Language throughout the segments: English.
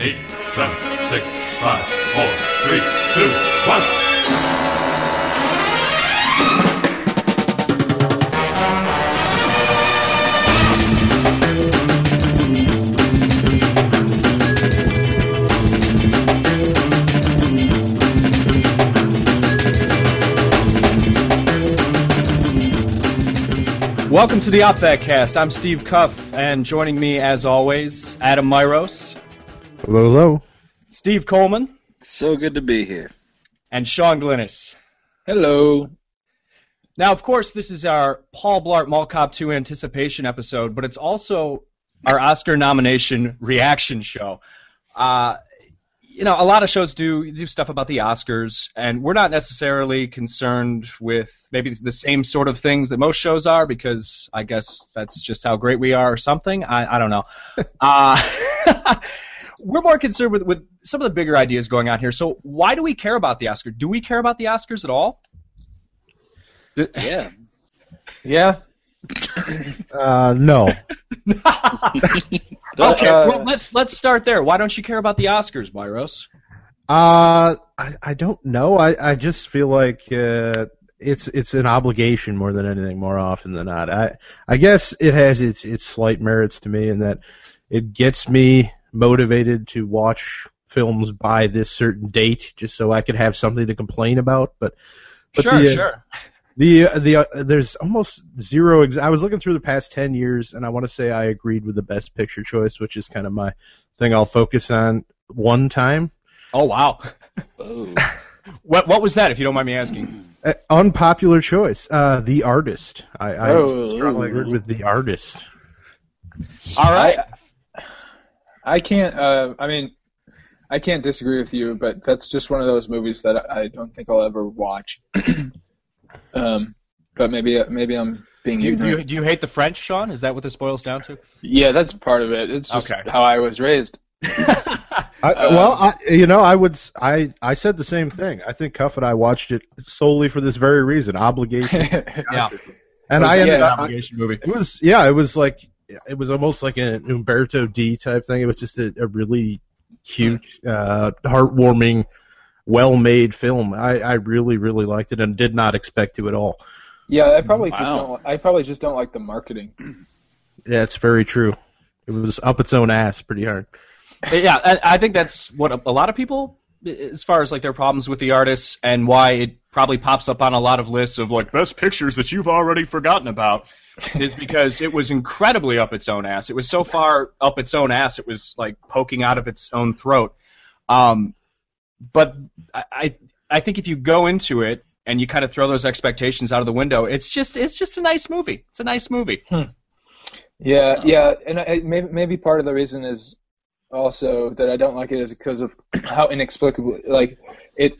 eight, seven, six, five, four, three, two, one. Welcome to the OpVac Cast. I'm Steve Cuff, and joining me, as always, Adam Myros, Hello, hello. Steve Coleman, So good to be here. and Sean Glennis. Hello. Now, of course, this is our Paul Blart Mall Cop 2 anticipation episode, but it's also our Oscar nomination reaction show. Uh, you know, a lot of shows do do stuff about the Oscars, and we're not necessarily concerned with maybe the same sort of things that most shows are, because I guess that's just how great we are, or something. I, I don't know. uh, we're more concerned with with some of the bigger ideas going on here. So, why do we care about the Oscars? Do we care about the Oscars at all? Yeah. Yeah. Uh, no. Okay, Uh, well let's let's start there. Why don't you care about the Oscars, Myros? Uh, I, I don't know. I, I just feel like uh, it's it's an obligation more than anything. More often than not, I I guess it has its its slight merits to me in that it gets me motivated to watch films by this certain date, just so I could have something to complain about. But but sure, the, uh, sure. The the uh, there's almost zero. Ex- I was looking through the past ten years, and I want to say I agreed with the best picture choice, which is kind of my thing. I'll focus on one time. Oh wow. Oh. What what was that, if you don't mind me asking? Uh, unpopular choice. Uh, the artist. I, I Oh. strongly agree with the artist. All right. I can't. Uh, I mean, I can't disagree with you, but that's just one of those movies that I I don't think I'll ever watch. um, but maybe maybe I'm being do, you, do, you, do you hate the French, Sean? Is that what this boils down to? Yeah, that's part of it. It's just Okay. how I was raised. I, Uh, well, I, you know, I would. I, I said the same thing. I think Cuff and I watched it solely for this very reason, obligation. yeah. And I ended Yeah. up. Obligation movie. It was yeah, it was like it was almost like an Umberto D type thing. It was just a, a really cute, uh, heartwarming, well-made film. I, I really really liked it and did not expect to at all. yeah, I probably just don't. I probably just don't like the marketing. Yeah, it's very true. It was up its own ass pretty hard. yeah, and I think that's what a, a lot of people, as far as like their problems with the artists and why it probably pops up on a lot of lists of like best pictures that you've already forgotten about, is because it was incredibly up its own ass. It was so far up its own ass, it was like poking out of its own throat. Um, but I, I, I think if you go into it and you kind of throw those expectations out of the window, it's just, it's just a nice movie. It's a nice movie. Yeah, yeah, and I, maybe maybe part of the reason is also that I don't like it is because of how inexplicable like it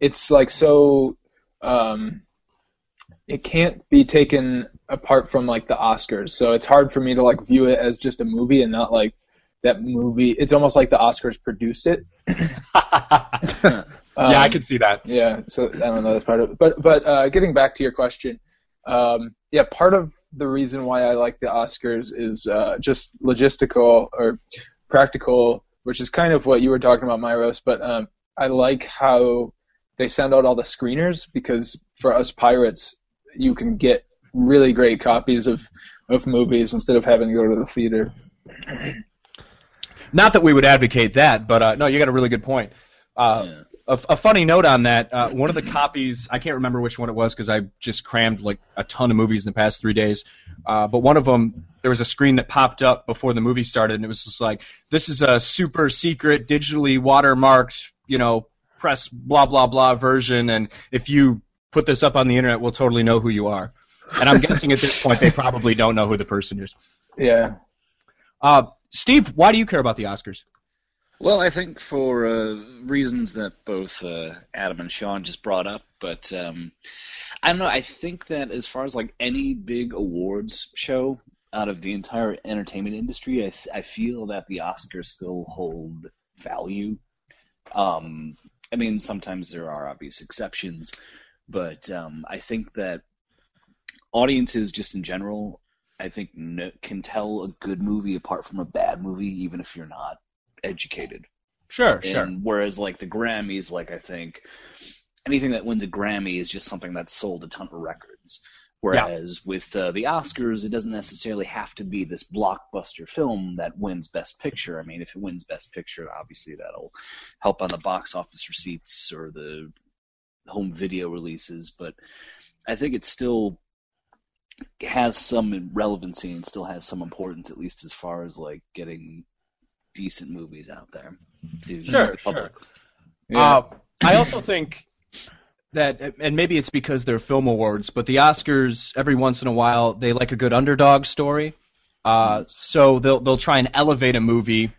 it's like so um it can't be taken apart from like the Oscars. So it's hard for me to like view it as just a movie and not like that movie. It's almost like the Oscars produced it. yeah, I Um, can see that. yeah, so I don't know that's part of it. But but uh, getting back to your question, um, yeah, part of the reason why I like the Oscars is uh, just logistical or practical, which is kind of what you were talking about, Myros. But um, I like how they send out all the screeners because for us pirates, you can get really great copies of of movies instead of having to go to the theater. Not that we would advocate that, but uh, no, you got a really good point. Uh, Yeah. a, a funny note on that: uh, one of the copies, I can't remember which one it was because I just crammed like a ton of movies in the past three days. Uh, but one of them, there was a screen that popped up before the movie started, and it was just like, "This is a super secret, digitally watermarked, you know, press blah blah blah version, and if you put this up on the internet, we'll totally know who you are." And I'm guessing at this point they probably don't know who the person is. Yeah. Uh, Steve, why do you care about the Oscars? Well, I think for uh, reasons that both uh, Adam and Sean just brought up, but um, I don't know. I think that as far as like any big awards show out of the entire entertainment industry, I, th- I feel that the Oscars still hold value. Um, I mean, sometimes there are obvious exceptions, but um, I think that audiences, just in general, I think no, can tell a good movie apart from a bad movie, even if you're not educated. Sure, sure. And whereas like the Grammys, like I think anything that wins a Grammy is just something that's sold a ton of records. Whereas with uh, the Oscars, it doesn't necessarily have to be this blockbuster film that wins Best Picture. I mean, if it wins Best Picture, obviously that'll help on the box office receipts or the home video releases. But I think it still has some relevancy and still has some importance, at least as far as like getting decent movies out there. To Sure, the public. Yeah. Uh, I also think that, and maybe it's because they're film awards, but the Oscars every once in a while they like a good underdog story. Uh, so they'll they'll try and elevate a movie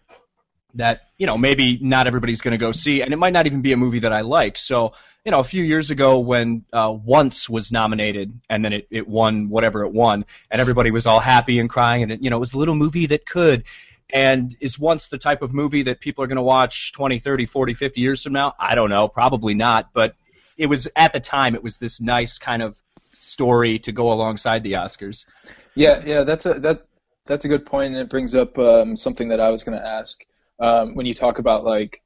that you know maybe not everybody's going to go see, and it might not even be a movie that I like. So you know, a few years ago when uh, Once was nominated and then it, it won whatever it won, and everybody was all happy and crying, and it, you know it was a little movie that could. And is Once the type of movie that people are going to watch 20, 30, 40, 50 years from now? I don't know, probably not. But it was at the time it was this nice kind of story to go alongside the Oscars. Yeah, yeah, that's a that that's a good point, and it brings up um, something that I was going to ask um, when you talk about like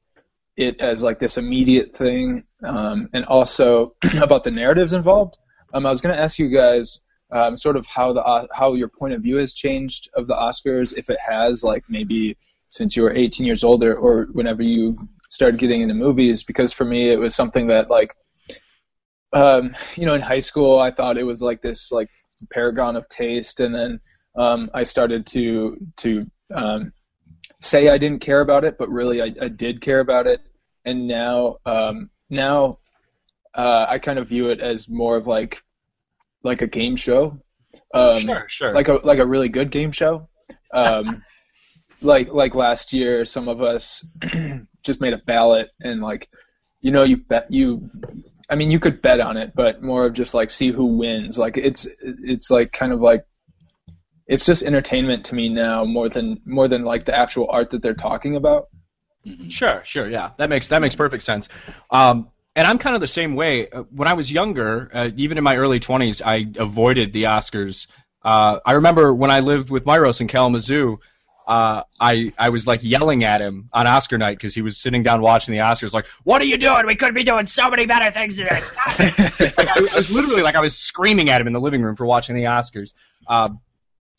it as like this immediate thing, um, and also about the narratives involved. Um, I was going to ask you guys um, sort of how the uh, how your point of view has changed of the Oscars, if it has, like maybe since you were 18 years older or whenever you started getting into movies. Because for me, it was something that like um, you know, in high school, I thought it was like this like paragon of taste, and then um, I started to to um, say I didn't care about it, but really I, I did care about it, and now um, now uh, I kind of view it as more of like like a game show, um, sure, sure. like a like a really good game show. Um, like like last year, some of us just made a ballot and like you know you bet you. I mean, you could bet on it, but more of just like see who wins. Like it's it's like kind of like it's just entertainment to me now more than more than like the actual art that they're talking about. Mhm. Sure, sure, yeah, that makes that makes perfect sense. Um, and I'm kind of the same way. Uh, When I was younger, uh, even in my early 20s, I avoided the Oscars. Uh, I remember when I lived with Myros in Kalamazoo, uh, I I was like yelling at him on Oscar night because he was sitting down watching the Oscars, like, "What are you doing? We could be doing so many better things than this." I, was literally like I was screaming at him in the living room for watching the Oscars. Um,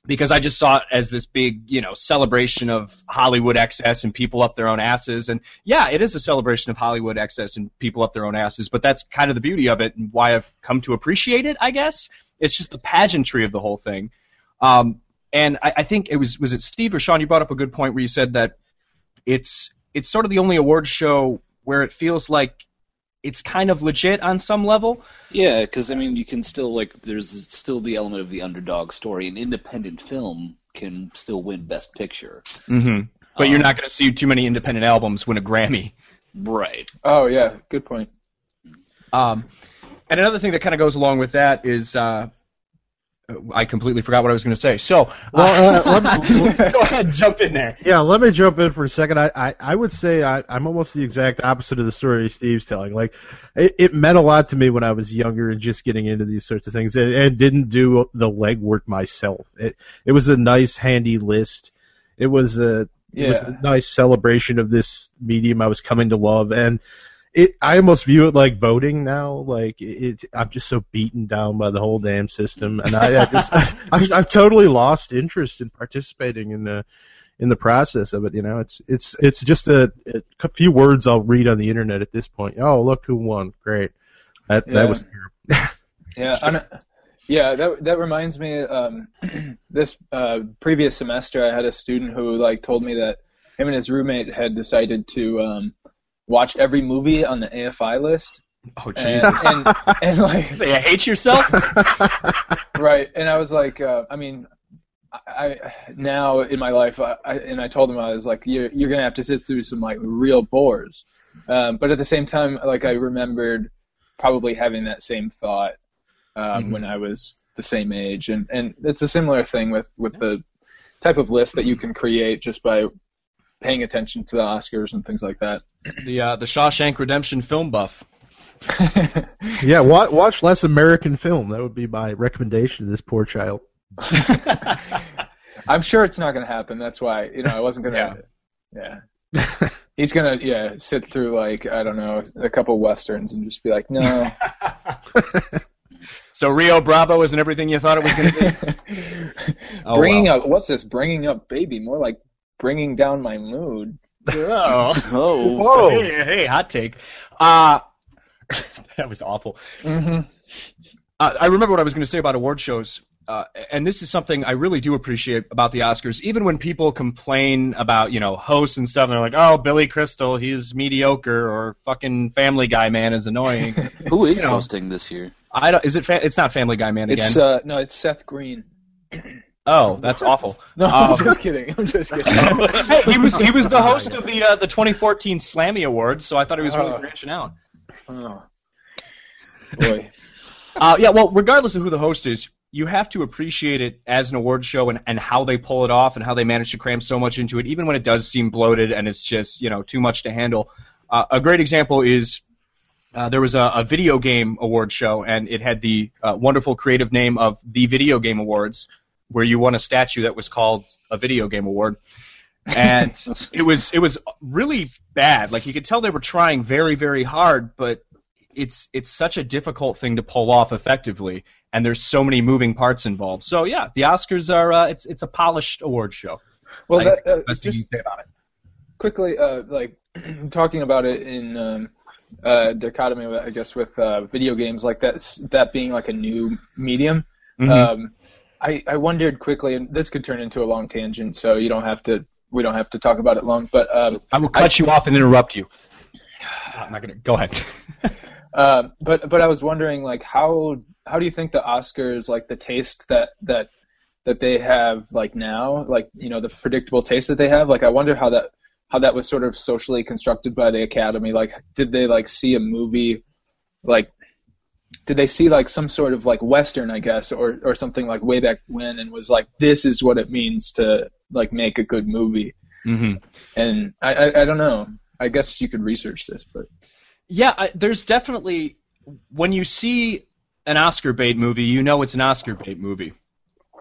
because I just saw it as this big, you know, celebration of Hollywood excess and people up their own asses. And yeah, it is a celebration of Hollywood excess and people up their own asses, but that's kind of the beauty of it and why I've come to appreciate it, I guess. It's just the pageantry of the whole thing. Um, and I, I think it was was it Steve or Sean? You brought up a good point where you said that it's it's sort of the only award show where it feels like it's kind of legit on some level. Yeah, because I mean, you can still like there's still the element of the underdog story. An independent film can still win Best Picture. Mm-hmm. But you're Um, not going to see too many independent albums win a Grammy. Right. Oh yeah, good point. Um, and another thing that kind of goes along with that is uh, I completely forgot what I was going to say. So, Well, uh, let me- go ahead, jump in there. Yeah, let me jump in for a second. I, I, I would say I, I'm almost the exact opposite of the story Steve's telling. Like, it, it meant a lot to me when I was younger and just getting into these sorts of things, and, and didn't do the legwork myself. It, it was a nice, handy list. It was a, it was Yeah. a nice celebration of this medium I was coming to love, and it. I almost view it like voting now. Like, it, I'm just so beaten down by the whole damn system, and I, I just, I, I've totally lost interest in participating in the in the process of it. You know, it's it's it's just a, a few words I'll read on the internet at this point. Oh, look who won! Great. That Yeah. that was terrible. Yeah, on yeah. That that reminds me. Um, this uh, previous semester, I had a student who like told me that him and his roommate had decided to um, watch every movie on the AFI list, Oh, and, jeez. and, and like You hate yourself? right. And I was like, uh, I mean. I I- now in my life, I, I, and I told him I was like, you're you're gonna have to sit through some like real bores, um, but at the same time, like I remembered probably having that same thought um, Mhm. when I was the same age, and and it's a similar thing with with the type of list that you can create just by paying attention to the Oscars and things like that. the uh, the Shawshank Redemption film buff. yeah, watch, watch less American film. That would be my recommendation to this poor child. I'm sure it's not gonna happen. That's why you know I wasn't gonna. Yeah. yeah. He's gonna yeah sit through like I don't know a couple westerns and just be like no. So Rio Bravo isn't everything you thought it was going to be. Oh, bringing well. up what's this? Bringing up baby, more like bringing down my mood. Oh. Oh, Whoa. Hey, hey, hot take. Uh, that was awful. Mm-hmm. Uh, I remember what I was going to say about award shows, uh, and this is something I really do appreciate about the Oscars. Even when people complain about, you know, hosts and stuff, and they're like, "Oh, Billy Crystal, he's mediocre," or "Fucking Family Guy man is annoying." who is You know. hosting this year? I don't. Is it? Fa- it's not Family Guy man again. It's uh no, it's Seth Green. oh, that's awful. No, Um, I'm just kidding. I'm just kidding. hey, he was he was the host of the uh, the 2014 Slammy Awards, so I thought he was really Oh. branching out. oh. Boy. Uh, yeah, well, regardless of who the host is, you have to appreciate it as an award show and, and how they pull it off and how they manage to cram so much into it, even when it does seem bloated and it's just you know too much to handle. Uh, a great example is uh, there was a, a video game award show and it had the uh, wonderful creative name of the Video Game Awards, where you won a statue that was called a Video Game Award. and it was it was really bad. Like you could tell they were trying very very hard, but it's it's such a difficult thing to pull off effectively, and there's so many moving parts involved. So yeah, the Oscars are uh, it's it's a polished award show. Well, that, uh, best just you say about it. quickly, uh, like talking about it in um, uh, dichotomy, I guess, with uh, video games, like that that being like a new medium. Mhm. Um, I I wondered quickly, and this could turn into a long tangent, so you don't have to. We don't have to talk about it long, but um, I will cut you off and interrupt you. I'm not gonna go ahead. Uh, but but I was wondering like how how do you think the Oscars like the taste that that that they have like now like you know the predictable taste that they have like I wonder how that how that was sort of socially constructed by the Academy like did they like see a movie like did they see like some sort of like western I guess or or something like way back when and was like this is what it means to like make a good movie mm-hmm. and I I, I don't know I guess you could research this but Yeah, I, there's definitely when you see an Oscar bait movie, you know it's an Oscar bait movie.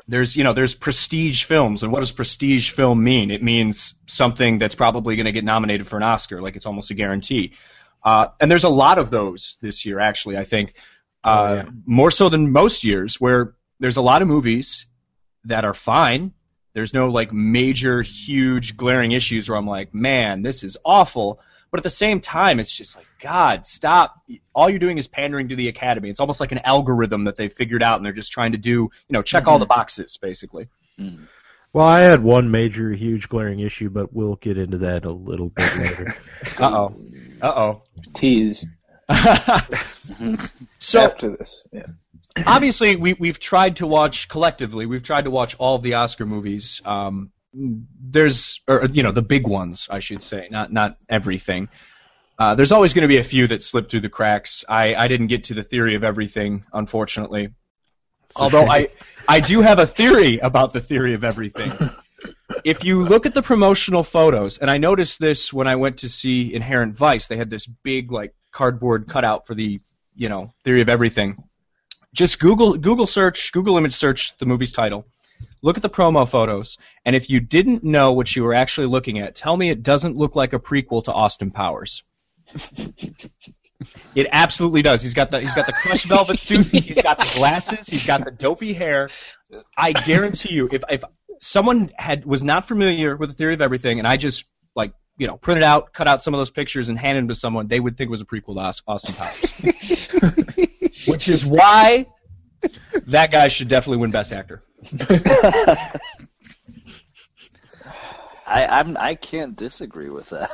There's you know there's prestige films, and what does prestige film mean? It means something that's probably going to get nominated for an Oscar, like it's almost a guarantee. Uh, and there's a lot of those this year, actually. I think uh, Oh, yeah. more so than most years, where there's a lot of movies that are fine. There's no like major, huge, glaring issues where I'm like, man, this is awful. But at the same time, it's just like, God, stop. All you're doing is pandering to the Academy. It's almost like an algorithm that they've figured out, and they're just trying to do, you know, check all the boxes, basically. Well, I had one major, huge, glaring issue, but we'll get into that a little bit later. Uh oh. Uh oh. tease. so after this yeah obviously we we've tried to watch collectively. We've tried to watch all the Oscar movies. Um, there's, or you know, the big ones, I should say, not not everything. Uh, there's always going to be a few that slip through the cracks. I, I didn't get to the theory of everything, unfortunately. Although I I do have a theory about the theory of everything. if you look at the promotional photos, and I noticed this when I went to see Inherent Vice, they had this big like cardboard cutout for the you know theory of everything. Just Google Google search Google image search the movie's title. Look at the promo photos, and if you didn't know what you were actually looking at, tell me it doesn't look like a prequel to Austin Powers. It absolutely does. He's got the he's got the crushed velvet suit. He's got the glasses. He's got the dopey hair. I guarantee you, if if someone had was not familiar with the theory of everything, and I just like you know printed out, cut out some of those pictures and handed them to someone, they would think it was a prequel to Aus- Austin Powers. Which is why that guy should definitely win Best Actor. I I'm I can't disagree with that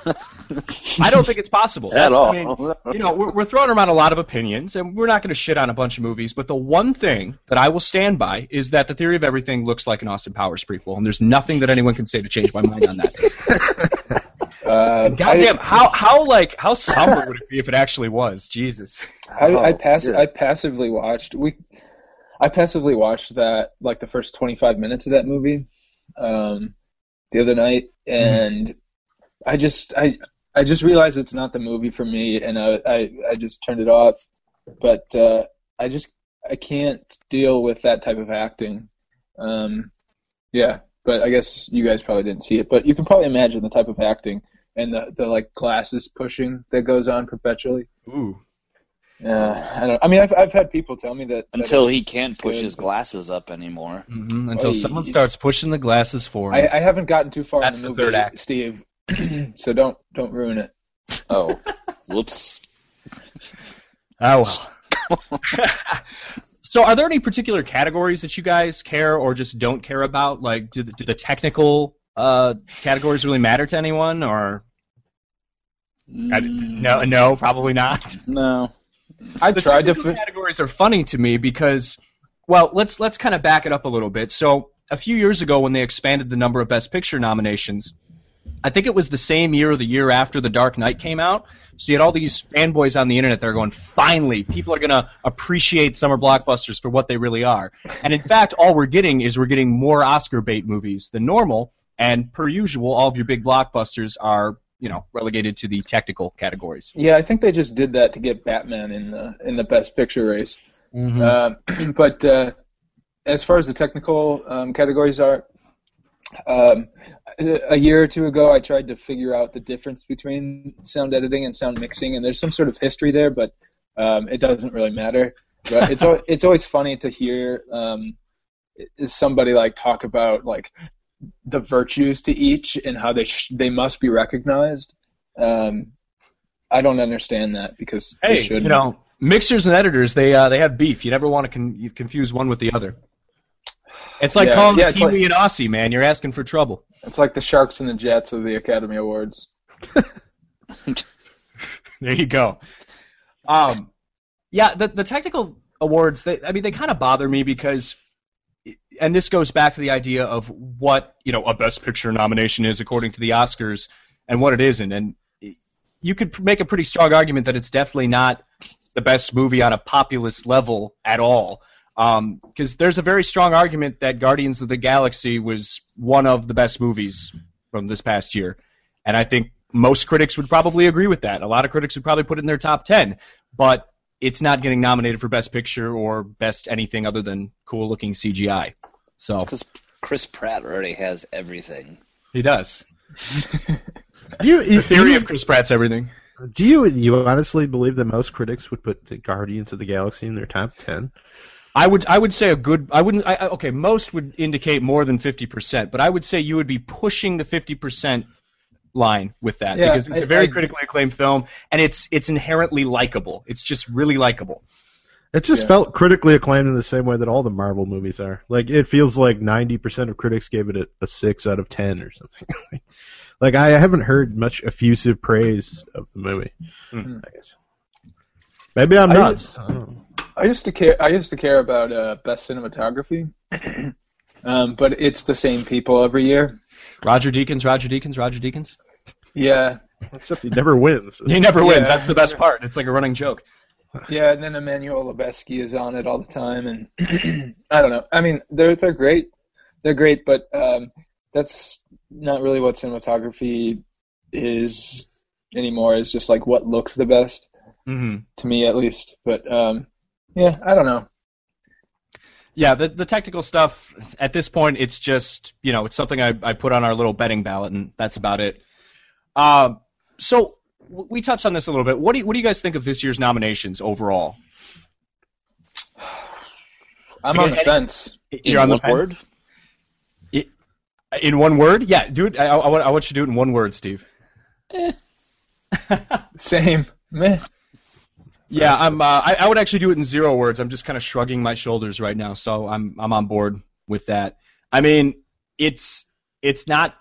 I don't think it's possible. at That's- all. I mean, you know, we're, we're throwing around a lot of opinions, and we're not going to shit on a bunch of movies. But the one thing that I will stand by is that the theory of everything looks like an Austin Powers prequel, and there's nothing that anyone can say to change my mind on that. uh, Goddamn, how how like how somber would it be if it actually was? Jesus. I, I, I, Oh, pass, yeah. I passively watched we I passively watched that like the first 25 minutes of that movie um, the other night and I just I I just realized it's not the movie for me and I I, I just turned it off but uh, I just I can't deal with that type of acting um, yeah but I guess you guys probably didn't see it but you can probably imagine the type of acting and the the like glasses pushing that goes on perpetually. Ooh. Yeah, I don't. I mean, I've I've had people tell me that, that Until he can't push good, his glasses up anymore. hmm Until Oy. someone starts pushing the glasses for him. I, I haven't gotten too far That's in the the movie, third act. Steve. so don't don't ruin it. Oh, whoops. Oh well. so, are there any particular categories that you guys care or just don't care about? Like, do the, do the technical uh, categories really matter to anyone, or I- no? No, probably not. No. I tried to. categories are funny to me because, well, let's let's kind of back it up a little bit. So, a few years ago, when they expanded the number of Best Picture nominations, I think it was the same year or the year after The Dark Knight came out. So you had all these fanboys on the internet that are going, finally, people are going to appreciate summer blockbusters for what they really are. And in fact, all we're getting is we're getting more Oscar bait movies than normal. And per usual, all of your big blockbusters are, you know, relegated to the technical categories. yeah, I think they just did that to get Batman in the in the Best Picture race. Mm-hmm. Um, but uh, as far as the technical um, categories are, um, a a year or two ago, I tried to figure out the difference between sound editing and sound mixing, and there's some sort of history there, but um, it doesn't really matter. But it's al- it's always funny to hear um, is somebody like talk about like the virtues to each and how they sh- they must be recognized. Um, I don't understand that because Hey, you know, mixers and editors, they uh, they have beef. You never want to con- you confuse one with the other. It's like Yeah, calling yeah, the Kiwi like- and Aussie, man. You're asking for trouble. It's like the Sharks and the Jets of the Academy Awards. There you go. Um, yeah, the the technical awards, they, I mean, they kind of bother me because, and this goes back to the idea of what you know a Best Picture nomination is according to the Oscars and what it isn't, and you could make a pretty strong argument that it's definitely not the best movie on a populist level at all. Um, because there's a very strong argument that Guardians of the Galaxy was one of the best movies from this past year, and I think most critics would probably agree with that. A lot of critics would probably put it in their top ten, but it's not getting nominated for Best Picture or Best anything other than cool-looking CGI. So Because Chris Pratt already has everything. he does. Do you, The theory of Chris Pratt's everything. do you you honestly believe that most critics would put the Guardians of the Galaxy in their top ten? I would I would say a good I wouldn't I, I- okay most would indicate more than fifty percent but I would say you would be pushing the fifty percent line with that Yeah, because it's a I- very I- critically acclaimed film and it's it's inherently likable it's just really likable It just Yeah. felt critically acclaimed in the same way that all the Marvel movies are. Like it feels like ninety percent of critics gave it a, a six out of ten or something. like I haven't heard much effusive praise of the movie. Hmm. I guess. Maybe I'm nuts. I don't. I used to care. I used to care about uh, best cinematography, um, but it's the same people every year. Roger Deakins Roger Deakins Roger Deakins Yeah, Except he never wins. he never wins Yeah. that's the best part it's like a running joke yeah. And then Emmanuel Lubezki is on it all the time, and I don't know. I mean, they're they're great. They're great, but um, that's not really what cinematography is anymore. It's just like what looks the best hmm to me, at least. But um, yeah, I don't know. yeah the the technical stuff at this point it's just you know it's something I I put on our little betting ballot and that's about it um so w- we touched on this a little bit what do you, what do you guys think of this year's nominations overall I'm on the fence. You're on the one fence? word? In one word? Yeah, dude. I, I, want, I want you to do it in one word, Steve. Same. Meh. Yeah, I'm. Uh, I, I would actually do it in zero words. I'm just kind of shrugging my shoulders right now, so I'm I'm on board with that. I mean, it's it's not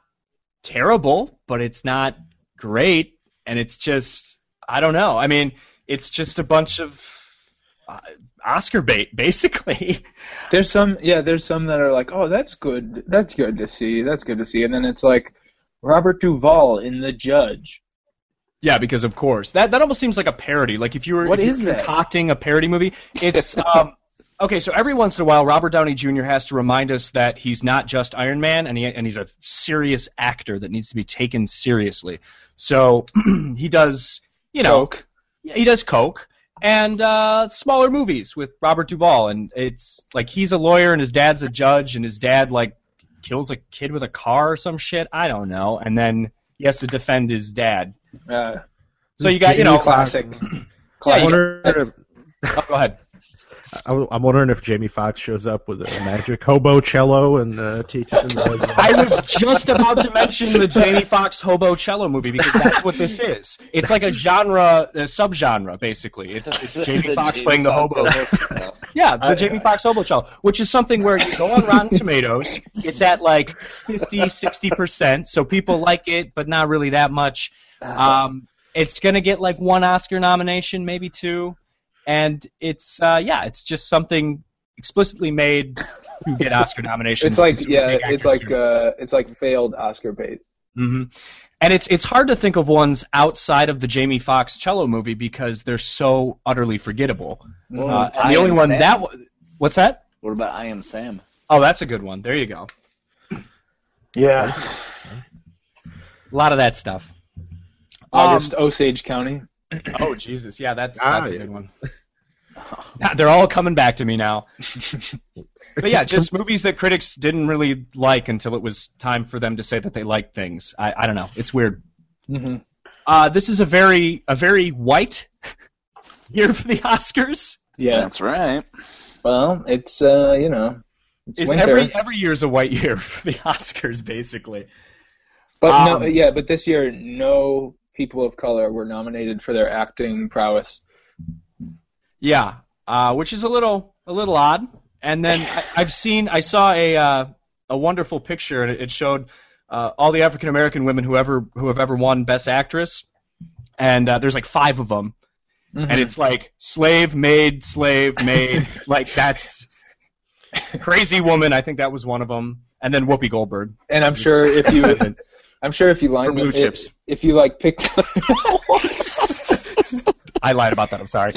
terrible, but it's not great, and it's just I don't know. I mean, it's just a bunch of uh, Oscar bait, basically. There's some, yeah, there's some that are like, oh, that's good, that's good to see, that's good to see, and then it's like Robert Duvall in The Judge. Yeah, because of course that that almost seems like a parody. Like if you were What if is that? concocting a parody movie, it's um okay. So every once in a while, Robert Downey Jr. has to remind us that he's not just Iron Man, and he and he's a serious actor that needs to be taken seriously. So he does, you know, Coke. he does Coke and uh, smaller movies with Robert Duvall, and it's like he's a lawyer and his dad's a judge, and his dad like kills a kid with a car or some shit. I don't know, and then he has to defend his dad. Uh, So you got you know classic. Yeah, you- Oh, go ahead. I- I'm wondering if Jamie Foxx shows up with a magic hobo cello and uh, teaches him. the- I was just about to mention the Jamie Foxx hobo cello movie because that's what this is. It's like a genre, a subgenre, basically. It's, it's Jamie Foxx playing the hobo. Yeah, the Jamie Foxx hobo cello, which is something where you go on Rotten Tomatoes, it's at like 50, 60%, so people like it, but not really that much. Um, it's going to get like one Oscar nomination, maybe two, and it's, uh, yeah, it's just something explicitly made to get Oscar nominations. It's like yeah, it's like uh, it's like failed Oscar bait. hmm And it's it's hard to think of ones outside of the Jamie Foxx cello movie because they're so utterly forgettable. Well, Uh, and I the only one Sam. that wa- what's that? What about I Am Sam? Oh, that's a good one. There you go. Yeah. A lot of that stuff. August Osage County. Oh Jesus, yeah, that's Ah, that's a good one. They're all coming back to me now. But yeah, just movies that critics didn't really like until it was time for them to say that they liked things. I, I don't know. It's weird. hmm Uh, this is a very a very white year for the Oscars. Yeah. That's right. Well, it's uh, you know, it's, It's winter. every every year is a white year for the Oscars, basically. but no, um, yeah, but this year no people of color were nominated for their acting prowess. Yeah, uh, which is a little a little odd. And then I, I've seen I saw a uh, a wonderful picture, and it, showed uh, all the African American women who ever who have ever won Best Actress, and uh, there's like five of them, Mm-hmm. and it's like slave maid, slave maid, like that's crazy woman. I think that was one of them, and then Whoopi Goldberg. And I'm sure if you, I'm sure if you lined blue if, chips. if you like picked, I lied about that. I'm sorry.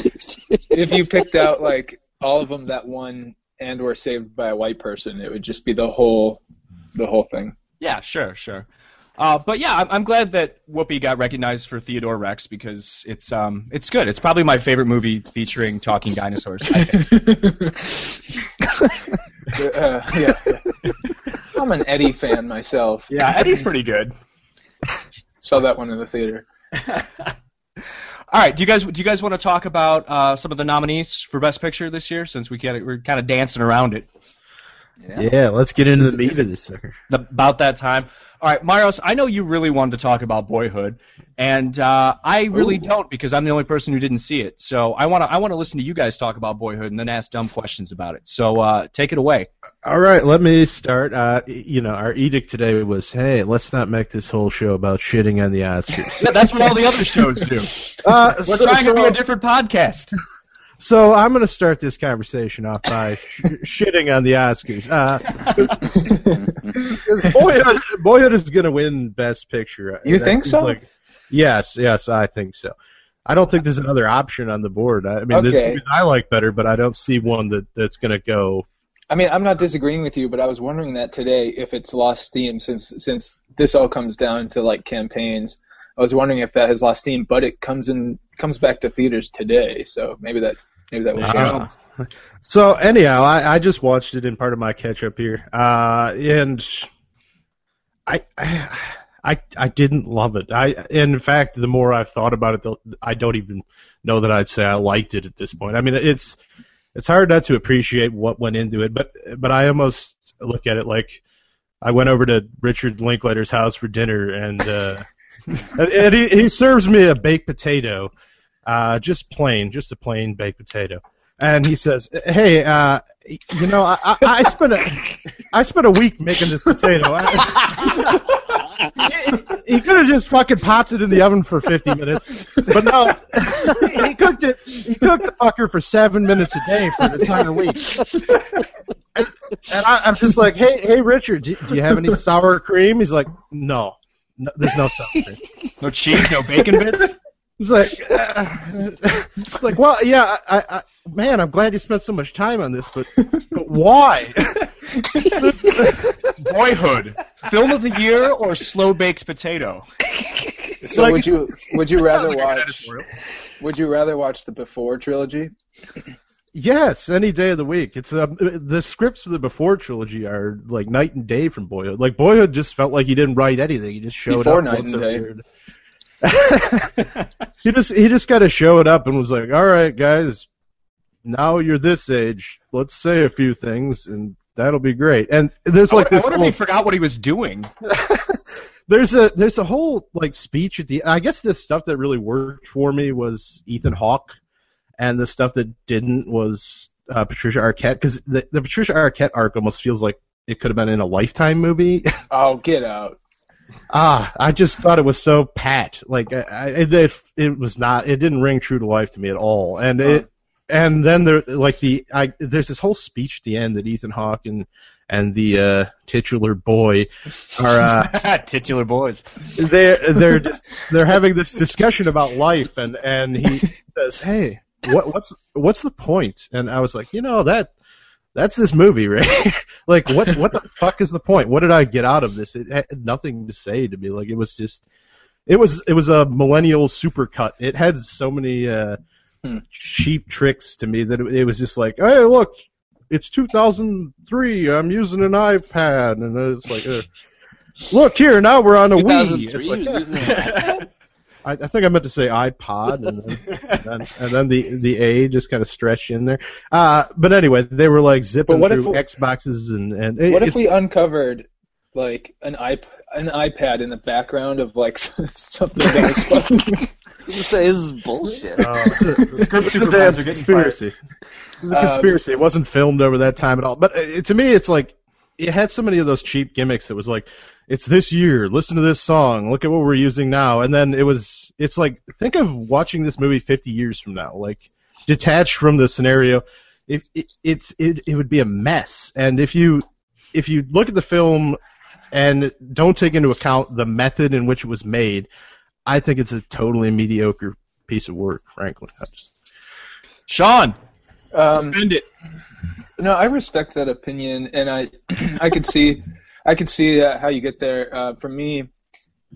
if you picked out like all of them that won and were saved by a white person, it would just be the whole, the whole thing. Yeah, sure, sure. Uh, but yeah, I'm, I'm glad that Whoopi got recognized for Theodore Rex because it's um it's good. It's probably my favorite movie featuring talking dinosaurs. I think. Uh, yeah. I'm an Eddie fan myself. yeah, Eddie's pretty good. Saw that one in the theater. All right, do you guys do you guys want to talk about uh, some of the nominees for Best Picture this year? Since we kinda, we're kind of dancing around it Yeah. yeah, let's get into the meat of this sucker. about that time. All right, Myros, I know you really wanted to talk about Boyhood, and uh, I really Ooh. don't because I'm the only person who didn't see it. So I want to I want to listen to you guys talk about Boyhood and then ask dumb questions about it. So uh, take it away. All right, let me start. Uh, you know, our edict today was, hey, let's not make this whole show about shitting on the Oscars. That's what all the other shows do. Uh, We're so, trying so, to be a different podcast. so I'm going to start this conversation off by sh- shitting on the Oscars. Uh, 'cause Boyhood, Boyhood is going to win Best Picture. You That think so? like- yes, yes, I think so. I don't think there's another option on the board. I mean, there's movies I like better, but I don't see one that, that's going to go. I mean, I'm not disagreeing with you, but I was wondering that today if it's lost steam since since this all comes down to like campaigns. I was wondering if that has lost steam, but it comes in comes back to theaters today, so maybe that maybe that will change. Wow. things. So anyhow, I, I just watched it in part of my catch up here, uh, and I, I I I didn't love it. I in fact, the more I've thought about it, the, I don't even know that I'd say I liked it at this point. I mean, it's it's hard not to appreciate what went into it, but but I almost look at it like I went over to Richard Linklater's house for dinner, and uh, and, and he, he serves me a baked potato, uh, just plain, just a plain baked potato and he says, "Hey, uh, you know, I, I, I spent a I spent a week making this potato. He he could have just fucking popped it in the oven for 50 minutes, but no, he cooked it. He cooked the fucker for seven minutes a day for an entire week. And, and I, I'm just like, hey, hey, Richard, do, do you have any sour cream? He's like, no, no there's no sour cream. No cheese, no bacon bits. It's like, uh, it's like, well, yeah, I, I, man, I'm glad you spent so much time on this, but, but why? Boyhood, film of the year or slow baked potato? So Like- would you would you rather like watch would you rather watch the Before trilogy Yes, any day of the week. It's um, the scripts for the Before trilogy are like night and day from Boyhood. Like Boyhood just felt like he didn't write anything. He just showed Before up Night and every Day. year. he just he just kind of showed up and was like, "All right, guys, now you're this age. Let's say a few things, and that'll be great." And there's like I this. wonder if he forgot what he was doing. there's a there's a whole like speech at the. I guess the stuff that really worked for me was Ethan Hawke, and the stuff that didn't was uh, Patricia Arquette because the, the Patricia Arquette arc almost feels like it could have been in a Lifetime movie. Oh, get out. Ah, I just thought it was so pat. Like I, I- it, it it was not. It didn't ring true to life to me at all. And it and then there like the I there's this whole speech at the end that Ethan Hawke and and the uh, titular boy are. Uh, Titular boys. they're they're just they're having this discussion about life and and he says hey what what's what's the point?" point and i was like you know that that's this movie right? Like what what the fuck is the point? What did i get out of this? It had nothing to say to me. Like it was just it was it was a millennial supercut. It had so many uh Hmm. cheap tricks to me that it, it was just like hey look it's 2003 i'm using an ipad. And it's like uh, look here now we're on a Wii. 2003 It's like, he was using an iPad? I, I think I meant to say iPod, and then, and then, and then the the A just kind of stretched in there. Uh, but anyway, they were like zipping But what if through we- Xboxes and and it, What if it's, we uncovered like an iP- an iPad in the background of like something that was supposed to be? I say this is bullshit. Oh, it's a, it's a supervisor damn getting conspiracy. It was a Um, conspiracy. it wasn't filmed over that time at all. But uh, to me, it's like it had so many of those cheap gimmicks. That was like, it's this year. Listen to this song. Look at what we're using now. And then it was. It's like think of watching this movie 50 years from now. Like detached from the scenario. If it, it's it, it would be a mess. And if you if you look at the film and don't take into account the method in which it was made, I think it's a totally mediocre piece of work. Frankly, just, Sean, Um, end it. No, I respect that opinion, and I I could see I could see uh, how you get there. Uh, for me,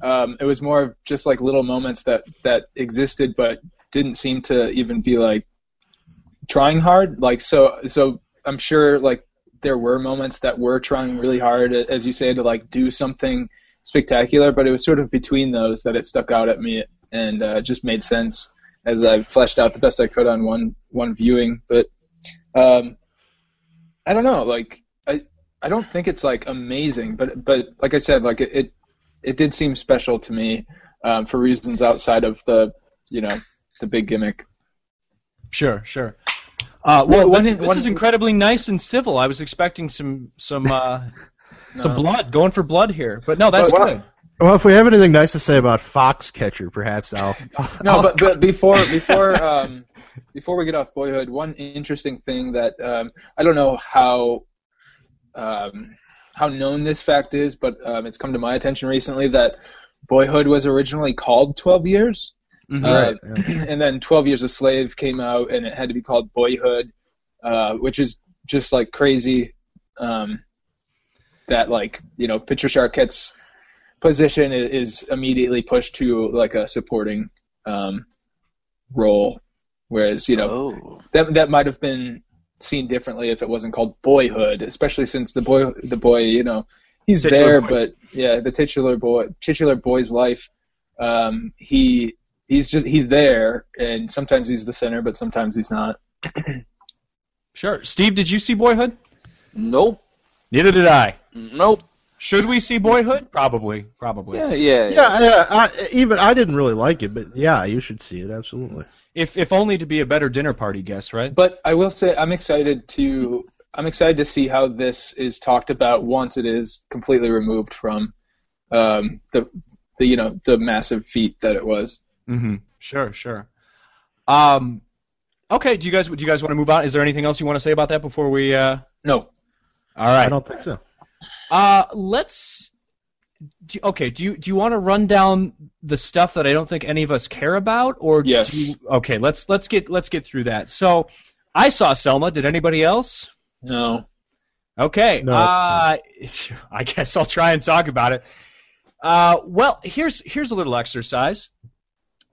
um, it was more of just like little moments that that existed, but didn't seem to even be like trying hard. Like so, so I'm sure like there were moments that were trying really hard, as you say, to like do something spectacular, but it was sort of between those that it stuck out at me and uh, just made sense as I fleshed out the best I could on one one viewing. But um, I don't know, like I I don't think it's like amazing, but but like I said, like it it, it did seem special to me um, for reasons outside of the you know the big gimmick. Sure, sure. Uh, well, one this, in- this one- is incredibly nice and civil. I was expecting some some uh, some blood, going for blood here, but no, that's But- good. well, if we have anything nice to say about Foxcatcher, perhaps I'll. No, but, but before before um, before we get off Boyhood, one interesting thing that um, I don't know how um, how known this fact is, but um, it's come to my attention recently that Boyhood was originally called Twelve Years. Mhm. Uh, Right, and then 12 Years a Slave came out, and it had to be called Boyhood, uh, which is just like crazy. Um, that like you know Patricia Arquette's position is immediately pushed to like a supporting um, role, whereas you know Oh. that that might have been seen differently if it wasn't called Boyhood, especially since the boy the boy you know he's Titular there, boy. but yeah, the titular boy titular boy's life, um, he he's just he's there, and sometimes he's the center, but sometimes he's not. Sure. Steve, did you see Boyhood? Nope. Neither did I. Nope. Should we see Boyhood? Probably. Probably. Yeah, yeah, yeah. yeah, yeah. I, even I didn't really like it, but yeah, you should see it absolutely. If if only to be a better dinner party guest, right? But I will say I'm excited to I'm excited to see how this is talked about once it is completely removed from um, the the you know the massive feat that it was. Mm-hmm. Sure, sure. Um, okay. Do you guys do you guys want to move on? Is there anything else you want to say about that before we? Uh... No, All right. I don't think so. Uh, let's. Do, okay. Do you do you want to run down the stuff that I don't think any of us care about, or Yes. do you, okay. Let's let's get let's get through that. So, I saw Selma. Did anybody else? no. Okay. No. Uh, I guess I'll try and talk about it. Uh, well, here's here's a little exercise.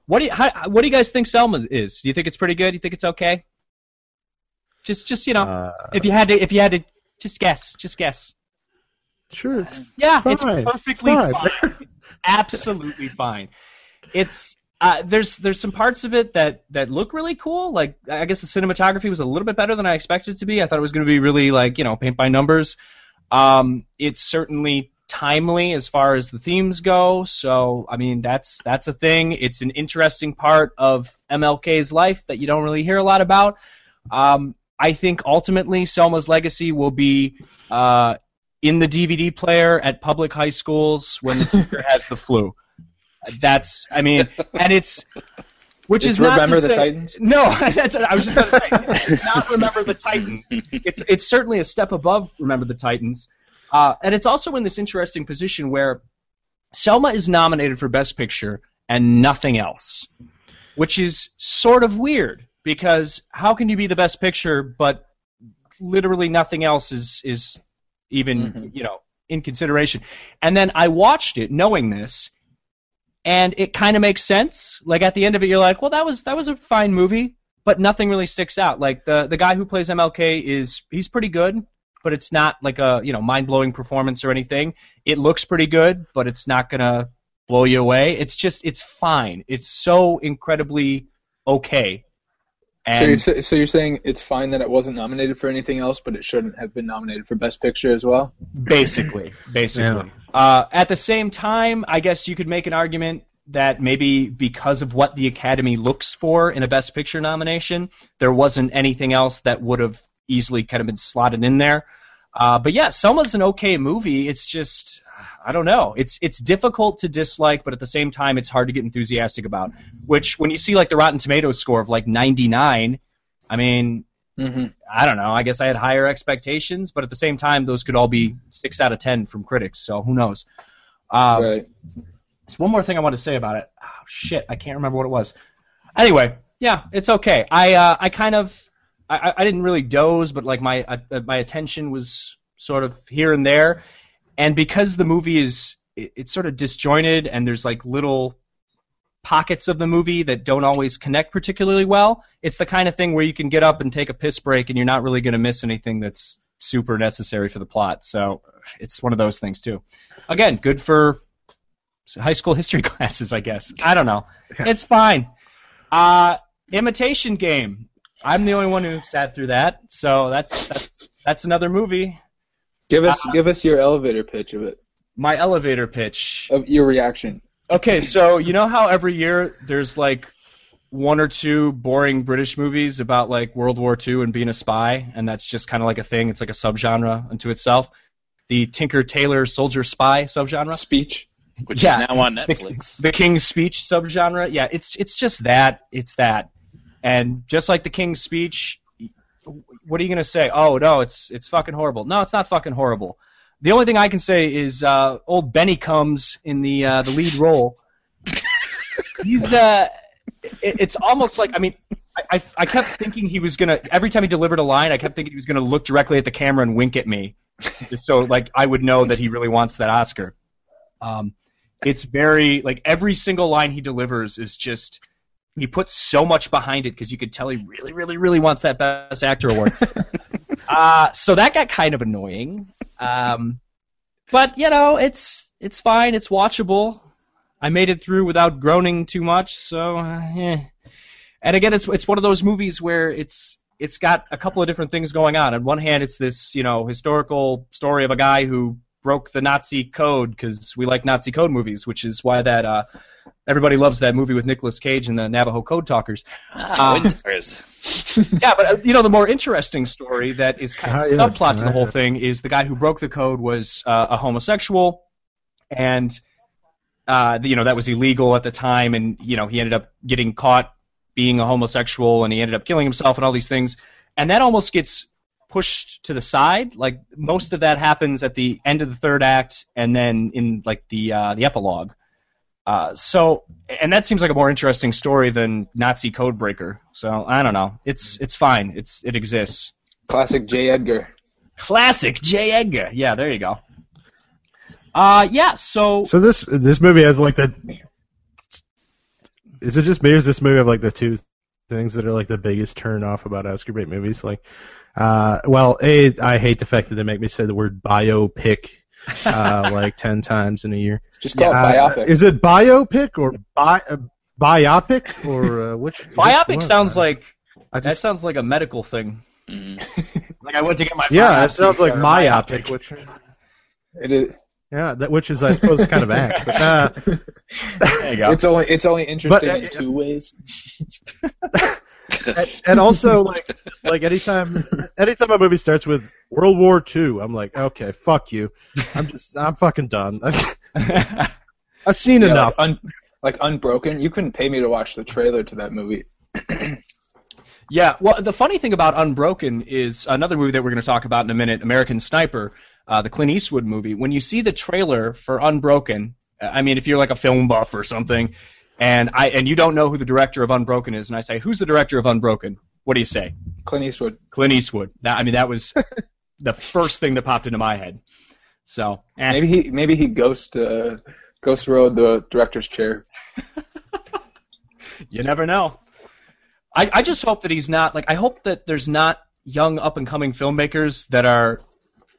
What do you how, what do you guys think Selma is? Do you think it's pretty good? Do you think it's okay? Just just you know, Uh, if you had to if you had to just guess, just guess. Sure, it's Yeah, fine. it's perfectly fine. fine. Absolutely fine. It's uh, there's there's some parts of it that that look really cool. Like I guess the cinematography was a little bit better than I expected it to be. I thought it was going to be really like you know paint by numbers. Um, it's certainly timely as far as the themes go. So I mean that's that's a thing. It's an interesting part of MLK's life that you don't really hear a lot about. Um, I think ultimately Selma's legacy will be uh, in the DVD player at public high schools when the teacher has the flu. That's, I mean, and it's, which It's is not Remember the say- Titans? No, that's, I was just going to say, it's not Remember the Titans. It's it's certainly a step above Remember the Titans, uh, and it's also in this interesting position where Selma is nominated for Best Picture and nothing else, which is sort of weird because how can you be the Best Picture but literally nothing else is is even mm-hmm. you know in consideration. And then I watched it knowing this, and it kind of makes sense. Like at the end of it, you're like, well, that was that was a fine movie, but nothing really sticks out. Like the the guy who plays MLK is he's pretty good, but it's not like a you know mind blowing performance or anything. It looks pretty good, but it's not gonna blow you away. It's just it's fine. It's so incredibly okay. So you're, so you're saying it's fine that it wasn't nominated for anything else, but it shouldn't have been nominated for Best Picture as well? basically, basically. Uh, at the same time, I guess you could make an argument that maybe because of what the Academy looks for in a Best Picture nomination, there wasn't anything else that would have easily kind of been slotted in there. Uh, but yeah, Selma's an okay movie. It's just, I don't know. It's it's difficult to dislike, but at the same time, it's hard to get enthusiastic about. Which, when you see like the Rotten Tomatoes score of like 99, I mean, Mm-hmm. I don't know. I guess I had higher expectations, but at the same time, those could all be six out of ten from critics. So who knows? Um, right. There's one more thing I want to say about it. Oh, shit, I can't remember what it was. Anyway, yeah, it's okay. I uh, I kind of I, I- didn't really doze, but like my uh, my attention was sort of here and there, and because the movie is it, it's sort of disjointed and there's like little pockets of the movie that don't always connect particularly well. It's the kind of thing where you can get up and take a piss break and you're not really going to miss anything that's super necessary for the plot. So it's one of those things too. Again, good for high school history classes, I guess. I don't know. It's fine. Uh, imitation game. I'm the only one who sat through that, so that's that's that's another movie. Give us uh, give us your elevator pitch of it, My elevator pitch. of your reaction. Okay, so you know how every year there's like one or two boring British movies about like World War II and being a spy, and that's just kind of like a thing. It's like a subgenre unto itself. The Tinker Tailor Soldier Spy subgenre. Speech. which Yeah. is now on Netflix. The King's Speech subgenre. Yeah, it's it's just that. It's that. And just like the King's Speech, what are you gonna say? Oh no, it's it's fucking horrible. No, it's not fucking horrible. The only thing I can say is uh, old Benny comes in the uh, the lead role. He's uh, it, it's almost like I mean, I, I I kept thinking he was gonna every time he delivered a line, I kept thinking he was gonna look directly at the camera and wink at me, just so like I would know that he really wants that Oscar. Um, it's very like every single line he delivers is just he put so much behind it because you could tell he really, really, really wants that Best Actor award. uh, so that got kind of annoying. Um, but you know, it's it's fine. It's watchable. I made it through without groaning too much. So, uh, eh. and again, it's it's one of those movies where it's it's got a couple of different things going on. On one hand, it's this you know historical story of a guy who broke the Nazi code because we like Nazi code movies, which is why that uh, everybody loves that movie with Nicolas Cage and the Navajo Code Talkers. Ah, Um, yeah, but uh, you know the more interesting story that is kind of Ah, yes, subplot to the whole yes. thing is the guy who broke the code was uh, a homosexual, and uh, you know that was illegal at the time, and you know he ended up getting caught being a homosexual, and he ended up killing himself, and all these things, and that almost gets pushed to the side. Like most of that happens at the end of the third act, and then in like the uh, the epilogue. Uh, so, and that seems like a more interesting story than Nazi Codebreaker. So I don't know. It's it's fine. It's it exists. Classic J. Edgar. Classic J. Edgar. Yeah, there you go. Uh, yeah. So So this this movie has like the. Is it just me or does this movie have like the two things that are like the biggest turn off about Oscar bait movies. Like, uh, well, a I hate the fact that they make me say the word biopic uh, like ten times in a year. Just call Uh, it biopic. Is it biopic or bi- uh, biopic or uh, which? which Biopic one? sounds like I that sounds like a medical thing. Mhm. Like I went to get my yeah, it biopsy sounds like or myopic, which It is. yeah, that which is I suppose kind of act. But, uh, There you go. It's only it's only interesting uh, in two ways. and, and also like like anytime anytime a movie starts with World War II, I'm like, okay, fuck you. I'm just I'm fucking done. I've, I've seen Yeah, enough. Like, un, like Unbroken, you couldn't pay me to watch the trailer to that movie. Yeah, well, the funny thing about Unbroken is another movie that we're going to talk about in a minute, American Sniper, uh, the Clint Eastwood movie. When you see the trailer for Unbroken, uh, I mean, if you're like a film buff or something, and I and you don't know who the director of Unbroken is, and I say, "Who's the director of Unbroken?" What do you say? Clint Eastwood. Clint Eastwood. That I mean, that was the first thing that popped into my head. So, eh. Maybe he maybe he ghost uh, ghost rode the director's chair. You never know. I, I just hope that he's not like I hope that there's not young up and coming filmmakers that are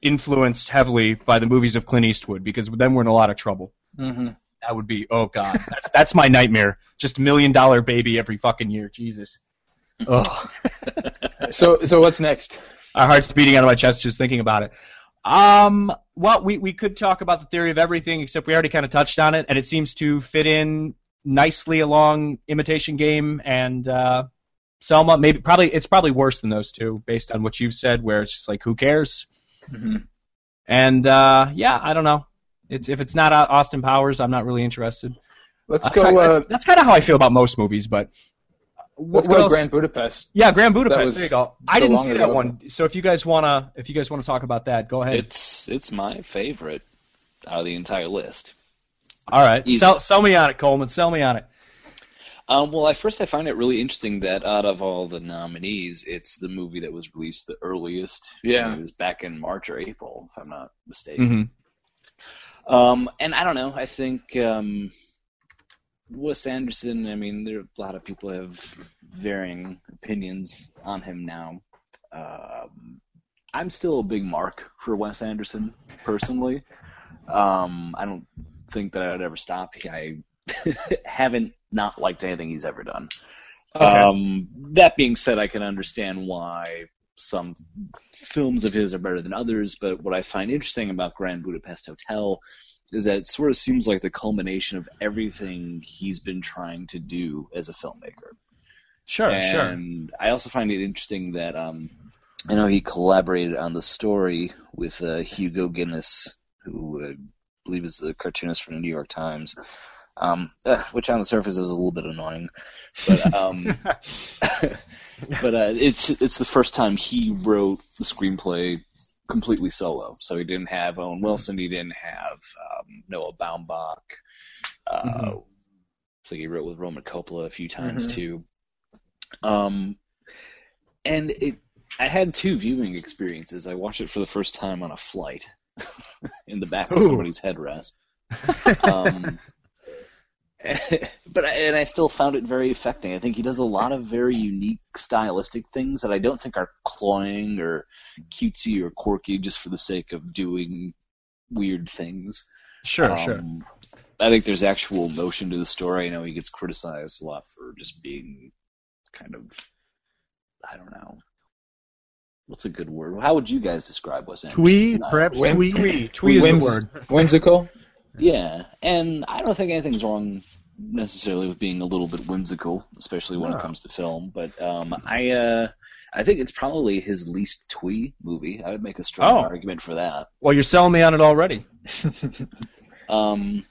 influenced heavily by the movies of Clint Eastwood because then we're in a lot of trouble. Mm-hmm. That would be oh god. That's that's my nightmare. Just a million dollar baby every fucking year. Jesus. Oh. So so what's next? My heart's beating out of my chest just thinking about it. Um, well, we, we could talk about the theory of everything, except we already kind of touched on it, and it seems to fit in nicely along Imitation Game and uh, Selma. Maybe probably it's probably worse than those two, based on what you've said, where it's just like who cares? hmm And uh, yeah, I don't know. It's if it's not Austin Powers, I'm not really interested. Let's That's, go. kind- Uh, that's, that's kind of how I feel about most movies, but. let's what go else? Grand Budapest. Yeah, Grand Budapest. was There you go. I didn't long see ago. that one. So if you guys wanna, if you guys wanna talk about that, go ahead. It's it's my favorite out of the entire list. All right, Easy. sell sell me on it, Coleman. Sell me on it. Um, well, at first I find it really interesting that out of all the nominees, it's the movie that was released the earliest. Yeah. it was back in March or April, if I'm not mistaken. Um, and I don't know. I think um, Wes Anderson. I mean, there are a lot of people have varying opinions on him now. Um, I'm still a big mark for Wes Anderson personally. Um, I don't think that I'd ever stop. I haven't not liked anything he's ever done. Um, that being said, I can understand why some films of his are better than others, but what I find interesting about Grand Budapest Hotel is that it sort of seems like the culmination of everything he's been trying to do as a filmmaker. Sure, sure. and I also find it interesting that um, I know he collaborated on the story with uh, Hugo Guinness, who uh, I believe is the cartoonist from the New York Times, um, uh, which on the surface is a little bit annoying, but um, but uh, it's it's the first time he wrote the screenplay completely solo. So he didn't have Owen Wilson, he didn't have um, Noah Baumbach. Uh, Mhm. I think he wrote with Roman Coppola a few times Mhm. too. Um, and it, I had two viewing experiences. I watched it for the first time on a flight in the back of Ooh. somebody's headrest. Um, but I, and I still found it very affecting. I think he does a lot of very unique stylistic things that I don't think are cloying or cutesy or quirky just for the sake of doing weird things. Sure, sure. Um, I think there's actual motion to the story. I know he gets criticized a lot for just being kind of, I don't know. What's a good word? How would you guys describe Wes Anderson? Twee, Uh, perhaps Wim- twee. Twee, twee is the word. Whimsical. Yeah, and I don't think anything's wrong necessarily with being a little bit whimsical, especially when No. it comes to film. But um, I, uh, I think it's probably his least twee movie. I would make a strong Oh. argument for that. Well, you're selling me on it already. Um,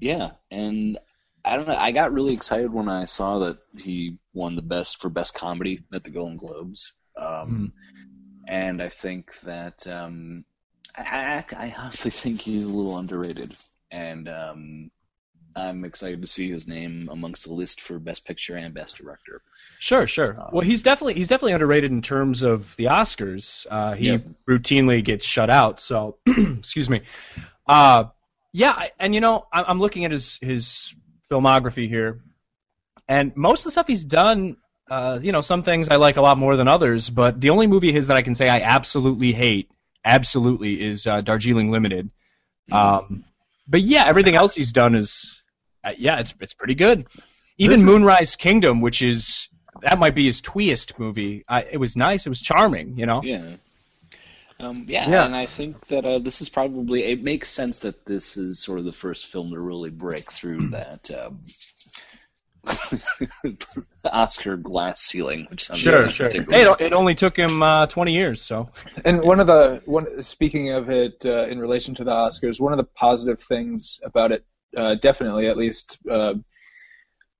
yeah, and I don't know. I got really excited when I saw that he won the best for best comedy at the Golden Globes. Um, And I think that um, I, I, I honestly think he's a little underrated, and um, I'm excited to see his name amongst the list for best picture and best director. Sure, sure. Um, Well, he's definitely he's definitely underrated in terms of the Oscars. Uh, he Yep. routinely gets shut out. So, excuse me. Uh, yeah, and you know, I'm looking at his his filmography here, and most of the stuff he's done uh, you know, some things I like a lot more than others. But the only movie of his that I can say I absolutely hate, absolutely, is uh, Darjeeling Limited. Um, but yeah, everything else he's done is, uh, yeah, it's it's pretty good. Even is- Moonrise Kingdom, which is that might be his tweest movie. I, it was nice. It was charming. You know. Yeah. Um, yeah, Yeah. and I think that uh, this is probably it makes sense that this is sort of the first film to really break through that um, Oscar glass ceiling, which sounds Sure, sure. it, it only took him uh, 20 years, so. And one of the one speaking of it uh, in relation to the Oscars, one of the positive things about it, uh, definitely at least, uh,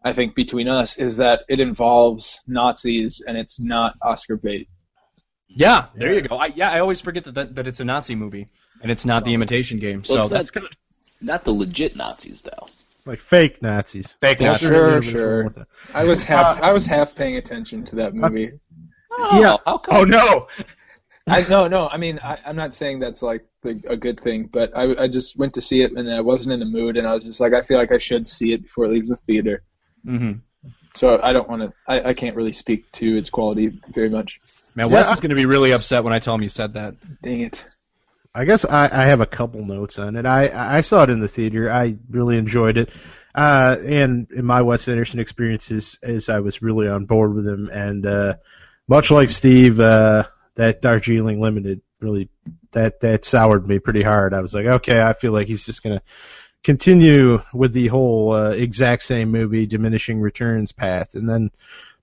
I think between us, is that it involves Nazis and it's not Oscar bait. Yeah, there you go. I, yeah, I always forget that, that that it's a Nazi movie and it's not the Imitation Game. So Well, it's that's not, good. not the legit Nazis though. Like fake Nazis. Fake Yeah, Nazis. sure, What's sure. wrong with that? I was half I was half paying attention to that movie. Yeah. how come? Oh no. I no no. I mean, I, I'm not saying that's like the, a good thing, but I, I just went to see it and I wasn't in the mood, and I was just like, I feel like I should see it before it leaves the theater. Mm-hmm. So I don't want to. I, I can't really speak to its quality very much. Man, Wes I- is going to be really upset when I tell him you said that. Dang it. I guess I, I have a couple notes on it. I I saw it in the theater. I really enjoyed it. Uh, and in my Wes Anderson experiences, is I was really on board with him, and uh, much like Steve, uh, that Darjeeling Limited really that that soured me pretty hard. I was like, okay, I feel like he's just gonna continue with the whole uh, exact same movie, diminishing returns path, and then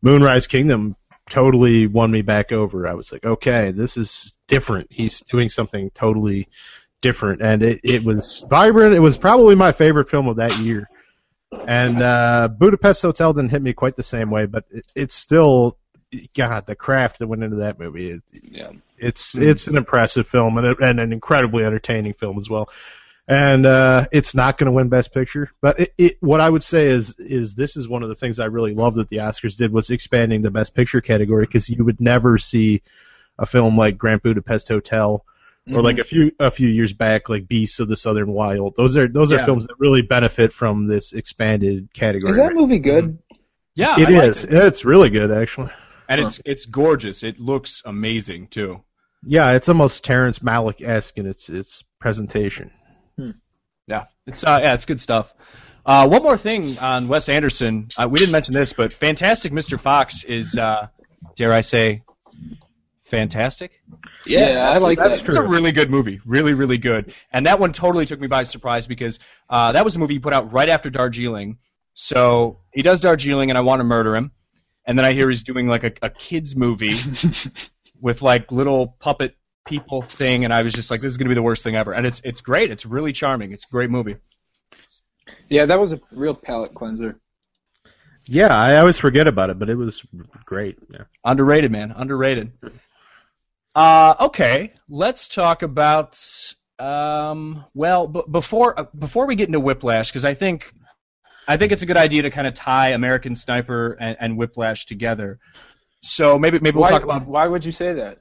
Moonrise Kingdom totally won me back over. I was like, okay, this is different. He's doing something totally different, and it, it was vibrant. It was probably my favorite film of that year. And uh, Budapest Hotel didn't hit me quite the same way, but it, it's still, God, the craft that went into that movie. It, Yeah. it's it's an impressive film and, a, and an incredibly entertaining film as well. And uh, it's not going to win Best Picture, but it, it, what I would say is is this is one of the things I really love that the Oscars did was expanding the Best Picture category because you would never see a film like Grand Budapest Hotel or like a few a few years back like Beasts of the Southern Wild. Those are those are Yeah. films that really benefit from this expanded category. Is that movie good? Yeah, It I like is. It's really good actually. and it's it's gorgeous. It looks amazing too. Yeah, it's almost Terrence Malick esque in its its presentation. Yeah, it's uh, yeah, it's good stuff. Uh, one more thing on Wes Anderson. Uh, we didn't mention this, but Fantastic Mr. Fox is, uh, dare I say, fantastic. Yeah, I like that's that. true. It's a really good movie, really, really good. And that one totally took me by surprise because uh, that was a movie he put out right after Darjeeling. So he does Darjeeling, and I want to murder him. And then I hear he's doing like a, a kids movie with like little puppet people thing, and I was just like, this is gonna be the worst thing ever. And it's it's great. It's really charming. It's a great movie. Yeah, that was a real palate cleanser. Yeah, I always forget about it, but it was great. Yeah. Underrated, man. Underrated. Uh, okay, let's talk about. Um, well, b- before uh, before we get into Whiplash, because I think I think it's a good idea to kind of tie American Sniper and, and Whiplash together. So maybe maybe we'll why, talk about. why would you say that?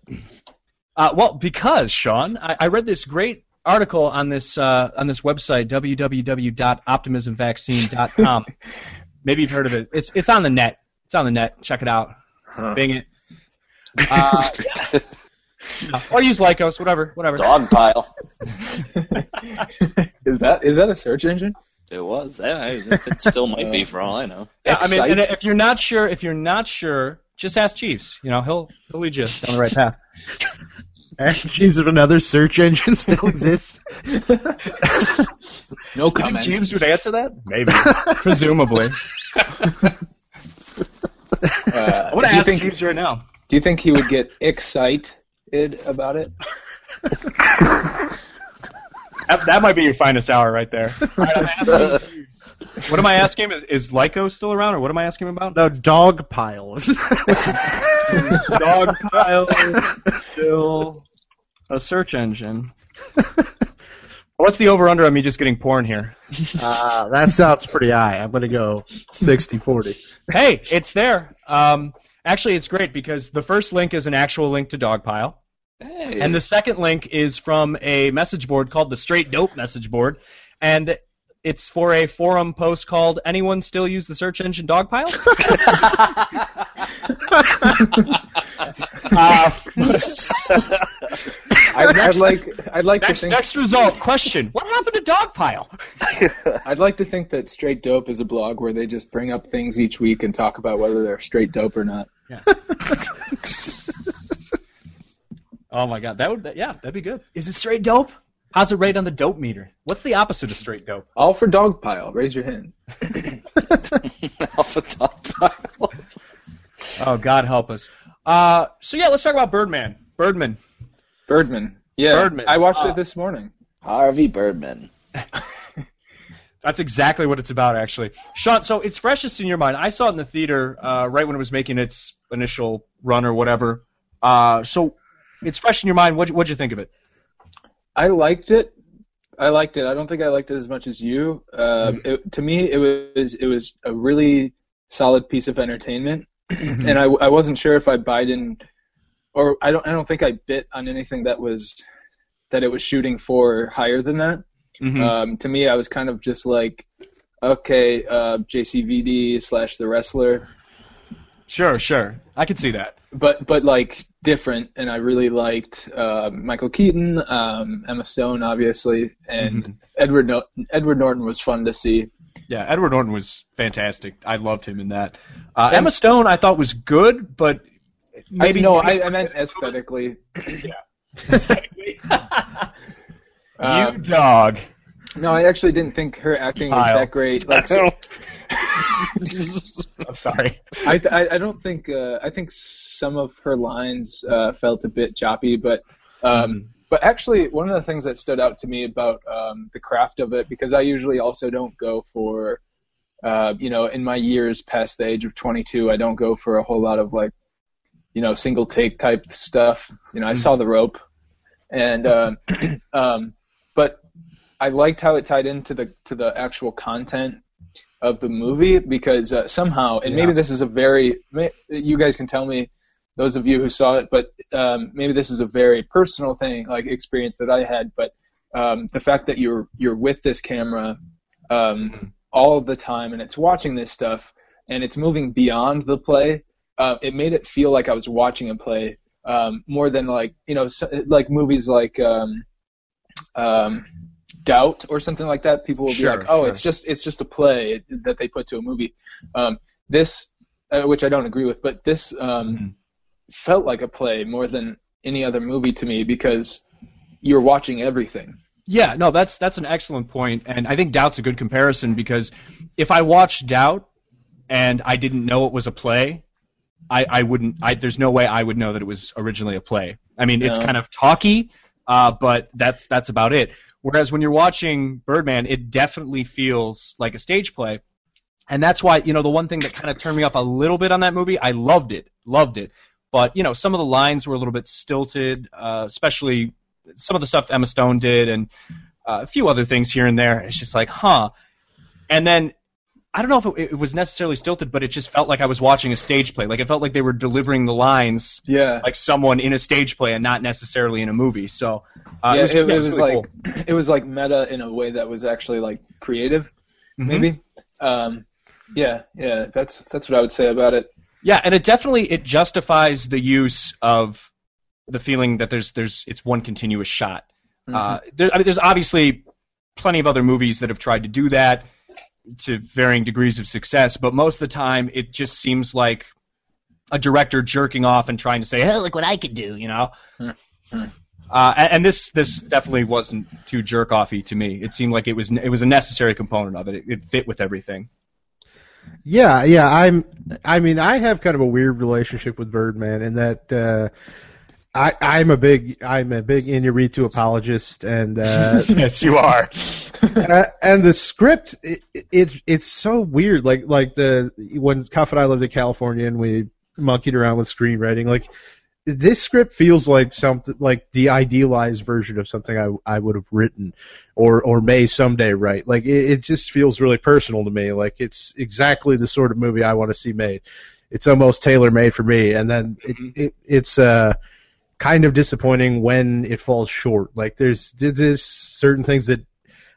Uh, well, because Sean, I, I read this great article on this uh, on this website www.optimismvaccine.com. maybe you've heard of it. It's it's on the net. It's on the net. Check it out. Huh. Bing it. Uh, or use Lycos, whatever, whatever. Dogpile. is that is that a search engine? It was. Yeah, it still might be for all I know. Yeah, I mean, and if you're not sure, if you're not sure, just ask Jeeves. You know, he'll he'll lead you down the right path. Ask Jeeves if another search engine still exists. No You think comment. Jeeves would answer that? Maybe, presumably. Uh, I want to ask think Jeeves right now. do you think he would get excited about it? That, that might be your finest hour right there. All right, I'm asking, what am I asking? Is, is Lycos still around, or what am I asking about? no, dog piles. Dog pile still a search engine. What's the over under on me just getting porn here? uh, that sounds pretty high. I'm going to go 60-40. Hey, it's there. Um, actually, it's great because the first link is an actual link to Dogpile, Hey. and the second link is from a message board called the Straight Dope message board, and it's for a forum post called "Anyone Still Use the Search Engine Dogpile?" Uh, I'd, I'd like I'd like to think next result. Question: What happened to Dogpile? I'd like to think that Straight Dope is a blog where they just bring up things each week and talk about whether they're straight dope or not. Yeah. Oh my god, that would that, yeah, that'd be good. Is it straight dope? How's it rate on the dope meter? What's the opposite of straight dope? All for Dogpile. Raise your hand. Alpha top pile. Oh God, help us. Uh, so yeah, let's talk about Birdman. Birdman. Birdman. Yeah, Birdman. I watched Uh, it this morning. Harvey Birdman. That's exactly what it's about, actually. Sean, so it's freshest in your mind. I saw it in the theater uh, right when it was making its initial run or whatever. Uh, so it's fresh in your mind. What'd, what'd you think of it? I liked it. I liked it. I don't think I liked it as much as you. Um, it, to me, it was it was a really solid piece of entertainment, and I, I wasn't sure if I bite in, or I don't I don't think I bit on anything that was that it was shooting for higher than that. Mhm. Um, to me, I was kind of just like, okay, uh, JCVD slash the wrestler, Sure, sure. I could see that. but but like different, and I really liked uh, Michael Keaton, um, Emma Stone, obviously, and Mhm. Edward no- Edward Norton was fun to see. Yeah, Edward Norton was fantastic. I loved him in that. Uh, Emma Stone, I thought was good, but maybe I, no, I, I meant aesthetically. Aesthetically. you dog. no, I actually didn't think her acting was Kyle. that great. Like, so, I'm sorry. I, I I don't think uh, I think some of her lines uh, felt a bit choppy, but um, but actually one of the things that stood out to me about um, the craft of it because I usually also don't go for uh, you know in my years past the age of 22 I don't go for a whole lot of like you know single take type stuff. You know I saw the rope, and um, um, but I liked how it tied into the to the actual content of the movie because uh, somehow, and maybe this is a very, you guys can tell me, those of you who saw it, but um, maybe this is a very personal thing, like experience that I had. But um, the fact that you're you're with this camera um, all the time and it's watching this stuff and it's moving beyond the play, uh, it made it feel like I was watching a play um, more than like you know so, like movies like um, um, Doubt or something like that. People will Sure, be like, oh, sure. it's just it's just a play that they put to a movie. Um, this, uh, which I don't agree with, but this um, Mhm. Felt like a play more than any other movie to me because you're watching everything. Yeah, no, that's that's an excellent point, and I think Doubt's a good comparison because if I watched Doubt and I didn't know it was a play, I, I wouldn't. I, there's no way I would know that it was originally a play. I mean, it's kind of talky, uh, but that's that's about it. Whereas when you're watching Birdman, it definitely feels like a stage play, and that's why you know the one thing that kind of turned me off a little bit on that movie. I loved it, loved it, but you know some of the lines were a little bit stilted, uh, especially some of the stuff Emma Stone did, and uh, a few other things here and there. It's just like, huh. And then I don't know if it, it was necessarily stilted, but it just felt like I was watching a stage play. Like it felt like they were delivering the lines Yeah. like someone in a stage play and not necessarily in a movie. So uh, yeah, it was, it, yeah, it was was really like it was like meta in a way that was actually like creative, cool. Mhm. maybe. Um, yeah, yeah, that's that's what I would say about it. Yeah, and it definitely it justifies the use of the feeling that there's there's it's one continuous shot. Uh, there, I mean, there's obviously plenty of other movies that have tried to do that to varying degrees of success, but most of the time it just seems like a director jerking off and trying to say, "Hey, look what I could do," you know. Hmm. Hmm. Uh, and, and this this definitely wasn't too jerk offy to me. It seemed like it was it was a necessary component of it. It, it fit with everything. Yeah, yeah. I'm. I mean, I have kind of a weird relationship with Birdman in that uh, I, I'm a big, I'm a big Inarritu apologist, and uh, yes, you are. uh, and the script, it, it it's so weird. Like like the when Cuff and I lived in California and we monkeyed around with screenwriting, like this script feels like something like the idealized version of something I I would have written or or may someday write. Like it, it just feels really personal to me. Like it's exactly the sort of movie I want to see made. It's almost tailor made for me, and then it, it it's uh kind of disappointing when it falls short. Like there's there's certain things that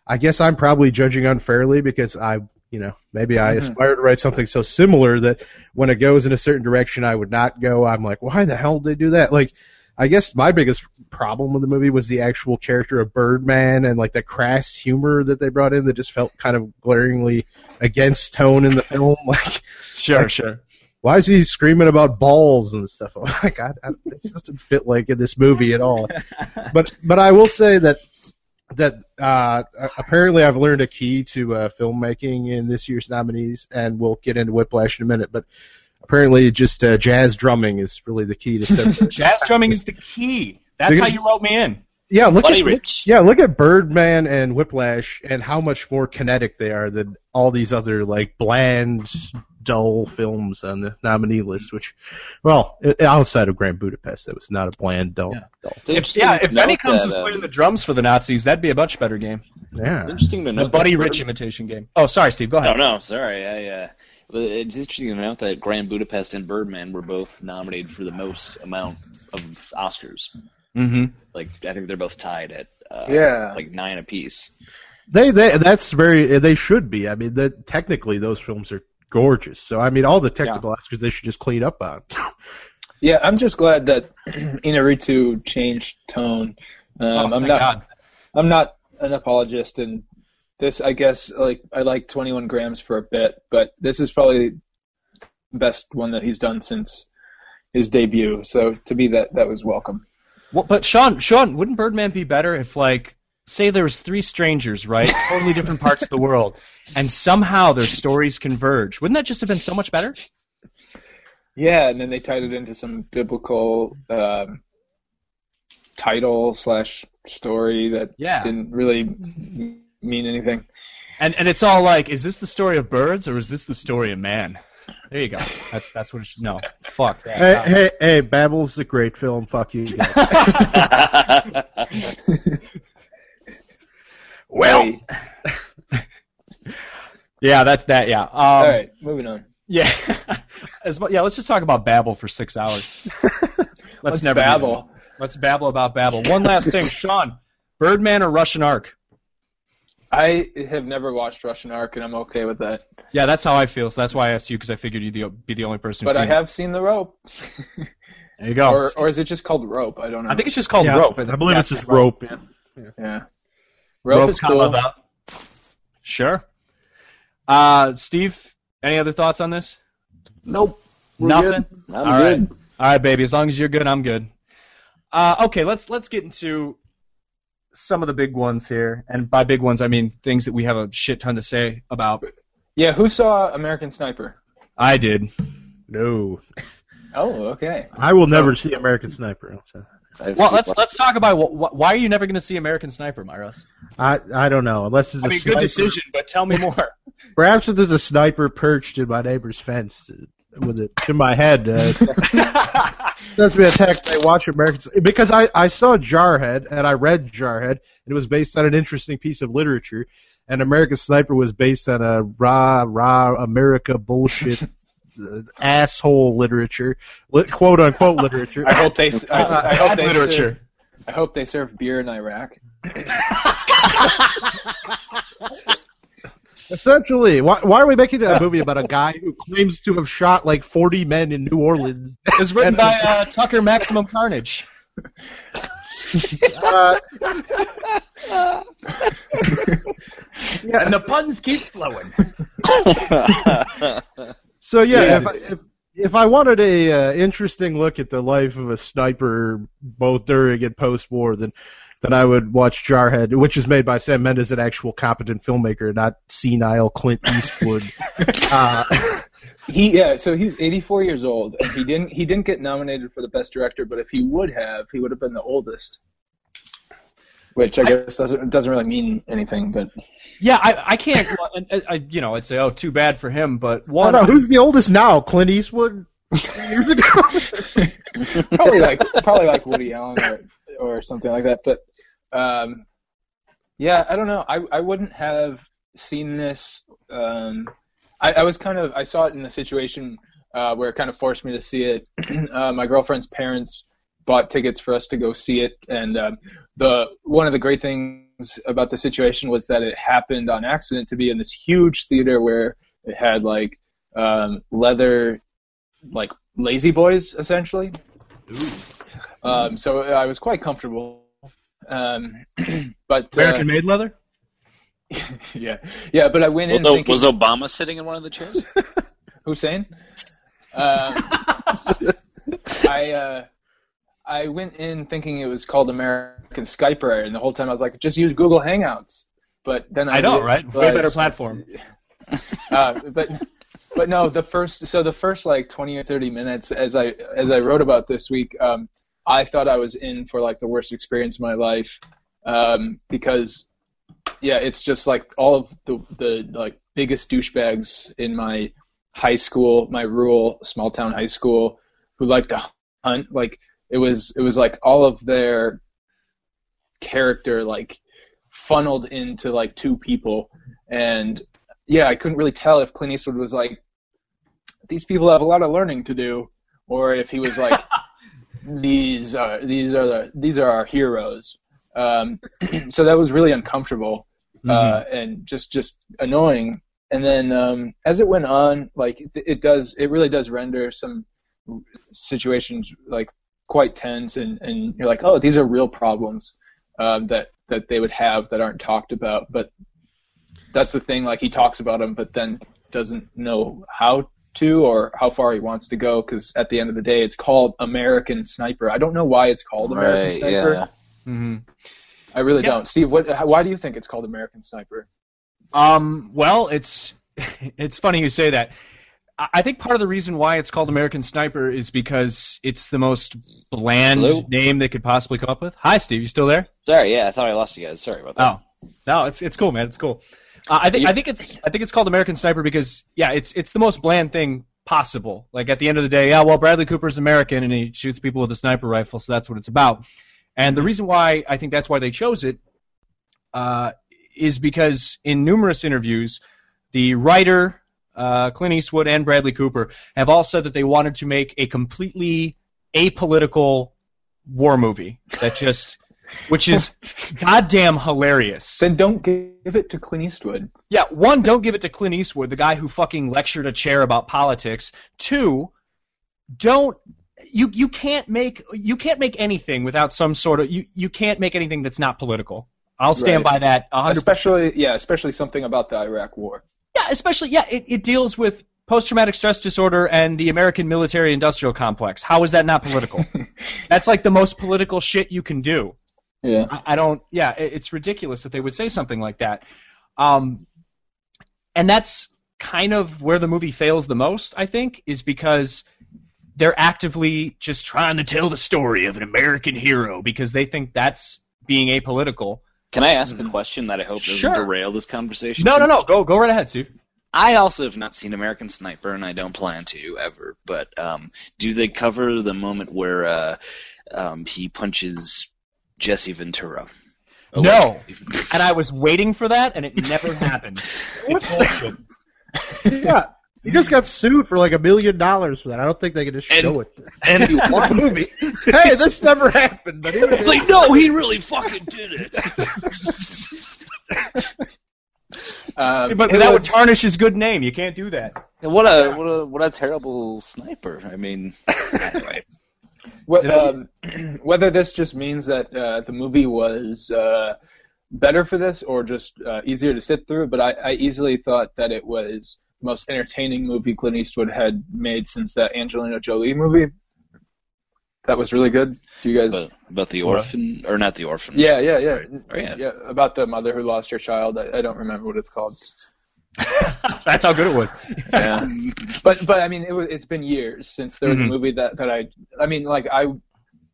I guess I'm probably judging unfairly because I you know, maybe I Mhm. aspire to write something so similar that when it goes in a certain direction, I would not go. I'm like, why the hell did they do that? Like, I guess my biggest problem with the movie was the actual character of Birdman and like the crass humor that they brought in that just felt kind of glaringly against tone in the film. Like, Sure, sure. why is he screaming about balls and stuff? I'm like, I, I, this doesn't fit like in this movie at all. But but I will say that that uh, apparently I've learned a key to uh, filmmaking in this year's nominees, and we'll get into Whiplash in a minute. But apparently, just uh, jazz drumming is really the key to set. Jazz drumming is the key. That's how you wrote me in. yeah, look Buddy at Rich. yeah, look at Birdman and Whiplash, and how much more kinetic they are than all these other like bland, dull films on the nominee list. Which, well, outside of Grand Budapest, that was not a bland, dull. Yeah. dull. If, interesting yeah, if Benny comes that, was um, playing the drums for the Nazis, that'd be a much better game. Yeah. Interesting to The. Buddy that Rich Bird- imitation game. Oh, sorry, Steve. Go ahead. no, no, sorry. I, uh, it's interesting to note that Grand Budapest and Birdman were both nominated for the most amount of Oscars. Mm-hmm. Like, I think they're both tied at uh, Yeah. like nine apiece. They they that's very they should be. I mean, the, technically those films are gorgeous. So I mean, all the technical aspects—they should just clean up on. Yeah, I'm just glad that Inarritu changed tone. Um, Oh, I'm not. God. I'm not an apologist, and this, I guess, like I like 21 grams for a bit, but this is probably the best one that he's done since his debut. So to me, that that was welcome. Well, but Sean, Sean, wouldn't Birdman be better if, like, say there was three strangers, right, totally different parts of the world, and somehow their stories converge? Wouldn't that just have been so much better? Yeah, and then they tied it into some biblical um, title slash story that Yeah. didn't really mean anything. And and it's all like, is this the story of birds or is this the story of man? There you go. That's that's what it should. No, fuck that. hey, hey, hey, Babel's a great film. Fuck you. guys. well, Hey, yeah, that's that. Yeah. Um, all right, moving on. Yeah. As mu- yeah. Let's just talk about Babel for six hours. Let's, Let's never babble. Let's babble about Babel. One last thing, Sean. Birdman or Russian Ark? I have never watched Russian Ark, and I'm okay with that. Yeah, that's how I feel. So that's why I asked you because I figured you'd be the only person. But who's I seen it. have seen the rope, There you go. or or is it just called rope? I don't know. I think it's just called Yeah, rope. I believe it's just rope. Yeah. yeah, rope, Rope, is comma, cool. Sure. Uh, Steve, any other thoughts on this? nope. We're Nothing. good. I'm All right. good. All right, baby. As long as you're good, I'm good. Uh, okay, let's let's get into some of the big ones here, and by big ones I mean things that we have a shit ton to say about. Yeah, who saw American Sniper? I did. No, Oh, okay. I will never see American Sniper. So. I've Well, let's let's talk about wh- wh- why are you never going to see American Sniper, Myros? I I don't know unless it's I a mean, sniper. good decision, but tell me more. Perhaps if there's a sniper perched in my neighbor's fence uh, with it to my head. Uh, That's me a text. I watch Americans because I I saw Jarhead and I read Jarhead. And it was based on an interesting piece of literature, and American Sniper was based on a rah rah America bullshit asshole literature, lit, quote unquote literature. I hope they. I, I hope they literature. Serve, I hope they serve beer in Iraq. Essentially, why, why are we making a movie about a guy who claims to have shot like 40 men in New Orleans? It's was written by uh, Tucker Maximum Carnage. Uh, And the puns keep flowing. So yeah, if, I, if if I wanted a uh, interesting look at the life of a sniper, both during and post-war, then then I would watch Jarhead, which is made by Sam Mendes, an actual competent filmmaker, not senile Clint Eastwood. uh, He yeah, so he's 84 years old, and he didn't he didn't get nominated for the best director, but if he would have, he would have been the oldest. Which I guess doesn't doesn't really mean anything, but Yeah, I, I can't. well, and, I, you know, I'd say, oh, too bad for him. But I one, don't know who's the oldest now, Clint Eastwood. Years ago. probably like probably like Woody Allen or or something like that. But um, yeah, I don't know. I I wouldn't have seen this. Um, I, I was kind of I saw it in a situation uh, where it kind of forced me to see it. uh, my girlfriend's parents bought tickets for us to go see it, and um, the one of the great things about the situation was that it happened on accident to be in this huge theater where it had like um, leather, like lazy boys essentially. Um, so I was quite comfortable. Um, but uh, American made leather. yeah, yeah. But I went in Was, thinking was Obama sitting in one of the chairs? Hussein. Um, I uh, I went in thinking it was called American Skyper, and the whole time I was like, just use Google Hangouts. But then I, I know, right? Way better platform. uh, but but no, the first so the first like twenty or thirty minutes, as I as I wrote about this week, um, I thought I was in for like the worst experience of my life, um, because yeah, it's just like all of the the like biggest douchebags in my high school, my rural small town high school, who like to hunt. Like it was it was like all of their character like funneled into like two people and yeah, I couldn't really tell if Clint Eastwood was like, these people have a lot of learning to do, or if he was like, these are these are the these are our heroes. Um, so that was really uncomfortable uh, and just just annoying. And then um, as it went on, like it, it does, it really does render some situations like quite tense, and and you're like, oh, these are real problems um, that that they would have that aren't talked about, but that's the thing. Like he talks about them, but then doesn't know how to or how far he wants to go. Because at the end of the day, it's called American Sniper. I don't know why it's called American right. Sniper. Yeah. hmm I really Yeah. don't. Steve, what? Why do you think it's called American Sniper? Um, well, it's it's funny you say that. I think part of the reason why it's called American Sniper is because it's the most bland Hello? name they could possibly come up with. Hi, Steve. You still there? Sorry. Yeah, I thought I lost you guys. Sorry about that. Oh, no, it's it's cool, man. It's cool. Uh, I think I think it's I think it's called American Sniper because yeah, it's it's the most bland thing possible. Like at the end of the day, yeah, well, Bradley Cooper's American and he shoots people with a sniper rifle, so that's what it's about. And the reason why I think that's why they chose it uh, is because in numerous interviews, the writer uh, Clint Eastwood and Bradley Cooper have all said that they wanted to make a completely apolitical war movie that just, which is goddamn hilarious. Then don't give it to Clint Eastwood. Yeah, one, don't give it to Clint Eastwood, the guy who fucking lectured a chair about politics. Two, don't you you can't make you can't make anything without some sort of you you can't make anything that's not political. I'll stand Right. by that a hundred. Especially, yeah, especially something about the Iraq War. Yeah, especially yeah, it, it deals with post traumatic stress disorder and the American military industrial complex. How is that not political? that's like the most political shit you can do. Yeah. I, I don't. Yeah, it, it's ridiculous that they would say something like that. Um, and that's kind of where the movie fails the most. I think is because they're actively just trying to tell the story of an American hero because they think that's being apolitical. Can I ask a question that I hope doesn't Sure. derail this conversation? No, too no, no. much? Go, go right ahead, Steve. I also have not seen American Sniper, and I don't plan to ever. But um, do they cover the moment where uh, um, he punches Jesse Ventura? No. And I was waiting for that, and it never happened. It's bullshit. yeah, he just got sued for like a million dollars for that. I don't think they can just And- show it. And you in the movie. hey, this never happened. But here it It's like, no, he really fucking did it. Um, But it that would tarnish his good name. You can't do that. what a what a what a terrible sniper. I mean, anyway. Wh- um, whether this just means that uh, the movie was uh, better for this or just uh, easier to sit through, but I, I easily thought that it was the most entertaining movie Clint Eastwood had made since that Angelina Jolie movie. That was really good. Do you guys? About, about the orphan, or not the orphan? yeah, yeah, yeah, Oh, yeah. yeah. About the mother who lost her child. I, I don't remember what it's called. That's how good it was. Yeah. but but I mean, it was, it's been years since there was Mhm. a movie that that I I mean, like I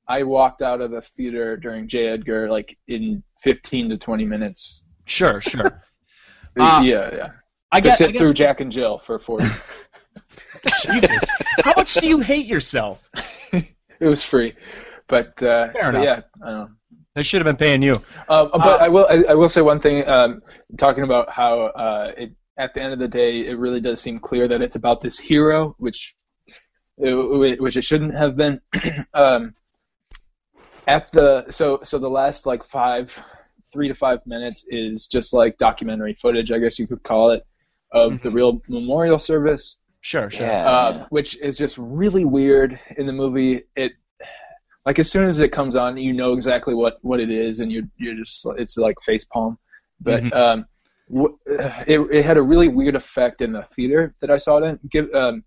I walked out of the theater during J. Edgar like in 15 to 20 minutes. Sure, sure. Uh, yeah, yeah. I To guess, I guess through Jack and Jill for 40. Jesus. How much do you hate yourself? it was free, but uh, Fair but enough. yeah. I. They should have been paying you. Um, but Uh, I will I, I will say one thing. Um, talking about how uh, it at the end of the day, it really does seem clear that it's about this hero, which uh, which it shouldn't have been. um, at the so so the last like five three to five minutes is just like documentary footage, I guess you could call it, of the real memorial service. Sure, sure. Yeah. uh, which is just really weird in the movie. It like as soon as it comes on, you know exactly what what it is, and you're you're just it's like face palm. But Mhm. um, w- it it had a really weird effect in the theater that I saw it in. Give um,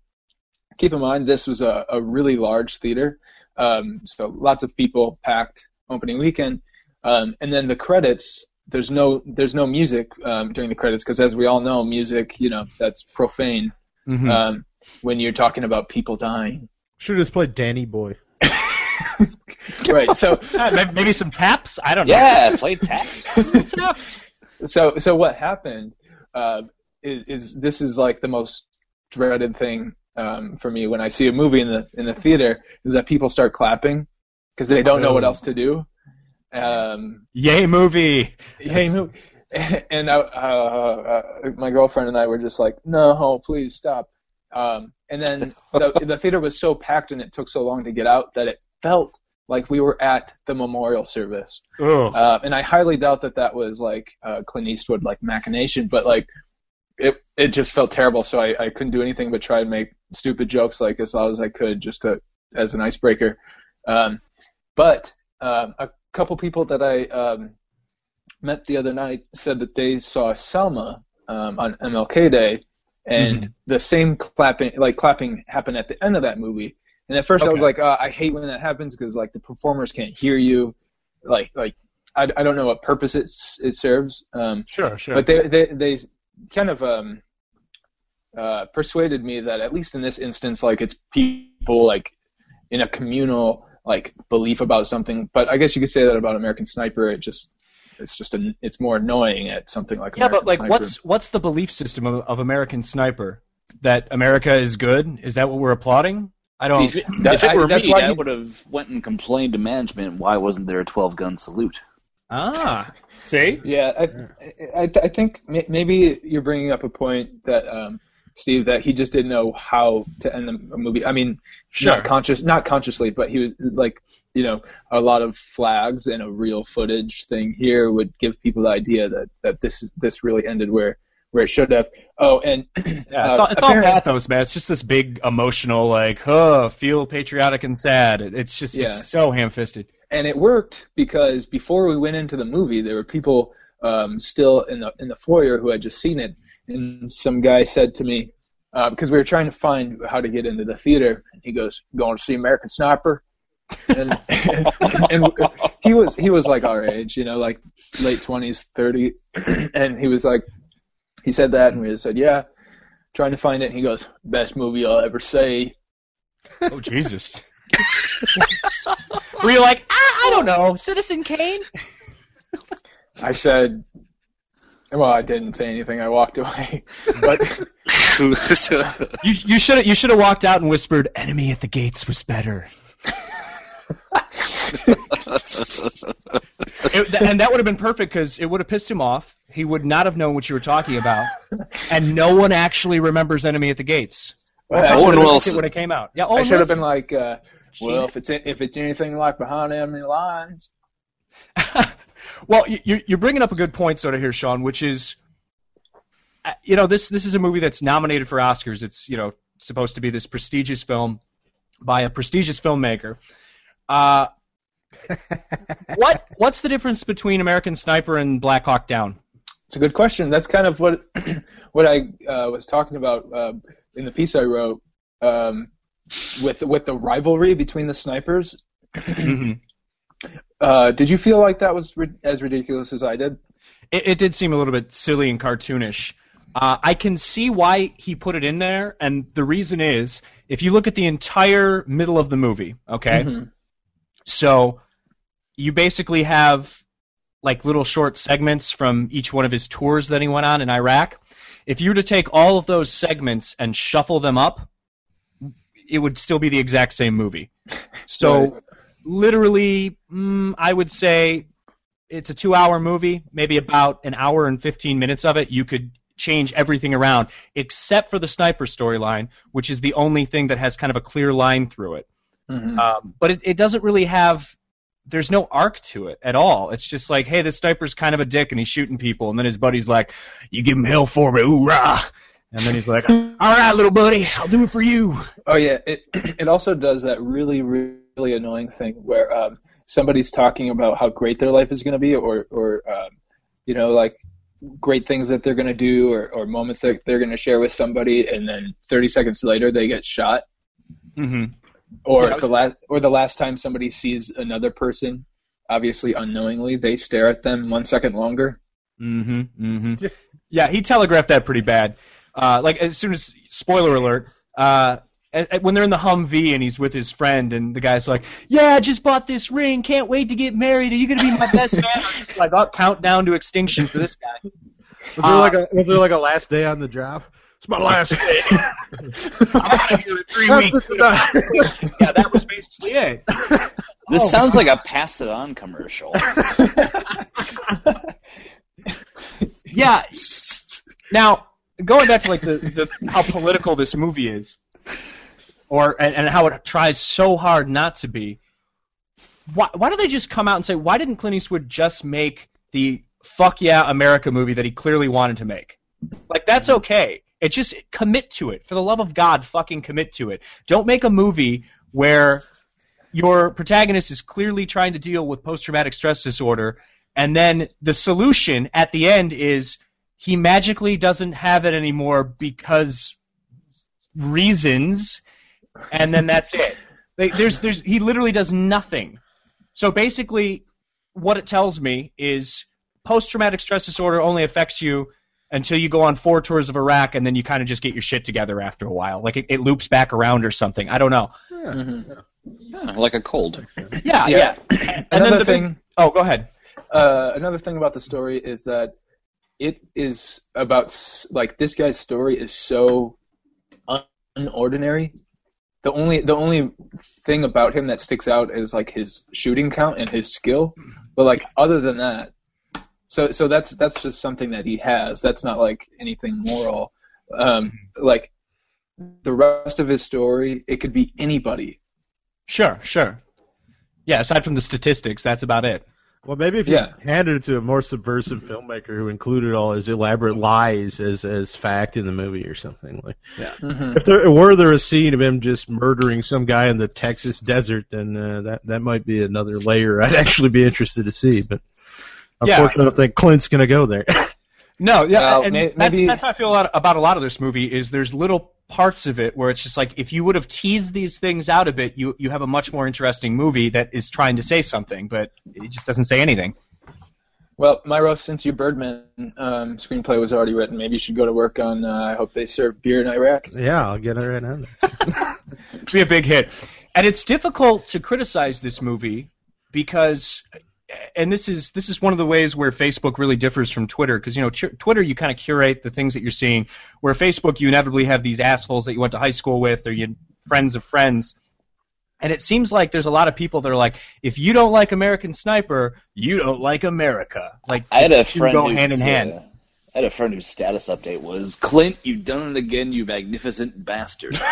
keep in mind this was a, a really large theater, um, so lots of people packed opening weekend, um, and then the credits. There's no there's no music um, during the credits because as we all know, music you know that's profane Mhm. um, when you're talking about people dying. Should have just played Danny Boy. right. So Uh, maybe some taps. I don't know. Yeah, play taps. taps. so so what happened uh, is, is this is like the most dreaded thing um, for me when I see a movie in the in the theater is that people start clapping because they don't know what Oh. else to do. Um, Yay movie. Yay no, and I, uh, uh, my girlfriend and I were just like, no, please stop. Um, and then the, the theater was so packed and it took so long to get out that it felt like we were at the memorial service. Uh, and I highly doubt that that was like uh, Clint Eastwood like machination, but like it it just felt terrible. So I, I couldn't do anything but try and make stupid jokes like as loud as I could just to as an icebreaker. Um, but um, a couple people that I um, met the other night said that they saw Selma um, on MLK Day, and the same clapping like clapping happened at the end of that movie. And at first I was like, uh, I hate when that happens because like the performers can't hear you, like like I, I don't know what purpose it it serves. Um, Sure, sure. but they they they kind of um uh persuaded me that at least in this instance like it's people like in a communal like belief about something but i guess you could say that about american sniper it just it's just a, it's more annoying at something like yeah, but like, Sniper. what's what's the belief system of, of American Sniper? That America is good? Is that what we're applauding? I don't. if it, That- if it I- were that's me, why I would have went and complained to management. Why wasn't there a 12 gun salute? Ah, see. Yeah, I, I, I think maybe you're bringing up a point that um, Steve that he just didn't know how to end the movie. I mean, Sure. not conscious, not consciously, but he was like, you know, a lot of flags and a real footage thing here would give people the idea that that this is this really ended where where it should have. Oh, and Yeah, it's, uh, all, it's all pathos, man. It's just this big emotional, like, oh, feel patriotic and sad. It's just, Yeah. it's so ham-fisted. and it worked because before we went into the movie, there were people um, still in the in the foyer who had just seen it, and some guy said to me because we were trying to find how to get into the theater, and he goes, "Going to see American Sniper," and and he was he was like our age, you know, like late twenties, thirty, and he was like, he said that, and we just said, "Yeah." Trying to find it, and he goes, "Best movie I'll ever see." Oh, Jesus. Were you like, ah, I don't know, Citizen Kane? I said, well, I didn't say anything. I walked away. But You you should you should have walked out and whispered, "Enemy at the gates was better." It, th- and that would have been perfect because it would have pissed him off. He would not have known what you were talking about, and no one actually remembers "Enemy at the Gates." I That's should what it Wilson. when it came out. Yeah, I should have been like, uh, well, if it's if it's anything like Behind Enemy Lines, well, you- you're, bringing up a good point, sort of here, Sean, which is, uh, you know, this this is a movie that's nominated for Oscars. It's you know supposed to be this prestigious film by a prestigious filmmaker. Uh, what what's the difference between American Sniper and Black Hawk Down? it's a good question. That's kind of what what I uh, was talking about uh, in the piece I wrote um, with with the rivalry between the snipers. Uh, did you feel like that was ri- as ridiculous as I did? It, it did seem a little bit silly and cartoonish. Uh, I can see why he put it in there, and the reason is if you look at the entire middle of the movie, okay, Mhm. so you basically have like little short segments from each one of his tours that he went on in Iraq. If you were to take all of those segments and shuffle them up, it would still be the exact same movie. So. Literally, mm, I would say it's a two-hour movie. Maybe about an hour and 15 minutes of it, you could change everything around, except for the sniper storyline, which is the only thing that has kind of a clear line through it. Mhm. Um, but it, it doesn't really have there's no arc to it at all. It's just like, hey, this sniper's kind of a dick and he's shooting people, and then his buddy's like, you give him hell for me, hoorah! And then he's like, all right, little buddy, I'll do it for you. Oh yeah, it it also does that really really annoying thing where um, somebody's talking about how great their life is going to be, or or um, you know like great things that they're going to do, or or moments that they're going to share with somebody, and then 30 seconds later they get shot, Mm-hmm. or Yeah, was- the last or the last time somebody sees another person, obviously unknowingly, they stare at them one second longer. Mm-hmm. Mm-hmm. Yeah, he telegraphed that pretty bad. Uh, like as soon as spoiler alert, uh, a- a- when they're in the Humvee and he's with his friend and the guy's like, "Yeah, I just bought this ring. Can't wait to get married. Are you gonna be my best man?" I was just like, "Oh, countdown to extinction for this guy." Was there like a uh, was there like a last day on the job? It's my last day. I'm out of here in three weeks. yeah, that was basically it. This Oh, sounds like a pass it on commercial. Yeah. Now, going back to like the, the how political this movie is, or and, and how it tries so hard not to be. Why, why do they just come out and say why didn't Clint Eastwood just make the fuck yeah America movie that he clearly wanted to make? Like that's okay. It just commit to it. For the love of God, fucking commit to it. Don't make a movie where your protagonist is clearly trying to deal with post traumatic stress disorder and then the solution at the end is he magically doesn't have it anymore because reasons and then that's it. They, there's there's he literally does nothing. So basically what it tells me is post traumatic stress disorder only affects you until you go on four tours of Iraq and then you kind of just get your shit together after a while. Like it, it loops back around or something. I don't know. Yeah, like a cold. Yeah, Yeah. And Another then the thing- Big, oh, go ahead. uh, another thing about the story is that it is about like this guy's story is so unordinary. The only the only thing about him that sticks out is like his shooting count and his skill. But like other than that, so so that's that's just something that he has. That's not like anything moral. Um, like the rest of his story, it could be anybody. Sure, sure. Yeah, aside from the statistics, that's about it. Well, maybe if you Yeah. handed it to a more subversive filmmaker who included all his elaborate lies as as fact in the movie or something like. Mhm. If there were there a scene of him just murdering some guy in the Texas desert, then uh, that that might be another layer I'd actually be interested to see. But Yeah. unfortunately, I don't think Clint's gonna go there. No, yeah, Well, and may- that's, maybe- that's how I feel a lot about a lot of this movie. Is there's little parts of it where it's just like if you would have teased these things out a bit, you you have a much more interesting movie that is trying to say something, but it just doesn't say anything. Well, Myro, since your Birdman um, screenplay was already written, maybe you should go to work on. Uh, I hope they serve beer in Iraq. yeah, I'll get it right on there. It'd be a big hit. And it's difficult to criticize this movie because and this is this is one of the ways where Facebook really differs from Twitter because you know Twitter you kind of curate the things that you're seeing where Facebook you inevitably have these assholes that you went to high school with or you friends of friends. And it seems like there's a lot of people that are like if you don't like American Sniper you don't like America. Like I had a friend go hand in hand. uh, I had a friend whose status update was Clint, you've done it again, you magnificent bastard.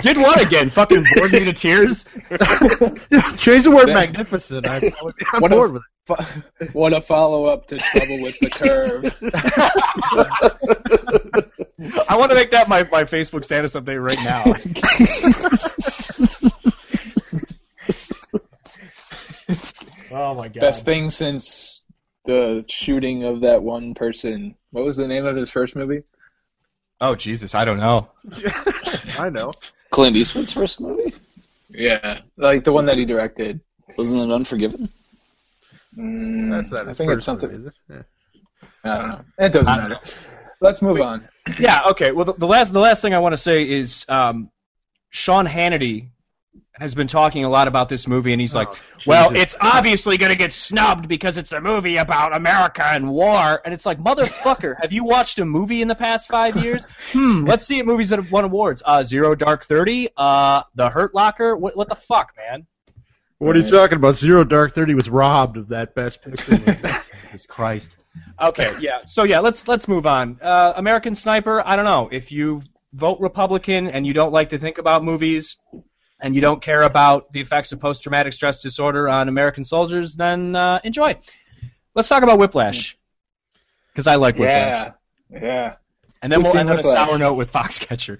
did what again fucking bored me to tears Change the word Yeah. magnificent. I, I'm What bored if- with it. Fo- what a follow up to Trouble with the Curve. I want to make that my, my Facebook status update right now. oh my god. Best thing since the shooting of that one person. What was the name of his first movie? Oh Jesus, I don't know. I know. Clint Eastwood's first movie? Yeah, like the one that he directed. Wasn't it Unforgiven? Mm, That's not I think first it's something. movie, is it? Yeah. I don't know. It doesn't I don't matter. Let's move on. Yeah. Okay. Well, the, the last the last thing I want to say is um, Sean Hannity has been talking a lot about this movie, and he's like, "Well, Jesus. it's obviously going to get snubbed because it's a movie about America and war." And it's like, motherfucker, have you watched a movie in the past five years? Hmm. Let's see at movies that have won awards. Uh, Zero Dark Thirty. Uh, The Hurt Locker. What what the fuck, man? What are you talking about? Zero Dark Thirty was robbed of that best picture. Jesus Christ. Okay, yeah. So yeah, let's let's move on. Uh, American Sniper. I don't know if you vote Republican and you don't like to think about movies. And you don't care about the effects of post-traumatic stress disorder on American soldiers, then uh, enjoy. Let's talk about Whiplash, because I like Whiplash. Yeah, yeah. And then Who's we'll seen end on a sour note with Foxcatcher.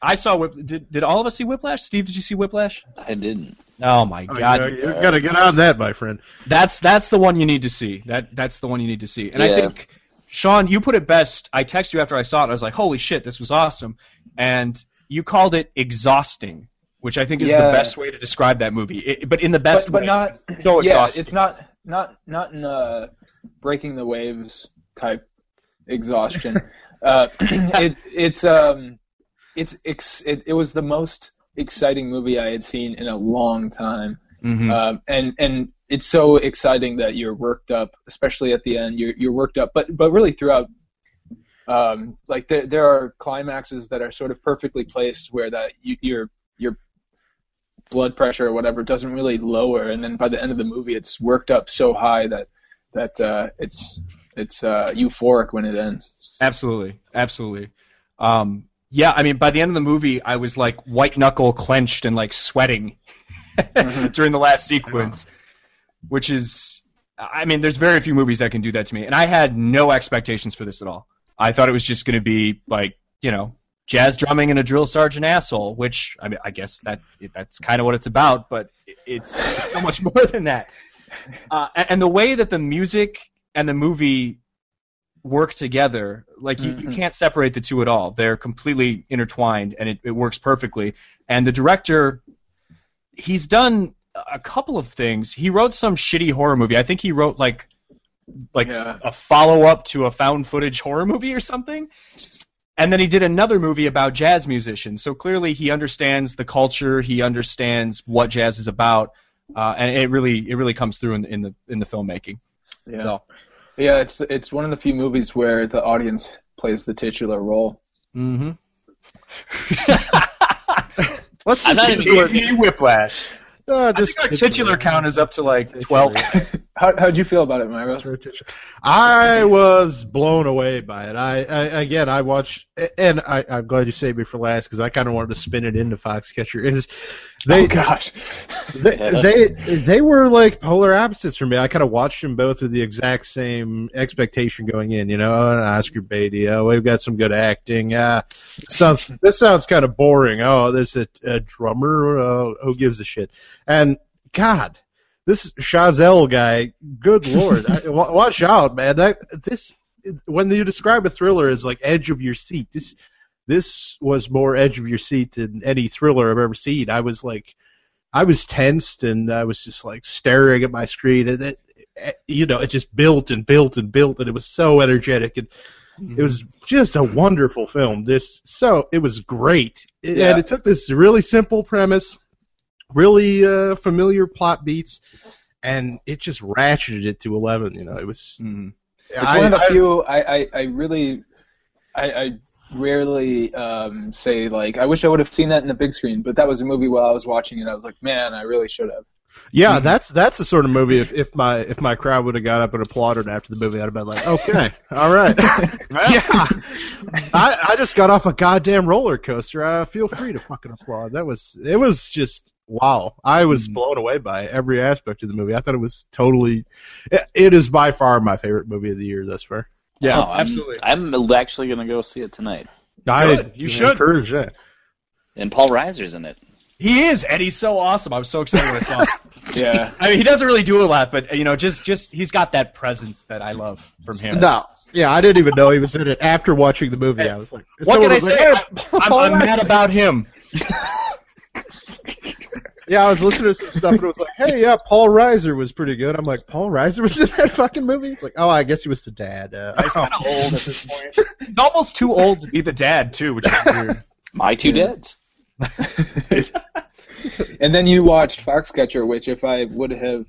I saw Whip. Did, did all of us see Whiplash? Steve, did you see Whiplash? I didn't. Oh my Oh, God! you, you gotta get on that, my friend. That's that's the one you need to see. That that's the one you need to see. And I think Sean, you put it best. I texted you after I saw it. I was like, "Holy shit, this was awesome!" And you called it exhausting, which I think is the best way to describe that movie. It, but in the best but, but way. not so yeah, exhausting. it's not not not in uh, breaking the waves type exhaustion. uh, it it's um it's ex- it, it was the most exciting movie I had seen in a long time. Mm-hmm. Um, and and it's so exciting that you're worked up, especially at the end. You're you're worked up, but but really throughout. Um, like there there are climaxes that are sort of perfectly placed where that you, your your blood pressure or whatever doesn't really lower, and then by the end of the movie, it's worked up so high that that uh, it's it's uh, euphoric when it ends. Absolutely, absolutely. Um, yeah, I mean, by the end of the movie, I was like white knuckle clenched and like sweating during the last sequence, which is, I mean, there's very few movies that can do that to me, and I had no expectations for this at all. I thought it was just going to be like, you know, jazz drumming and a drill sergeant asshole, which I mean, I guess that that's kind of what it's about, but it's so much more than that. Uh, and, the way that the music and the movie work together, like you, you Mhm. can't separate the two at all. They're completely intertwined, and it, it works perfectly. And the director, he's done a couple of things. He wrote some shitty horror movie. I think he wrote like like Yeah. a follow up to a found footage horror movie or something. And then he did another movie about jazz musicians. So clearly he understands the culture. He understands what jazz is about, uh, and it really it really comes through in, in the in the filmmaking. Yeah. So, Yeah, it's it's one of the few movies where the audience plays the titular role. mm-hmm. Let's I'm just see Whiplash. Uh, I just think our titular count is up to like twelve. How how'd you feel about it, Myra? I was blown away by it. I, I again, I watched, and I, I'm glad you saved me for last because I kind of wanted to spin it into Foxcatcher. Is they, oh gosh. they, they, they were like polar opposites for me. I kind of watched them both with the exact same expectation going in. You know, an Oscar baity. Oh, we've got some good acting. Uh, sounds this sounds kind of boring. Oh, there's a, a drummer. Uh, who gives a shit? And God, this Chazelle guy, good lord, I, watch out, man. That this when you describe a thriller as like edge of your seat, this this was more edge of your seat than any thriller I've ever seen. I was like, I was tensed and I was just like staring at my screen, and it, it you know, it just built and built and built, and it was so energetic and. Mm-hmm. It was just a wonderful film. This so it was great, It- Yeah. and it took this really simple premise, really uh, familiar plot beats, and it just ratcheted it to eleven. You know, it was. Mhm. It's I- one of the I- few I, I, I really I, I rarely um, say like I wish I would have seen that in the big screen, but that was a movie while I was watching it. I was like, man, I really should have. Yeah, that's that's the sort of movie. If, if my if my crowd would have got up and applauded after the movie, I'd have been like, okay, all right, yeah. I I just got off a goddamn roller coaster. Uh, feel free to fucking applaud. That was it was just wow. I was mm-hmm. blown away by every aspect of the movie. I thought it was totally. It, it is by far my favorite movie of the year thus far. Yeah, Oh, I'm- absolutely. I'm, actually going to go see it tonight. I Good. You should. encourage that. And Paul Reiser's in it. He is, and he's so awesome. I was so excited when I saw him. Yeah. I mean, he doesn't really do a lot, but you know, just just he's got that presence that I love from him. No, yeah, I didn't even know he was in it after watching the movie. I was like, What someone can I was like, say? "Hey, I'm, I'm mad about him. Yeah, I was listening to some stuff and it was like, hey, yeah, Paul Reiser was pretty good. I'm like, Paul Reiser was in that fucking movie? It's like, oh, I guess he was the dad. Uh, He's kind of old at this point. He's almost too old to be the dad too, which is weird. My two dads. And then you watched Foxcatcher, which if I would have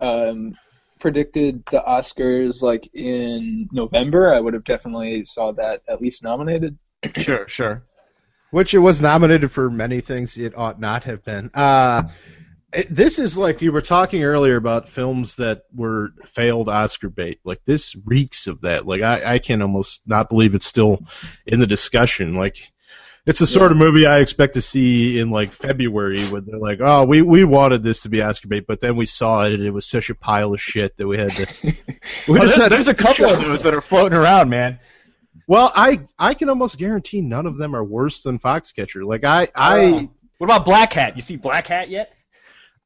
um, predicted the Oscars like in November, I would have definitely saw that at least nominated. sure, sure. Which it was nominated for many things it ought not have been. Uh, it, this is like you were talking earlier about films that were failed Oscar bait. Like this reeks of that. Like I, I can almost not believe it's still in the discussion. Like it's the sort of movie I expect to see in like February when they're like, oh, we we wanted this to be Oscar bait, but then we saw it and it was such a pile of shit that we had to. We Well, just there's, had to- there's a couple of those that are floating around, man. Well, I I can almost guarantee none of them are worse than Foxcatcher. Like I I. Oh. What about Blackhat? You see Blackhat yet?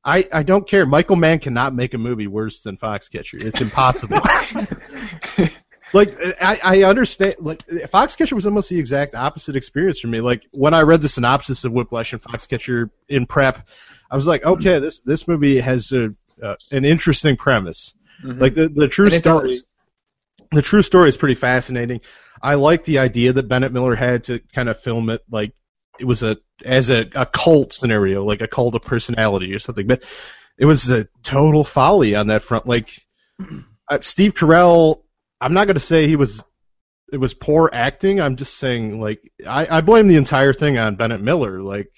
I, I don't care. Michael Mann cannot make a movie worse than Foxcatcher. It's impossible. like I, I understand. Like Foxcatcher was almost the exact opposite experience for me. Like when I read the synopsis of Whiplash and Foxcatcher in prep, I was like, okay, this this movie has a uh, an interesting premise. Mhm. Like the the true story. The true story is pretty fascinating. I like the idea that Bennett Miller had to kind of film it like it was a as a, a cult scenario, like a cult of personality or something. But it was a total folly on that front. Like uh, Steve Carell, I'm not going to say he was it was poor acting. I'm just saying like I, I blame the entire thing on Bennett Miller. Like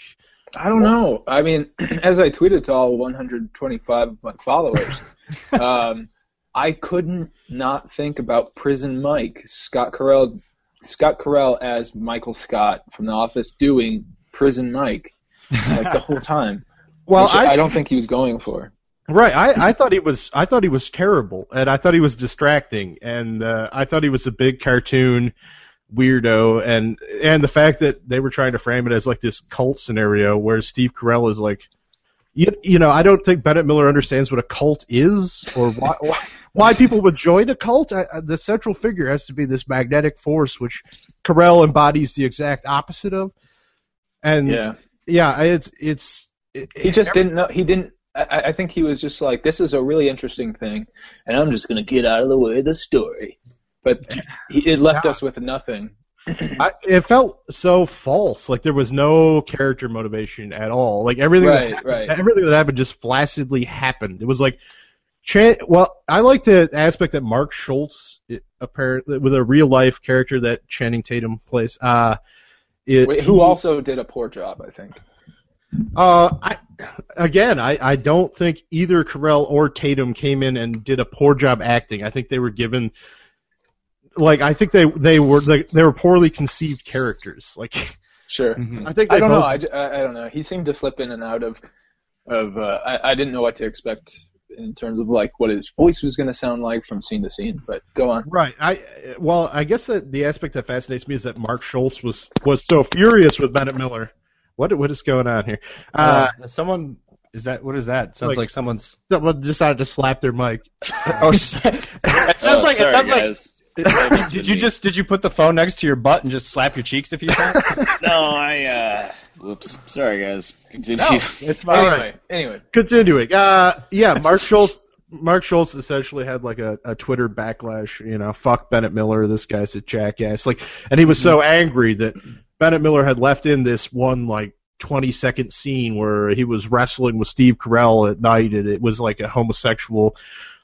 I don't know. I mean, as I tweeted to all 125 of my followers, um, I couldn't not think about Prison Mike, Scott Carell, Scott Carell as Michael Scott from The Office doing Prison Mike like the whole time. well, which I, don't think he was going for. Right. I, I thought he was I thought he was terrible and I thought he was distracting and uh, I thought he was a big cartoon weirdo and and the fact that they were trying to frame it as like this cult scenario where Steve Carell is like you, you know, I don't think Bennett Miller understands what a cult is or why why, why people would join a cult. I, the central figure has to be this magnetic force which Carell embodies the exact opposite of. And Yeah, yeah, it's it's it, he just didn't know. He didn't. I, I think he was just like, this is a really interesting thing, and I'm just gonna get out of the way of the story. But he, it left Yeah. us with nothing. I, it felt so false. Like there was no character motivation at all. Like everything, Right, that, right. everything that happened just flaccidly happened. It was like, Chan- well, I like the aspect that Mark Schultz, it, apparently with a real life character that Channing Tatum plays. Uh, it, Wait, who he- also did a poor job, I think. Uh, I again, I, I don't think either Carell or Tatum came in and did a poor job acting. I think they were given, like, I think they they were like, they were poorly conceived characters. Like, Sure. Mhm. I think they I don't both, know. I, j- I- I don't know. He seemed to slip in and out of of. Uh, I I didn't know what to expect in terms of like what his voice was going to sound like from scene to scene. But go on. Right. I well, I guess that the aspect that fascinates me is that Mark Schultz was was so furious with Bennett Miller. What what is going on here? Uh, Uh, someone is that what is that? Sounds like- like, someone's. someone decided to slap their mic. Oh, it sounds Oh, like sorry, it sounds like. guys. Did you just did you put the phone next to your butt and just slap your cheeks a few times? No, I. uh Whoops. Sorry, guys. Continue. no, it's fine. Anyway, anyway. Continuing. Uh, yeah, Mark Schultz. Mark Schultz essentially had like a, a Twitter backlash. You know, fuck Bennett Miller. This guy's a jackass. Like, and he was so angry that Bennett Miller had left in this one like 20 second scene where he was wrestling with Steve Carell at night, and it was like a homosexual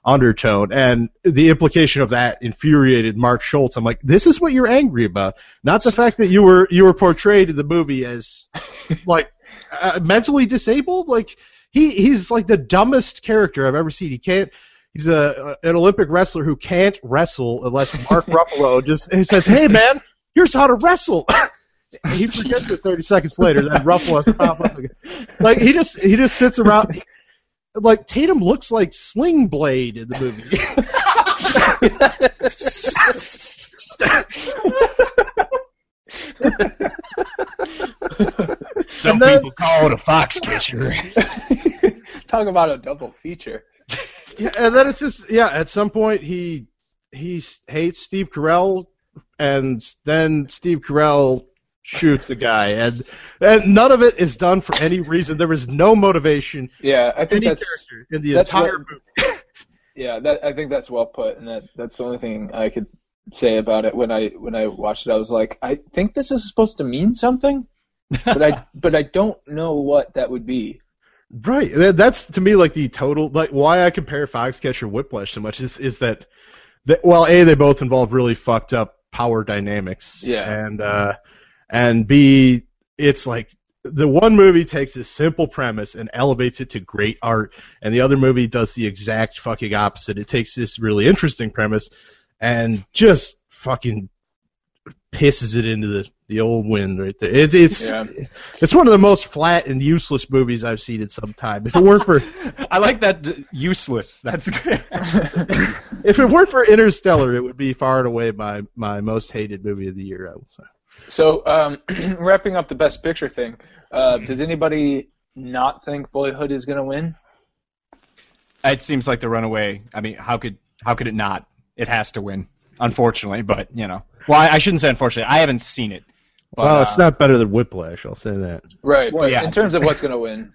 undertone. And the implication of that infuriated Mark Schultz. I'm like, this is what you're angry about, not the fact that you were you were portrayed in the movie as like uh, mentally disabled. Like he he's like the dumbest character I've ever seen. He can't. He's a an Olympic wrestler who can't wrestle unless Mark Ruffalo just he says, "Hey man, here's how to wrestle." he forgets it 30 seconds later. Then Ruffalo has to pop up again. Like he just he just sits around. Like Tatum looks like Sling Blade in the movie. Some then- people call it a Foxcatcher. Talk about a double feature. Yeah, and then it's just yeah. At some point, he he hates Steve Carell, and then Steve Carell shoots the guy, and and none of it is done for any reason. There is no motivation. Yeah, I think that's in the that's entire what- movie. yeah. That I think that's well put, and that that's the only thing I could say about it. When I when I watched it, I was like, I think this is supposed to mean something, but I but I don't know what that would be. Right. That's to me like the total like why I compare Foxcatcher Whiplash so much is is that that well a they both involve really fucked up power dynamics. Yeah. And uh and b it's like the one movie takes this simple premise and elevates it to great art and the other movie does the exact fucking opposite. It takes this really interesting premise and just fucking pisses it into the, the old wind right there. It, it's Yeah. it's one of the most flat and useless movies I've seen in some time. If it weren't for I like that d- useless. That's good. if it weren't for Interstellar, it would be far and away my my most hated movie of the year. I would say. So, um, wrapping up the best picture thing, uh, does anybody not think Boyhood is going to win? it seems like the runaway. I mean, how could how could it not? It has to win, unfortunately. But you know, well, I, I shouldn't say unfortunately. I haven't seen it. But, well, uh, it's not better than Whiplash. I'll say that. Right. Well, but yeah. in terms of what's going to win,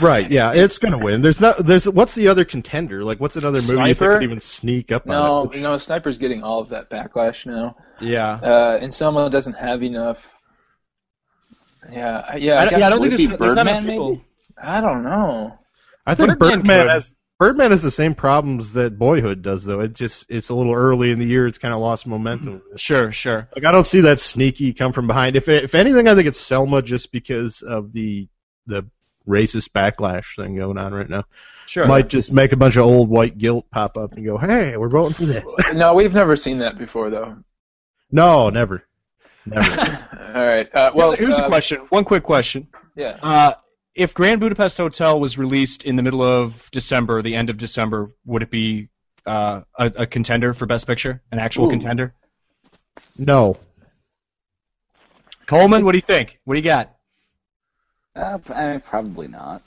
Right? Yeah, it's gonna win. There's not. There's what's the other contender? Like, what's another movie that Sniper? could even sneak up no, on it? no, Sniper's getting all of that backlash now. Yeah. Uh, and Selma doesn't have enough. Yeah, I- yeah. I, I don't, yeah, I don't Would think there's, be there's not enough people. maybe? I don't know. I think Birdman Birdman, has Birdman has the same problems that Boyhood does, though. It just it's a little early in the year. It's kind of lost momentum. Sure, sure. Like I don't see that sneaky come from behind. If if anything, I think it's Selma just because of the the racist backlash thing going on right now. Sure. Might just make a bunch of old white guilt pop up and go, "Hey, we're voting for this." No, we've never seen that before, though. no, never, never. All right. Uh, well, here's, a, here's uh, a question. One quick question. Yeah. Uh, if Grand Budapest Hotel was released in the middle of December, the end of December, would it be uh, a, a contender for Best Picture? An actual Ooh. contender? no. Coleman, what do you think? What do you got? Uh, I mean, probably not.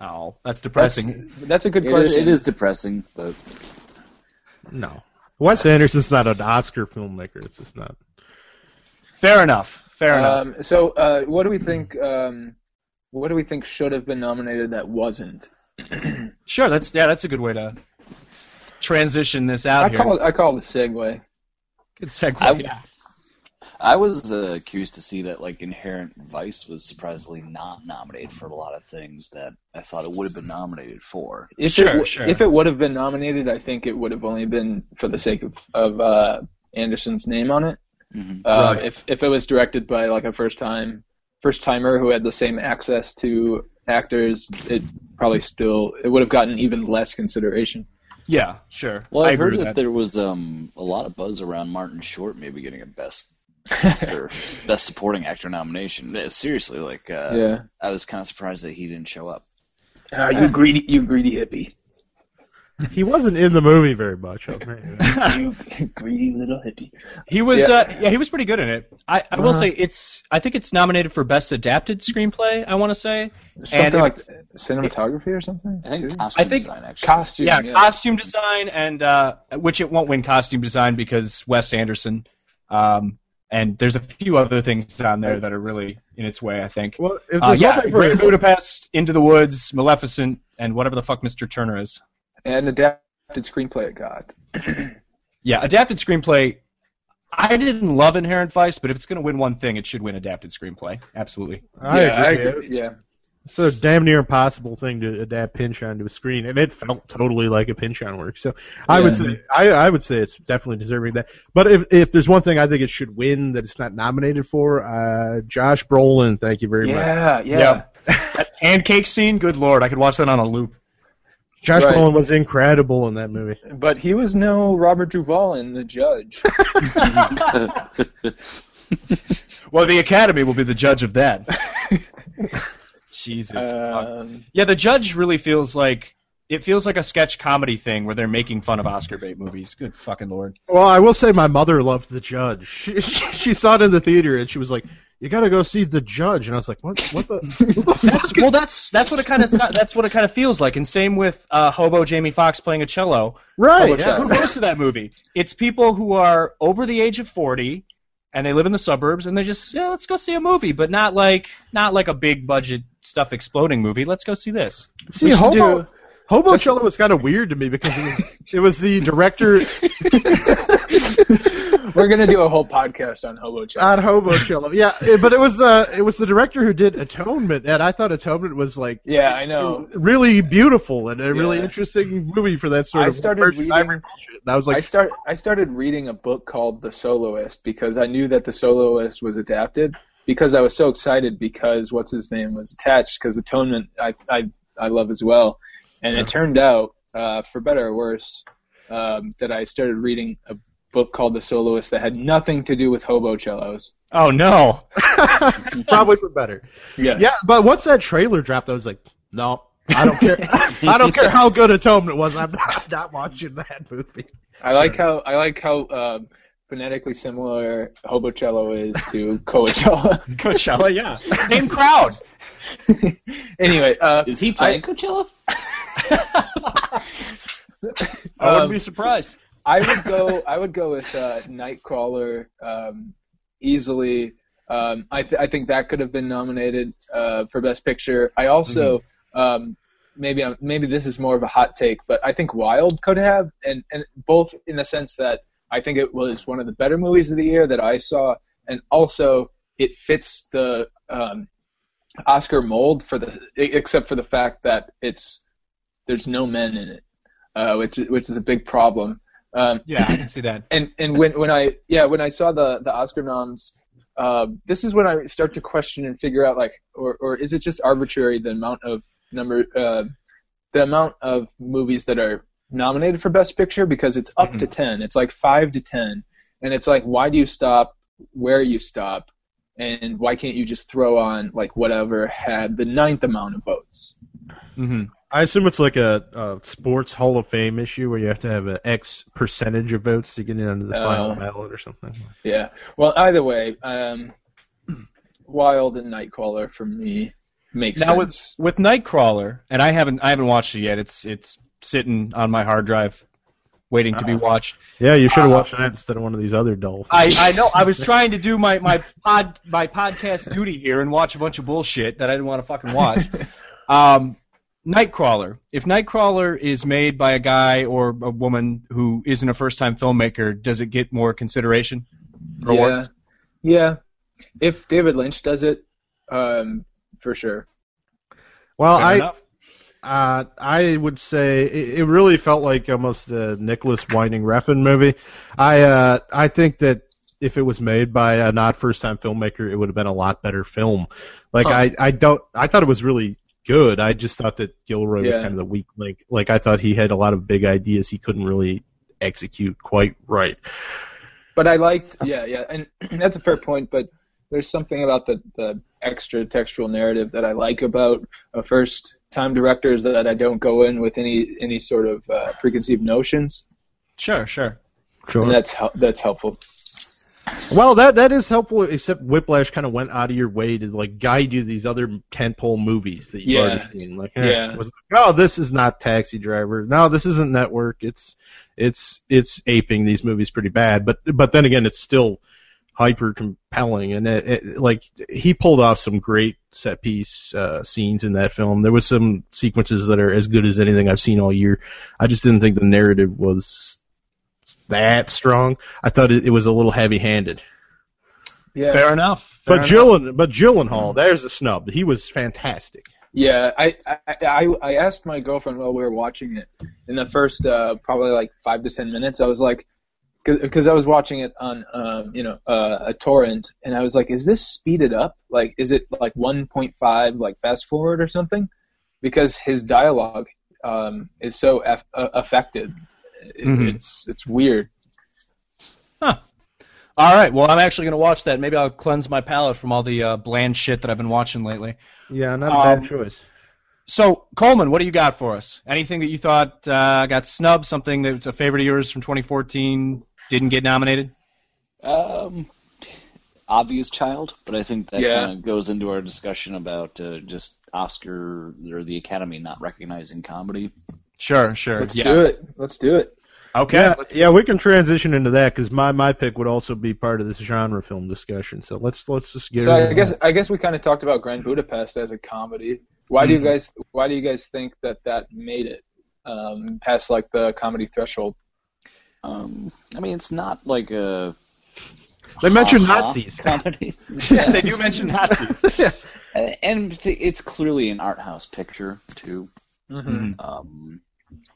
Oh, that's That's, depressing. that's a good It, question. it is depressing, but No. Wes Anderson's not an Oscar filmmaker. It's just not. Fair enough. Fair enough. Um, so, uh, what do we think? Um, what do we think should have been nominated that wasn't? Sure, that's yeah, that's a good way to transition this out I here. call it. I call it a segue. Good segue. I- yeah. I was uh, curious to see that like Inherent Vice was surprisingly not nominated for a lot of things that I thought it would have been nominated for. If Sure, it, w- sure. If it would have been nominated, I think it would have only been for the sake of, of uh, Anderson's name on it. Mhm. Uh, Right. If if it was directed by like a first time first timer who had the same access to actors, it probably still it would have gotten even less consideration. Yeah, sure. Well, I I, heard that, that. there was um, a lot of buzz around Martin Short maybe getting a best or best supporting actor nomination. Seriously, like uh, Yeah. I was kind of surprised that he didn't show up. Ah, you greedy, you greedy hippie. He wasn't in the movie very much. I'll you greedy little hippie. He was, Yeah. uh, yeah, he was pretty good in it. I, I will Uh-huh. say it's, I think it's nominated for best adapted screenplay. I want to say, Something And like it's- cinematography or something. I think too? costume I think design actually. costume. yeah, yeah. costume design and uh, which it won't win costume design because Wes Anderson. Um, and there's a few other things down there that are really in its way. I think. Well, if Uh, there's yeah, one for Grand Budapest, Into the Woods, Maleficent, and whatever the fuck Mr. Turner is. and adapted screenplay it got. Yeah, adapted screenplay. I didn't love Inherent Vice, but if it's going to win one thing, it should win adapted screenplay. Absolutely. I yeah, I agree. agree. Yeah. It's a damn near impossible thing to adapt Pynchon to a screen, and it felt totally like a Pynchon work. So I would say I, I would say it's definitely deserving of that. But if if there's one thing I think it should win that it's not nominated for, uh, Josh Brolin, thank you very much. Yeah, yeah. That pancake scene, good lord, I could watch that on a loop. Josh Right. Brolin was incredible in that movie. But he was no Robert Duvall in The Judge. Well, the Academy will be the judge of that. Jesus. um, yeah, the judge really feels like it feels like a sketch comedy thing where they're making fun of Oscar bait movies. Good fucking lord. Well, I will say my mother loved The Judge. She, she saw it in the theater and she was like, "You got to go see The Judge." And I was like, "What? What the? What the That's, well, that's that's what it kind of that's what it kind of feels like. And same with uh, hobo Jamie Foxx playing a cello. right? Hobo Yeah. Who goes to that movie? It's people who are over the age of forty and they live in the suburbs and they just yeah, let's go see a movie, but not like not like a big budget stuff exploding movie. Let's go see this. See, Hobo, do- Hobo Cello was kind of weird to me because it was, it was the director we're gonna do a whole podcast on Hobo Chat. on Hobo Cello. Yeah, it- but it was uh, it was the director who did Atonement, and I thought Atonement was like yeah, I know. really beautiful and a really interesting movie for that sort I of started reading- Ivory bullshit. And I was I start I started reading a book called The Soloist because I knew that The Soloist was adapted because I was so excited because what's his name was attached because Atonement I I I love as well, and it turned out uh, for better or worse um, that I started reading a book called The Soloist that had nothing to do with hobo cellos. Oh no. Probably for better. Yeah. Yeah, but once that trailer dropped, I was like, no, I don't care. I don't care how good atonement it was. I'm not, not watching that movie. I like how I like how um, phonetically similar hobocello is to Coachella. Coachella, yeah. Same crowd. anyway, uh, Is he playing Coachella? I wouldn't Um, be surprised. I would go. I would go with uh, Nightcrawler um, easily. Um, I, th- I think that could have been nominated uh, for Best Picture. I also um, maybe I'm, maybe this is more of a hot take, but I think Wild could have, and and both in the sense that I think it was one of the better movies of the year that I saw, and also it fits the um, Oscar mold for the except for the fact that it's there's no men in it, uh, which which is a big problem. Um, Yeah, I can see that. and and when when I yeah when I saw the the Oscar noms, uh, this is when I start to question and figure out like or or is it just arbitrary the amount of number uh, the amount of movies that are nominated for Best Picture because it's up to ten. It's like five to ten, and it's like why do you stop where you stop, and why can't you just throw on like whatever had the ninth amount of votes? hmm I assume it's like a, a sports Hall of Fame issue where you have to have an X percentage of votes to get in under the final Oh. ballot or something. Yeah. Well, either way, um, Wild and Nightcrawler for me makes sense. Now with sense. with Nightcrawler, and I haven't I haven't watched it yet. It's it's sitting on my hard drive, waiting to be watched. Yeah, you should have Uh, watched that instead of one of these other dull. I, I know I was trying to do my, my pod my podcast duty here and watch a bunch of bullshit that I didn't want to fucking watch. Um, Nightcrawler. If Nightcrawler is made by a guy or a woman who isn't a first time filmmaker, does it get more consideration? or yeah. awards? Yeah. If David Lynch does it, um, for sure. well, Fair I enough. uh, I would say it, it really felt like almost a Nicolas Winding Refn movie. I uh, I think that if it was made by a not first time filmmaker, it would have been a lot better film. Like Huh. I I don't I thought it was really good. I just thought that Gilroy was kind of the weak link. Like I thought he had a lot of big ideas he couldn't really execute quite right. But I liked, yeah, yeah, and that's a fair point. But there's something about the the extra textual narrative that I like about a first time director is that I don't go in with any any sort of uh, preconceived notions, Sure, sure. Sure. and that's that's helpful. Well, that that is helpful. Except Whiplash kind of went out of your way to like guide you to these other tentpole movies that you've Yeah. already seen. Like, eh, Yeah. was like, oh, this is not Taxi Driver. No, this isn't Network. It's it's it's aping these movies pretty bad. But but then again, it's still hyper compelling, and it, it, like he pulled off some great set piece uh, scenes in that film. There was some sequences that are as good as anything I've seen all year. I just didn't think the narrative was that strong. I thought it, it was a little heavy-handed. Yeah, Fair enough. Fair But enough. Gyllen, but Gyllenhaal, there's a snub. He was fantastic. Yeah, I, I I I asked my girlfriend while we were watching it in the first uh, probably like five to ten minutes. I was like, because I was watching it on um, you know uh, a torrent, and I was like, is this speeded up? Like, is it like 1.5 like fast forward or something? Because his dialogue um, is so eff- uh, affected. It, Mhm. It's it's weird. Huh. All right. Well, I'm actually going to watch that. Maybe I'll cleanse my palate from all the uh, bland shit that I've been watching lately. Yeah, not a bad Um, choice. So, Coleman, what do you got for us? Anything that you thought uh, got snubbed? Something that was a favorite of yours from 2014 didn't get nominated? Um, obvious child, but I think that Yeah. kind of goes into our discussion about uh, just Oscar or the Academy not recognizing comedy. Sure, sure. Let's yeah. do it. Let's do it. Okay. Yeah, yeah, we can transition into that because my my pick would also be part of this genre film discussion. So let's let's just get. So I guess that. I guess we kind of talked about Grand Budapest as a comedy. Why do you Mhm. guys Why do you guys think that that made it um, past like the comedy threshold? Um, I mean, it's not like a they mentioned ha-ha Nazis. comedy, yeah, they do mention Nazis. and it's clearly an art house picture too. Mm-hmm. Um,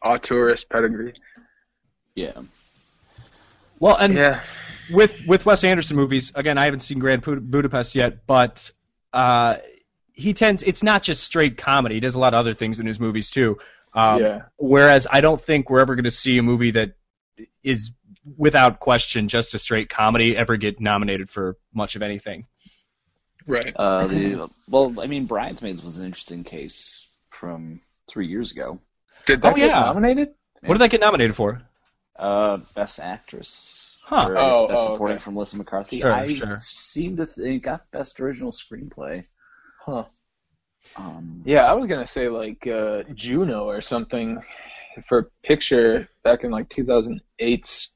Auteurist pedigree. yeah, Well, and Yeah. with with Wes Anderson movies, again, I haven't seen Grand Budapest yet, but uh, he tends it's not just straight comedy. He does a lot of other things in his movies too. Um, Yeah. Whereas I don't think we're ever going to see a movie that is without question, just a straight comedy ever get nominated for much of anything. Right. Uh, the, well, I mean, Bridesmaids was an interesting case from three years ago. Did that Oh, get yeah. nominated? What did that get nominated for? Uh, Best Actress. Huh. Or I guess Oh, Best oh, Supporting okay. from Melissa McCarthy. Sure, I sure. seem to think got Best Original Screenplay. Huh. Um, Yeah, I was gonna say like uh, Juno or something for picture back in like 2008.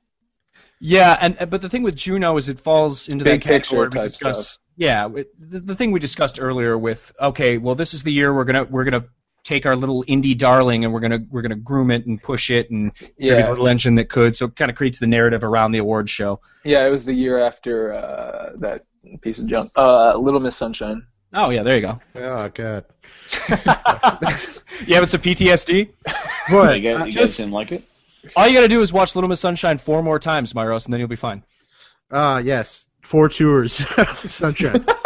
Yeah, and but the thing with Juno is it falls into Big that category picture we discussed. stuff. Yeah, it, the, the thing we discussed earlier with okay, well this is the year we're gonna we're gonna take our little indie darling and we're gonna we're gonna groom it and push it and it's gonna be Yeah. the little engine that could. So it kind of creates the narrative around the awards show. Yeah, it was the year after uh, that piece of junk. Uh, Little Miss Sunshine. Oh yeah, there you go. Oh god. you having some PTSD? What? you guys, Uh, you guys just- didn't like it? All you gotta do is watch Little Miss Sunshine four more times, Myros, and then you'll be fine. Ah, yes. Four tours. Sunshine.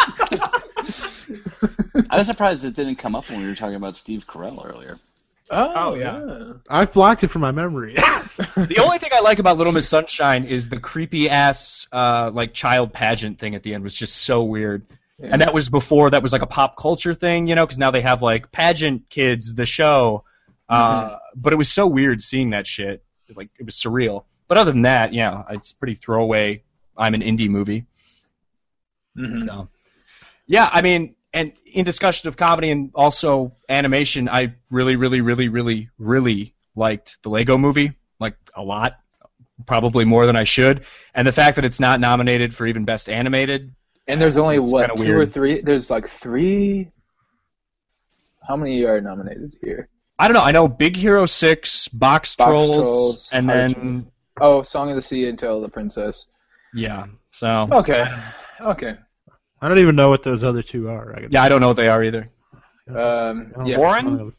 I was surprised it didn't come up when we were talking about Steve Carell earlier. Oh, yeah. I blocked it from my memory. The only thing I like about Little Miss Sunshine is the creepy ass uh, like child pageant thing at the end was just so weird. Yeah. And that was before that was like a pop culture thing, you know, because now they have like pageant kids, the show. Uh, but it was so weird seeing that shit. Like it was surreal. But other than that, yeah, it's pretty throwaway. I'm an indie movie. Mhm. So, yeah, I mean, and in discussion of comedy and also animation, I really, really, really, really, really liked the Lego Movie, like a lot, probably more than I should. And the fact that it's not nominated for even Best Animated, And there's only what two or three? There's like three. How many are nominated here? I don't know. I know Big Hero Six, Box, Boxtrolls, Trolls, and then Oh, Song of the Sea and Tale of the Princess. yeah. So Okay, okay. I don't even know what those other two are. I yeah, I don't know what they are either. Um, yeah. Warren?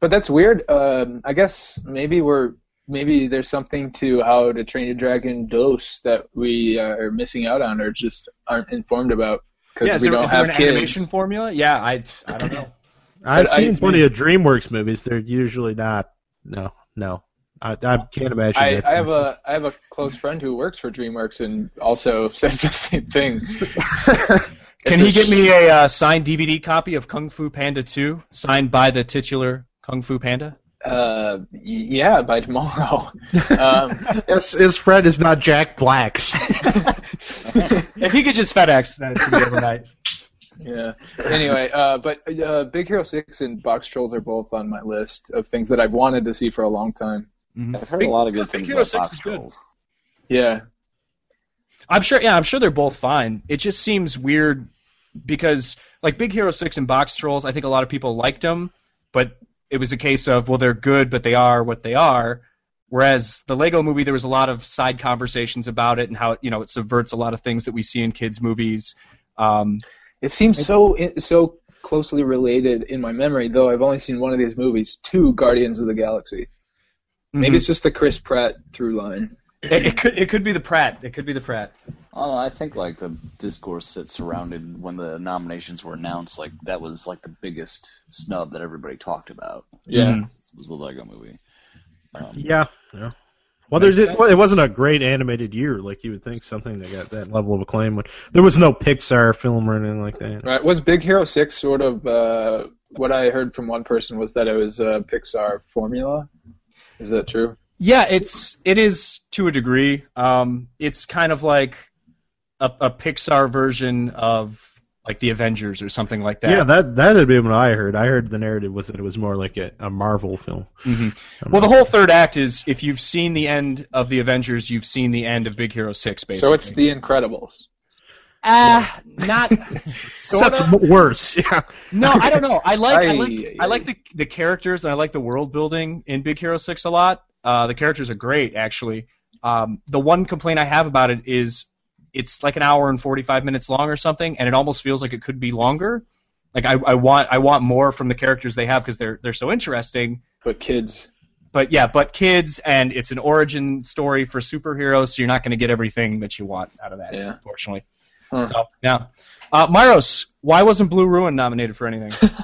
But that's weird. Um, I guess maybe we're maybe there's something to how to Train a Dragon Dose that we uh, are missing out on or just aren't informed about because Yeah, we there, don't is there have an kids. animation formula? Yeah, I I don't know. I've But I- seen plenty of DreamWorks movies. They're usually not. No, no. I, I can't imagine. I. I have a I have a close friend who works for DreamWorks and also says the same thing. Can It's he get me a uh, signed DVD copy of Kung Fu Panda 2, signed by the titular Kung Fu Panda? Uh, yeah, by tomorrow. um, his, his friend is not Jack Black's. If he could just FedEx, that to me be overnight. yeah. Anyway, uh, but uh, Big Hero Six and Boxtrolls are both on my list of things that I've wanted to see for a long time. I've heard Big- a lot of good Big things Hero about 6 Box is good. Trolls. Yeah. I'm sure. Yeah, I'm sure they're both fine. It just seems weird because, like, Big Hero Six and Boxtrolls, I think a lot of people liked them, but it was a case of well, they're good, but they are what they are. Whereas the Lego Movie, there was a lot of side conversations about it and how you know it subverts a lot of things that we see in kids' movies. Um, It seems so so closely related in my memory, though I've only seen one of these movies, two Guardians of the Galaxy. Maybe mhm. it's just the Chris Pratt through line. It, it could it could be the Pratt. It could be the Pratt. Oh, I think like the discourse that surrounded when the nominations were announced, like that was like the biggest snub that everybody talked about. Yeah. Mhm. Was the Lego Movie. Um, yeah. Yeah. Well, there's this, it wasn't a great animated year like you would think something that got that level of acclaim. Would, there was no Pixar film or anything like that. Right. Was Big Hero Six sort of uh, what I heard from one person was that it was a Pixar formula? Is that true? Yeah, it's it is to a degree. Um, it's kind of like a, a Pixar version of like the Avengers or something like that. Yeah, that that had been what I heard. I heard the narrative was that it was more like a, a Marvel film. hmm Well, the whole third act is if you've seen the end of the Avengers, you've seen the end of Big Hero Six, basically. So it's The Incredibles. ah, not sort of. worse. Yeah. No, I don't know. I like I Aye, like I like the the characters and I like the world building in Big Hero Six a lot. Uh, the characters are great, actually. Um, the one complaint I have about it is it's like an hour and forty five minutes long or something, and it almost feels like it could be longer. Like I, I want I want more from the characters they have because they're they're so interesting. But kids. But yeah, but kids and it's an origin story for superheroes, so you're not going to get everything that you want out of that, Yeah. unfortunately. Huh. So yeah, uh, Myros, why wasn't Blue Ruin nominated for anything?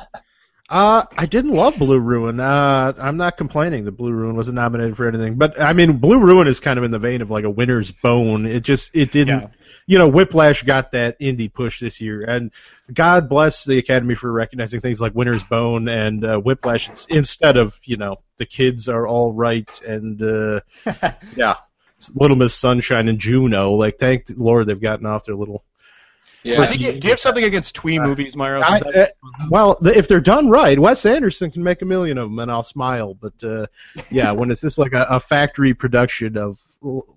Uh, I didn't love Blue Ruin. Uh, I'm not complaining that Blue Ruin wasn't nominated for anything, but I mean, Blue Ruin is kind of in the vein of like a Winter's Bone. It just, it didn't, Yeah. you know, Whiplash got that indie push this year, and God bless the Academy for recognizing things like Winter's Bone and uh, Whiplash instead of, you know, the kids are all right and, uh, yeah, Little Miss Sunshine and Juno. Like, thank the Lord they've gotten off their little Yeah. I think you- do you have something against twee movies, Myro? I, that- uh, well, the, if they're done right, Wes Anderson can make a million of them, and I'll smile. But uh, yeah, when it's just like a, a factory production of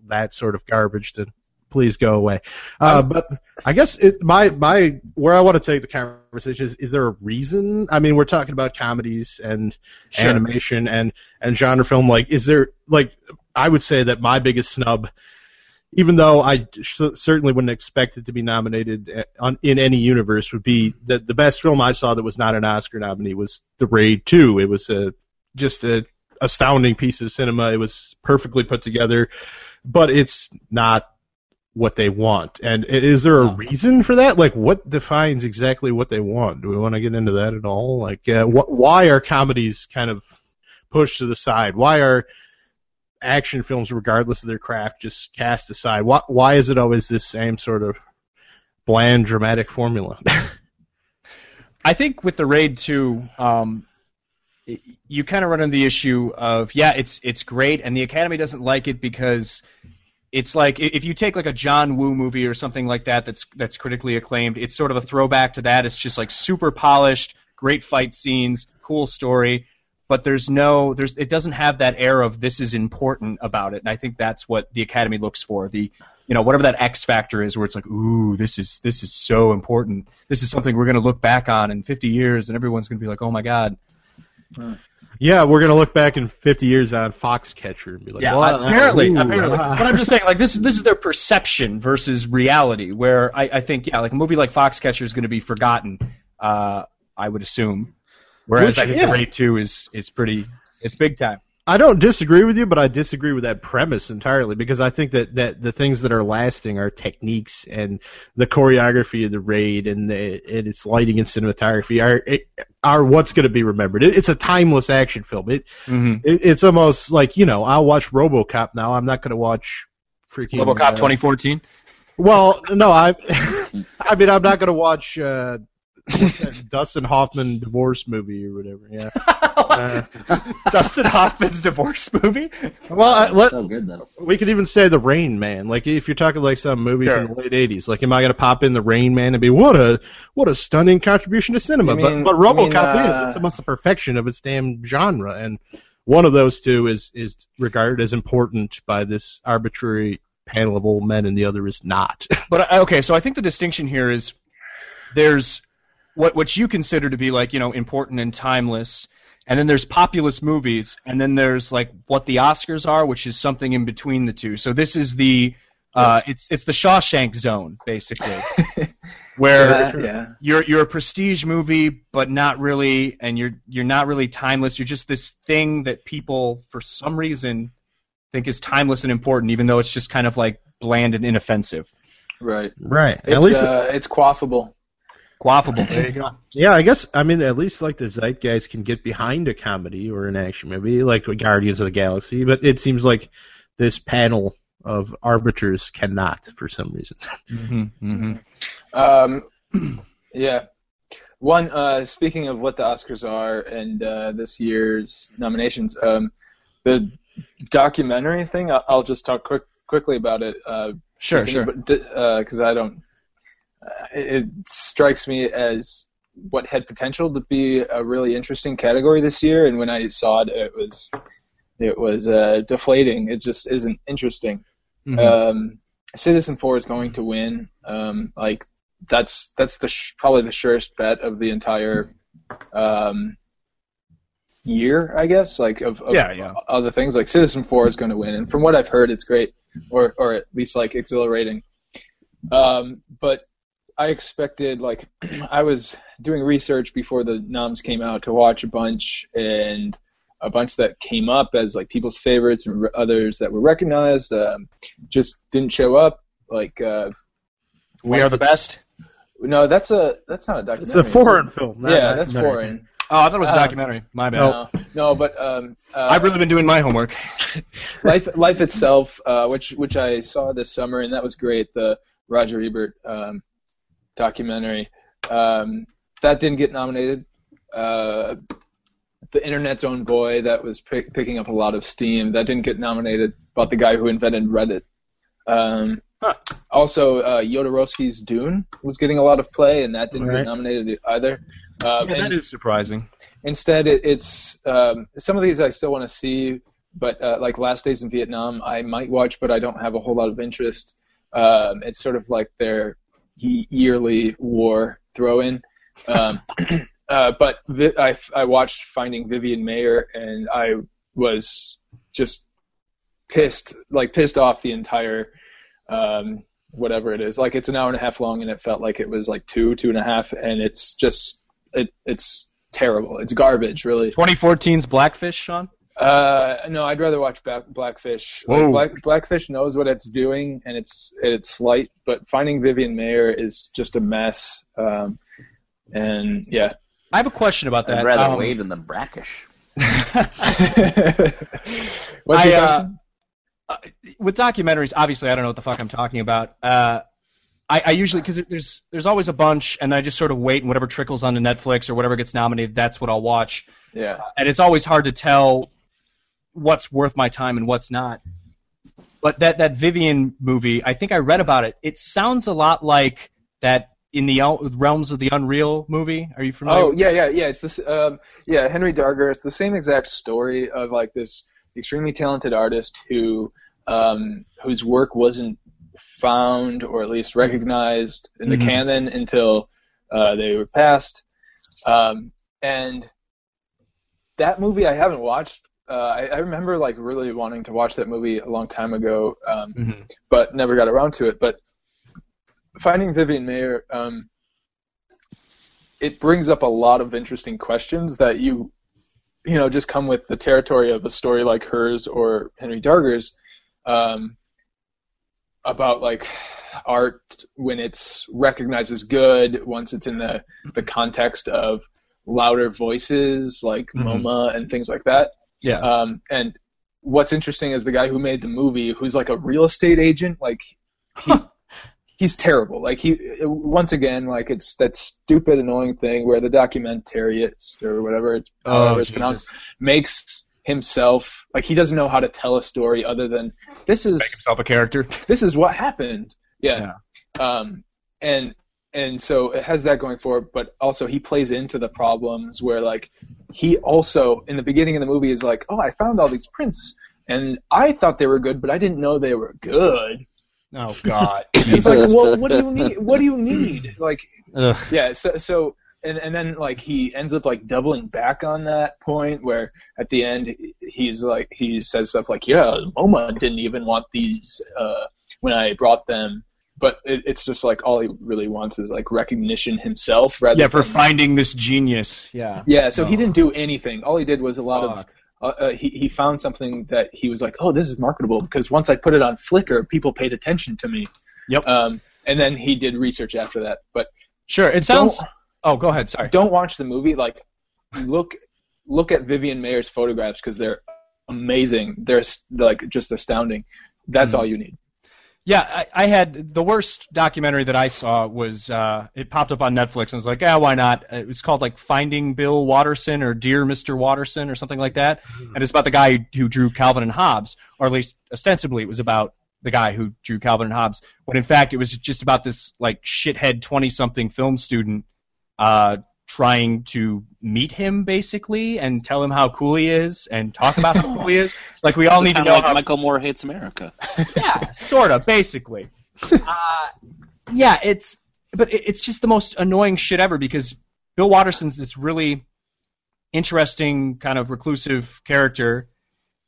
that sort of garbage, then please go away. Uh, but I guess it, my my where I want to take the conversation is: is there a reason? I mean, we're talking about comedies and Sure. animation and and genre film. Like, is there like I would say that my biggest snub even though I sh- certainly wouldn't expect it to be nominated uh, on, in any universe, would be the the best film I saw that was not an Oscar nominee was The Raid 2. It was a just a astounding piece of cinema. It was perfectly put together, but it's not what they want. And is there a reason for that? Like, what defines exactly what they want? Do we want to get into that at all? Like, uh, wh- why are comedies kind of pushed to the side? Why are action films, regardless of their craft, just cast aside? Why, why is it always this same sort of bland, dramatic formula? I think with the raid too, um, you kind of run into the issue of yeah, it's it's great, and the Academy doesn't like it because it's like if you take like a John Woo movie or something like that that's that's critically acclaimed, it's sort of a throwback to that. It's just like super polished, great fight scenes, cool story, but there's no there's it doesn't have that air of this is important about it, and I think that's what the Academy looks for. The you know whatever that X factor is, where it's like ooh this is this is so important. This is something we're going to look back on in 50 years, and everyone's going to be like oh my god. yeah, we're gonna look back in 50 years on Foxcatcher and be like, Yeah, well, apparently, ooh, apparently. But I'm just saying, like this, is this is their perception versus reality. Where I, I think, yeah, like a movie like Foxcatcher is going to be forgotten. Uh, I would assume. Whereas Which- I think yeah. The Raid Two is is pretty, it's big time. I don't disagree with you, but I disagree with that premise entirely because I think that, that the things that are lasting are techniques and the choreography of the raid and, the, and its lighting and cinematography are are what's going to be remembered. It, it's a timeless action film. It, Mm-hmm. it it's almost like you know I'll watch RoboCop now. I'm not going to watch freaking RoboCop uh, 2014. Well, no, I I mean I'm not going to watch uh, what's that Dustin Hoffman divorce movie or whatever. Yeah. Uh, Dustin Hoffman's divorce movie. well, I, let, so good though. We could even say the Rain Man. Like if you're talking like some movie Sure. from the late '80s, like am I gonna pop in the Rain Man and be what a what a stunning contribution to cinema? Mean- but but you mean, RoboCop uh, is it's almost the perfection of its damn genre, and one of those two is is regarded as important by this arbitrary panel of old men, and the other is not. But uh, okay, so I think the distinction here is there's what what you consider to be like you know important and timeless, and then there's populist movies, and then there's like what the Oscars are, which is something in between the two. So this is the uh, it's it's the Shawshank zone basically, where yeah, yeah. you're you're a prestige movie, but not really, and you're you're not really timeless. You're just this thing that people for some reason think is timeless and important, even though it's just kind of like bland and inoffensive. Right. right. It's, At least uh, it's quaffable. Quaffable. There you go. Yeah, I guess I mean at least like the zeitgeist can get behind a comedy or an action movie like Guardians of the Galaxy, but it seems like this panel of arbiters cannot for some reason. Mm-hmm, mm-hmm. Um, yeah. One. Uh, speaking of what the Oscars are and uh, this year's nominations, um, the documentary thing. I'll, I'll just talk quick quickly about it. Uh, Sure, just sure. Because I don't. It, strikes me as what had potential to be a really interesting category this year, and when I saw it, it was it was uh, deflating. It just isn't interesting. Mhm. Um, Citizenfour is going to win. Um, like that's that's the sh- probably the surest bet of the entire um, year, I guess. Like of, of Yeah, yeah. other things, like Citizenfour is going to win, and from what I've heard, it's great, or or at least like exhilarating. Um, but I expected like I was doing research before the noms came out to watch a bunch and a bunch that came up as like people's favorites and others that were recognized um, just didn't show up. Like uh, we are the best. no, that's a that's not a documentary. It's a is it? foreign film. not- yeah, not that's foreign. Oh, I thought it was a Uh, documentary. My bad. No, no, but um, uh, I've really been doing my homework. life life itself, uh, which which I saw this summer, and that was great. The Roger Ebert um, documentary um, that didn't get nominated. Uh, the Internet's Own Boy that was pick, picking up a lot of steam that didn't get nominated. About the guy who invented Reddit. Um, Huh. Also, uh, Jodorowsky's Dune was getting a lot of play, and that didn't Right. get nominated either. Um, Yeah, and- that is surprising. Instead, it, it's um, some of these I still want to see, but uh, like Last Days in Vietnam, I might watch, but I don't have a whole lot of interest. Um, it's sort of like their ye- yearly war throw-in. Um, uh, but Vi- I, I watched Finding Vivian Maier, and I was just pissed, like pissed off the entire um, whatever it is. Like it's an hour and a half long, and it felt like it was like two, two and a half, and it's just it, it's terrible. It's garbage, really. 2014's Blackfish, Sean. Uh, no, I'd rather watch Blackfish. Like, Black, Blackfish knows what it's doing, and it's it's slight. But Finding Vivian Maier is just a mess. Um, and yeah. I have a question about that. I'd rather Um, wait than the brackish. What's I, your uh, question? uh, with documentaries, obviously, I don't know what the fuck I'm talking about. Uh, I, I usually because there's there's always a bunch, and I just sort of wait, and whatever trickles onto Netflix or whatever gets nominated, that's what I'll watch. yeah. And it's always hard to tell what's worth my time and what's not. But that that Vivian movie, I think I read about it. It sounds a lot like that in the realms of the Unreal movie. Are you familiar? Oh yeah, yeah, yeah. It's this. Um, yeah, Henry Darger. It's the same exact story of like this extremely talented artist who um, whose work wasn't found or at least recognized in the Mhm. canon until uh, they were passed. Um, and that movie I haven't watched. Uh, I, I remember like really wanting to watch that movie a long time ago, um, Mhm. but never got around to it. But finding Vivian Maier, um, it brings up a lot of interesting questions that you, you know, just come with the territory of a story like hers or Henry Darger's, um, about like art when it's recognized as good once it's in the the context of louder voices like Mhm. MoMA and things like that. Yeah. Um, and what's interesting is the guy who made the movie, who's like a real estate agent, like he, he's terrible. Like he, once again, like it's that stupid, annoying thing where the documentarist or whatever it's, Oh, however it's Jesus. pronounced makes himself like he doesn't know how to tell a story other than this is Make himself a character. this is what happened. Yeah. Um, and and so it has that going for it, but also he plays into the problems where like he also in the beginning of the movie is like, oh, I found all these prints and I thought they were good, but I didn't know they were good. Oh God. It's like, well, what do you need? What do you need? Like, Ugh. yeah. So so. And, and then like he ends up like doubling back on that point where at the end he's like he says stuff like yeah MoMA didn't even want these uh, when I brought them but it, it's just like all he really wants is like recognition himself rather Yeah, for than, finding this genius. Yeah. yeah so he Oh. didn't do anything all he did was a lot of Fuck. uh, uh, he, he found something that he was like oh this is marketable because once I put it on Flickr people paid attention to me Yep. um, and then he did research after that but Sure. It sounds. Oh, go ahead. Sorry. don't watch the movie. Like, look look at Vivian Maier's photographs because they're amazing. They're like just astounding. That's Mhm. all you need. Yeah, I, I had the worst documentary that I saw was uh, it popped up on Netflix and I was like, yeah, why not? It was called like Finding Bill Watterson or Dear Mr. Watterson or something like that, and it's about the guy who drew Calvin and Hobbes, or at least ostensibly it was about the guy who drew Calvin and Hobbes, when in fact it was just about this like shithead twenty something film student uh, trying to meet him basically and tell him how cool he is and talk about how cool he is. Like we all So need to know like how Michael Moore hates America. yeah, sort of, basically. uh, yeah, it's but it, it's just the most annoying shit ever because Bill Watterson's this really interesting kind of reclusive character,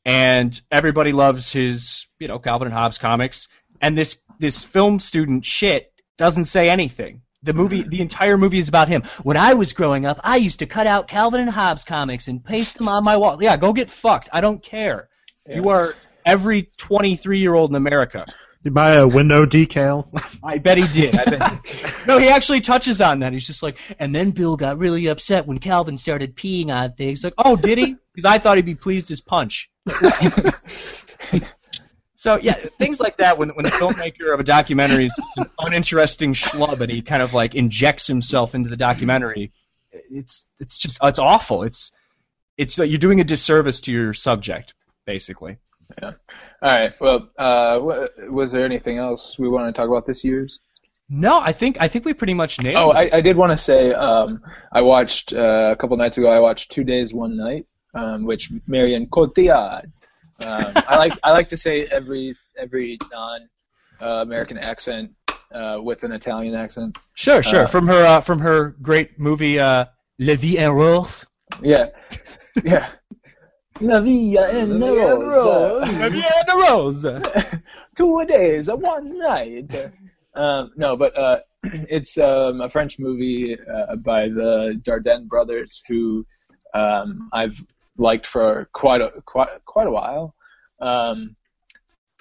and everybody loves his you know Calvin and Hobbes comics, and this this film student shit doesn't say anything. The movie, the entire movie is about him. When I was growing up, I used to cut out Calvin and Hobbes comics and paste them on my wall. Yeah, go get fucked. I don't care. You are every 23 year old in America. You buy a window decal. I bet he did. I bet. no, he actually touches on that. He's just like, and then Bill got really upset when Calvin started peeing on things. Like, oh, did he? Because I thought he'd be pleased as punch. so yeah, things like that. When when the filmmaker of a documentary is an uninteresting schlub and he kind of like injects himself into the documentary, it's it's just it's awful. It's it's you're doing a disservice to your subject, basically. Yeah. All right. Well, uh, wh- was there anything else we want to talk about this year's? No, I think I think we pretty much nailed it. Oh. I, I did want to say um, I watched uh, a couple nights ago. I watched Two Days One Night, um, which Marion Cotillard. Um, I like I like to say every every non uh, American accent uh, with an Italian accent. Sure, sure. Uh, from her uh, from her great movie uh, La Vie en Rose. Yeah, yeah. La via en Rose. La rose. Vie en Rose. Two days, one night. Um, no, but uh, it's um, a French movie uh, by the Dardenne brothers, who um, I've liked for quite a quite quite a while. Um,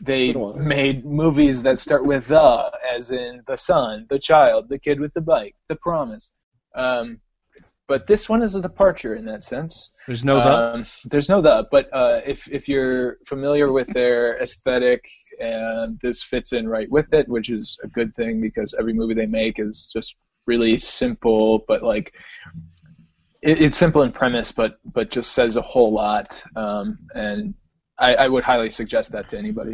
they a while. made movies that start with the, as in the son, the child, the kid with the bike, the promise. Um, but this one is a departure in that sense. There's no the. Um, there's no the, but uh, if if you're familiar with their aesthetic and this fits in right with it, which is a good thing because every movie they make is just really simple, but like it, it's simple in premise, but but just says a whole lot. Um, and I, I would highly suggest that to anybody.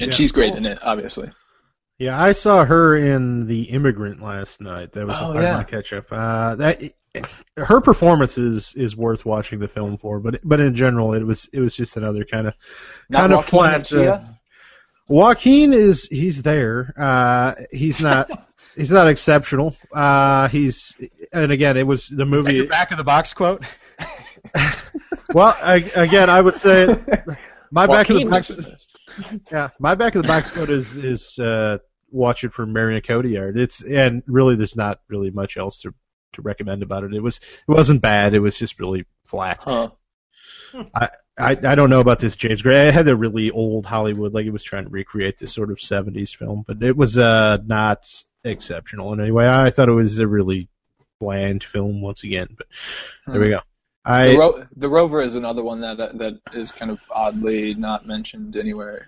And Yeah. she's great in it, obviously. Yeah, I saw her in The Immigrant last night. That was Oh, a part yeah. of my catch up. Uh, that her performance is, is worth watching the film for, but but in general, it was it was just another kind of Not kind of Joaquin flat. Uh, Joaquin is he's there. Uh, he's not he's not exceptional. Uh, he's and again, it was the Is that movie. your back of the box quote? Well, I, again, I would say my back of the box. was in this. Yeah, my back of the box quote is is uh, watch it for Marion Cotillard. It's and really there's not really much else to to recommend about it. It was it wasn't bad. It was just really flat. Huh. I, I don't know about this James Gray. I had a really old Hollywood, like it was trying to recreate this sort of '70s film, but it was uh not exceptional in any way. I thought it was a really bland film once again. But there we go. The, I Ro- the Rover is another one that that is kind of oddly not mentioned anywhere.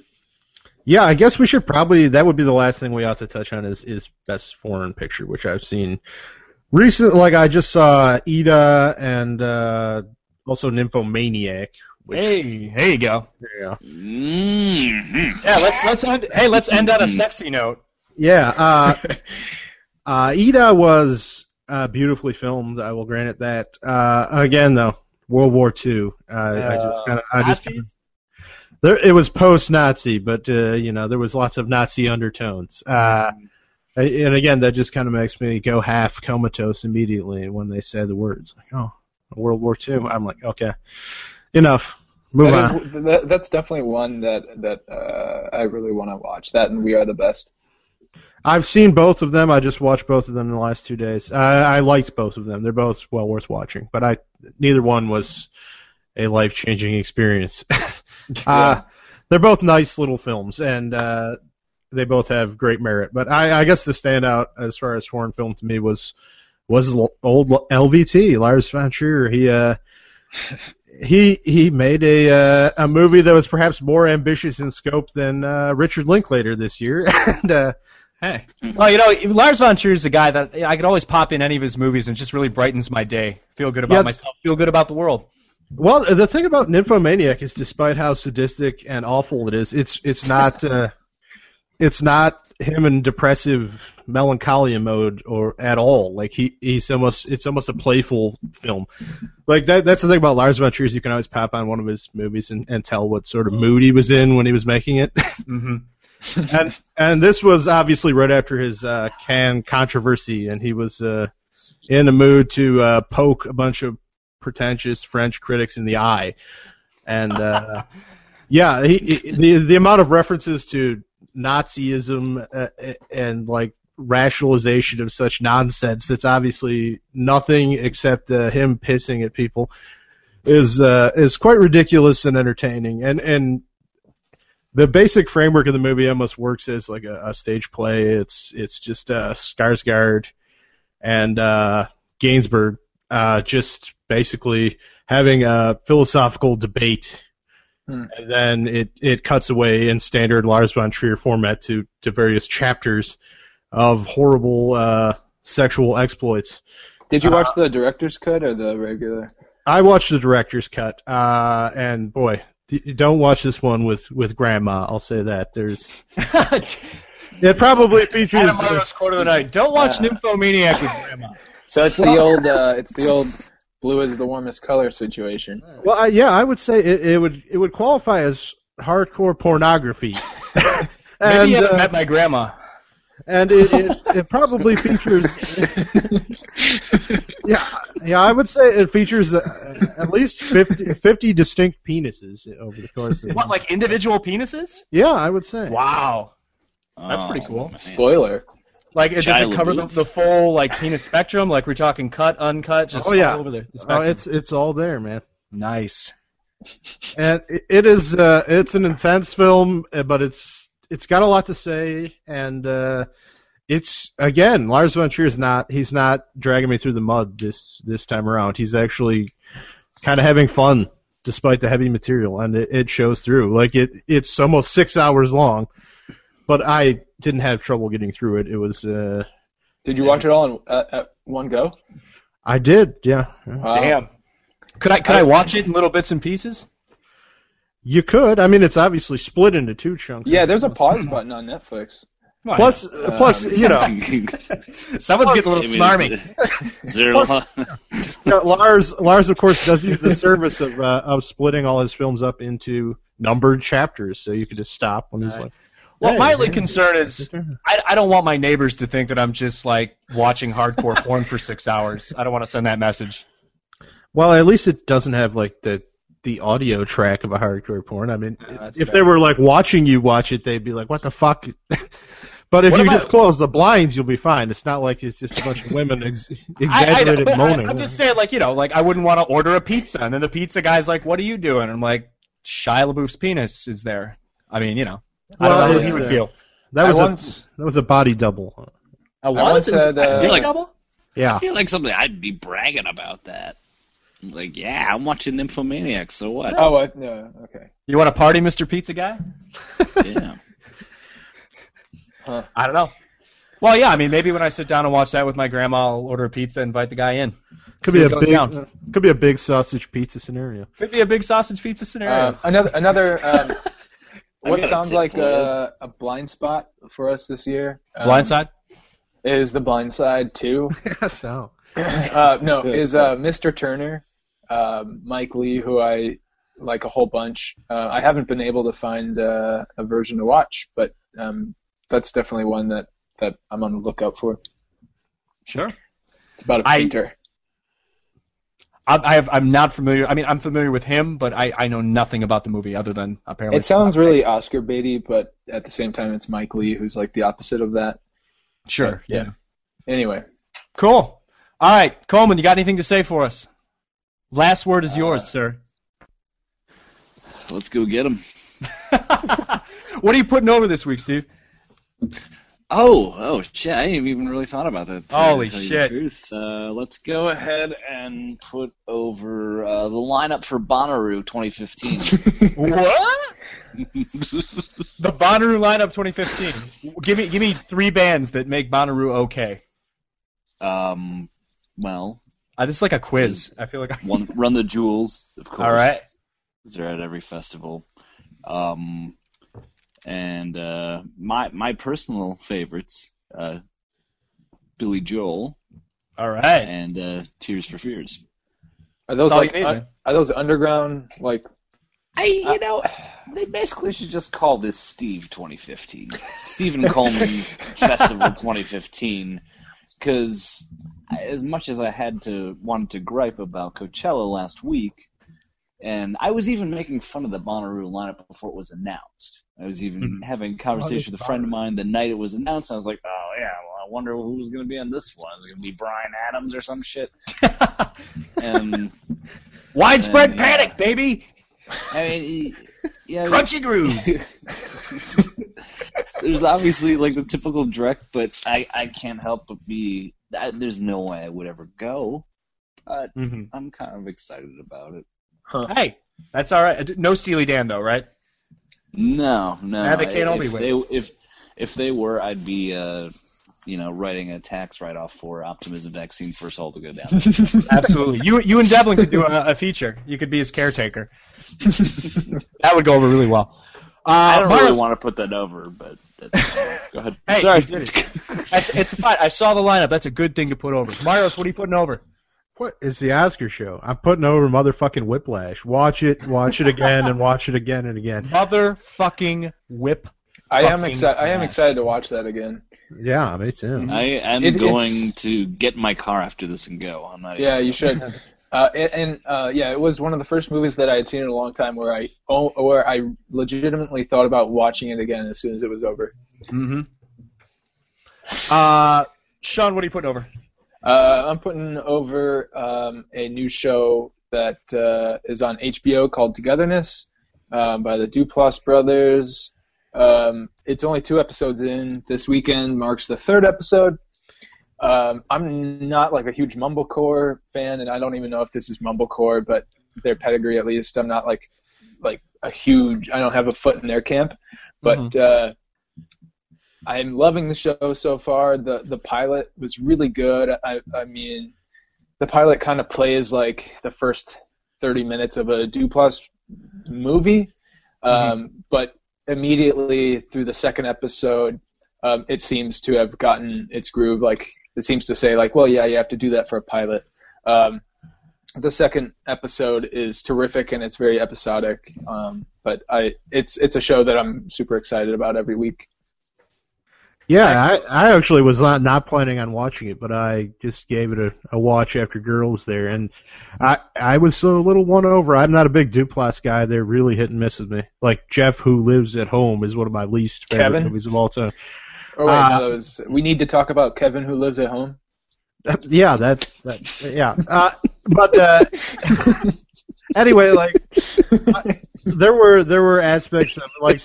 Yeah, I guess we should probably that would be the last thing we ought to touch on is is best foreign picture, which I've seen recent. Like I just saw Ida and uh, also Nymphomaniac. Which, Hey, there you go. yeah, Mm-hmm. Yeah, let's let's end. Hey, let's end on a sexy note. yeah. Uh, uh, Ida was uh, beautifully filmed. I will grant it that. Uh, again, though, World War II. Uh, I just kind of, I just kinda, there it was post-Nazi, but uh, you know there was lots of Nazi undertones. Uh, and again, that just kind of makes me go half comatose immediately when they say the words like, "Oh, World War II." I'm like, okay, enough. Move That on. is- that- that's definitely one that that uh, I really want to watch. That and We Are the Best. I've seen both of them. I just watched both of them in the last two days. I, I liked both of them. They're both well worth watching, but I neither one was a life changing experience. uh, they're both nice little films, and uh, they both have great merit. But I, I guess the standout as far as foreign film to me was was old LVT Lars von Trier. He uh, he he made a uh, a movie that was perhaps more ambitious in scope than uh, Richard Linklater this year, and. Uh, Hey. Well, you know, Lars von Trier is a guy that I could always pop in any of his movies and just really brightens my day. Feel good about Yeah. myself. Feel good about the world. Well, the thing about Nymphomaniac is, despite how sadistic and awful it is, it's it's not uh, it's not him in depressive melancholia mode or at all. Like he he's almost it's almost a playful film. Like that that's the thing about Lars von Trier is you can always pop on one of his movies and, and tell what sort of mood he was in when he was making it. Mm-hmm. and and this was obviously right after his uh, Cannes controversy, and he was uh, in the mood to uh, poke a bunch of pretentious French critics in the eye, and uh, yeah, he, he, the the amount of references to Nazism uh, and like rationalization of such nonsense that's obviously nothing except uh, him pissing at people is uh, is quite ridiculous and entertaining and and the basic framework of the movie almost works as like a, a stage play. It's it's just uh, Skarsgård and uh, Gainsbourg uh, just basically having a philosophical debate, Hmm. and then it it cuts away in standard Lars von Trier format to to various chapters of horrible uh, sexual exploits. Did you watch the director's cut or the regular? I watched the director's cut, uh, and boy, d- don't watch this one with with grandma. I'll say that. There's it probably features. Adam Morrow's quote of the night. Don't watch Uh, Nymphomaniac with grandma. So it's the old, uh, it's the old blue is the warmest color situation. Well, I, yeah, I would say it, it would it would qualify as hardcore pornography. Maybe and you haven't uh, met my grandma. And it, it, it probably features. yeah, yeah, I would say it features uh, at least 50, 50 distinct penises over the course of. What, like individual penises? Yeah, I would say. Wow. That's Oh, pretty cool. man. Spoiler. Like, it does Shia it cover the, the full like penis spectrum? Like, we're talking cut, uncut, just Oh, yeah. all over the, the Oh, it's it's all there, man. nice. and it, it is uh, it's an intense film, uh, but it's it's got a lot to say, and uh, it's again Lars von Trier is not he's not dragging me through the mud this this time around. He's actually kind of having fun despite the heavy material, and it, it shows through. Like it it's almost six hours long, but I didn't have trouble getting through it. It was uh, Did you watch it all in, at, at one go? I did, yeah. yeah. Wow. Damn. Could I could I watch it in little bits and pieces? You could. I mean, it's obviously split into two chunks. Yeah, there's a pause button on Netflix. Plus, plus, you know, someone's getting a little I mean, smarmy. is- Is there a lot? you know, Lars, Lars, of course, does use the service of uh, of splitting all his films up into numbered chapters, so you could just stop when he's Right. like. Well, Hey, my only concern is I, I don't want my neighbors to think that I'm just like watching hardcore porn for six hours. I don't want to send that message. Well, at least it doesn't have like the the audio track of a hardcore porn. I mean, Yeah, that's if fair. they were like watching you watch it, they'd be like, "What the fuck." But if What you about- just close the blinds, you'll be fine. It's not like it's just a bunch of women ex- I, I, exaggerated I, moaning. I'm just saying, like you know, like I wouldn't want to order a pizza, and then the pizza guy's like, "What are you doing?" And I'm like, "Shia LaBeouf's penis is there." I mean, you know, I don't Well, know how it's, you would feel. that was I a once- that was a body double. A once what? It was had, a uh, dick Like- double? Yeah. I feel like something I'd be bragging about that. Like, yeah, I'm watching Nymphomaniac, so what? Oh, I, no, okay. You want to party, Mr. Pizza Guy? Yeah. I don't know. Well, yeah, I mean, maybe when I sit down and watch that with my grandma, I'll order a pizza, and invite the guy in. Could be a big uh, could be a big sausage pizza scenario. Could be a big sausage pizza scenario. Um, another, another. Um, what got a sounds like a, a blind spot for us this year? um, Blindside. is the Blind Side two. so. uh, no, is uh, Mr. Turner, um, Mike Leigh, who I like a whole bunch. Uh, I haven't been able to find uh, a version to watch, but um, that's definitely one that, that I'm on the lookout for. Sure. It's about a painter. I, I have, I'm not familiar. I mean, I'm familiar with him, but I, I know nothing about the movie other than apparently. It sounds really Oscar baity, but at the same time, it's Mike Leigh, who's like the opposite of that. sure. Yeah. Yeah. Anyway, Cool. All right, Coleman, you got anything to say for us? Last word is yours, Uh, sir. Let's go get him. what are you putting over this week, Steve? Oh, oh shit! I ain't even really thought about that. to Holy you shit. Uh, let's go ahead and put over uh, the lineup for Bonnaroo 2015. What? The Bonnaroo lineup 2015. Give me give me three bands that make Bonnaroo okay. um, well, Uh, this is like a quiz. I feel like. I... one, Run the Jewels, of course. All right. They're at every festival. Um, and uh, my my personal favorites, uh, Billy Joel All right. and uh, Tears for Fears. are those like need, un- are those underground like? I, you know, they basically should just call this Steve 2015, Stephen Coleman's Festival 2015, because as much as I had to wanted to gripe about Coachella last week, and I was even making fun of the Bonnaroo lineup before it was announced. I was even mm-hmm. having a conversation with a friend of mine the night it was announced. I was like, "Oh yeah, well, I wonder who's going to be on this one. Is it going to be Bryan Adams or some shit?" And Widespread And, yeah. panic, baby. I mean, yeah, Crunchy grooves. there's obviously like the typical Drek, but I I can't help but be. I, there's no way I would ever go, but hmm I'm kind of excited about it. Huh. Hey, that's all right. No Steely Dan though, right? No, no. Yeah, they can't all if be they, if if they were, I'd be uh, you know, writing a tax write-off for optimism vaccine for us all to go down. Absolutely. You you and Devlin could do a, a feature. You could be his caretaker. that would go over really well. Uh, I don't Marius- really want to put that over, but go ahead. Hey, Sorry. you did That's, it's fine. I saw the lineup. That's a good thing to put over. Myros, what are you putting over? What is the Oscar show? I'm putting over motherfucking Whiplash. Watch it, watch it again, and watch it again and again. Motherfucking whip. I am excited. I am excited to watch that again. Yeah, me too. I am It- going to get in my car after this and go. I'm not. Yeah, you should. Uh, and uh, yeah, it was one of the first movies that I had seen in a long time where I oh, where I legitimately thought about watching it again as soon as it was over. Mm-hmm. Uh, Sean, what are you putting over? Uh, I'm putting over um, a new show that uh, is on HBO called Togetherness um, by the Duplass brothers. Um, it's only two episodes in. This weekend marks the third episode. Um, I'm not like a huge mumblecore fan, and I don't even know if this is mumblecore, but their pedigree at least. I'm not like like a huge. I don't have a foot in their camp, but uh, I'm loving the show so far. The the pilot was really good. I I mean, the pilot kind of plays like the first 30 minutes of a Duplass movie, um, but immediately through the second episode, um, it seems to have gotten its groove. Like it seems to say like, well, yeah, you have to do that for a pilot. Um, the second episode is terrific and it's very episodic. Um, but I, it's it's a show that I'm super excited about every week. Yeah, I, I actually was not, not planning on watching it, but I just gave it a, a watch after Girl was there, and I I was a little won over. I'm not a big Duplass guy; they're really hit and miss with me. Like Jeff, who lives at home, is one of my least favorite Kevin? movies of all time. Oh wait, Uh, no, was, we need to talk about Kevin who lives at home. yeah, that's that. Yeah, uh, but uh, anyway, like I, there were there were aspects of like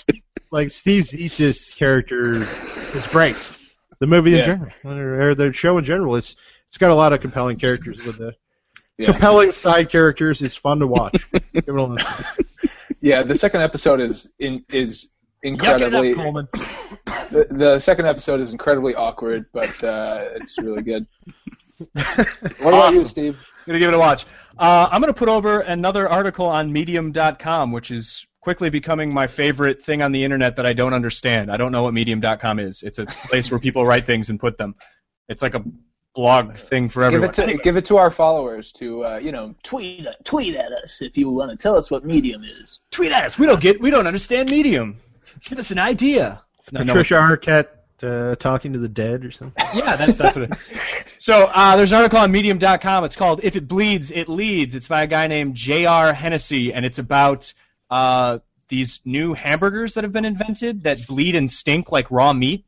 like Steve Zissis's character is great. The movie in Yeah. general, or, the show in general, it's it's got a lot of compelling characters with the Yeah. compelling side characters. It's fun to watch. Give it a. Yeah, the second episode is in is Yuck it incredibly. up, Coleman. The, the second episode is incredibly awkward, but uh, it's really good. what about you, Awesome. Steve? Gonna give it a watch. Uh, I'm gonna put over another article on Medium.com, which is quickly becoming my favorite thing on the internet that I don't understand. I don't know what Medium.com is. It's a place where people write things and put them. It's like a blog thing for Give it to give it to our followers to uh, you know tweet tweet at us if you want to tell us what Medium is. Tweet at us. We don't get. We don't understand Medium. Give us an idea. No, no, Patricia Arquette uh, talking to the dead or something. Yeah, that's that's what it. So uh, there's an article on Medium.com. It's called "If It Bleeds, It Leads." It's by a guy named J.R. Hennessy, and it's about uh, these new hamburgers that have been invented that bleed and stink like raw meat,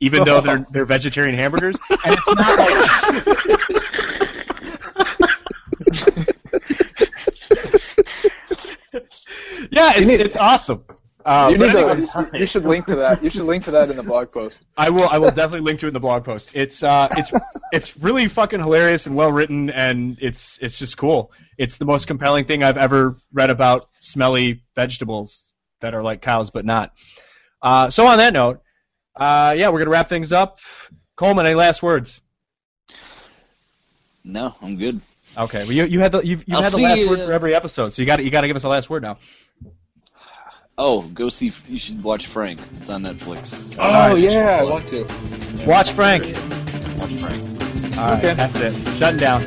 even though they're they're vegetarian hamburgers. And it's not like yeah, it's it's awesome. Uh, you, but need anyways- to, you should link to that. You should link to that in the blog post. I will. I will definitely link to it in the blog post. It's uh, it's it's really fucking hilarious and well written, and it's it's just cool. It's the most compelling thing I've ever read about smelly vegetables that are like cows but not. Uh, so on that note, uh, yeah, we're gonna wrap things up. Coleman, any last words? No, I'm good. Okay, well you you had the you you I'll had the last you- word for every episode, so you got you got to give us a last word now. Oh, go see. You should watch Frank. It's on Netflix. Oh, right, yeah, I want to. Watch Frank. Watch Frank. All right, Okay. that's it. Shutting down.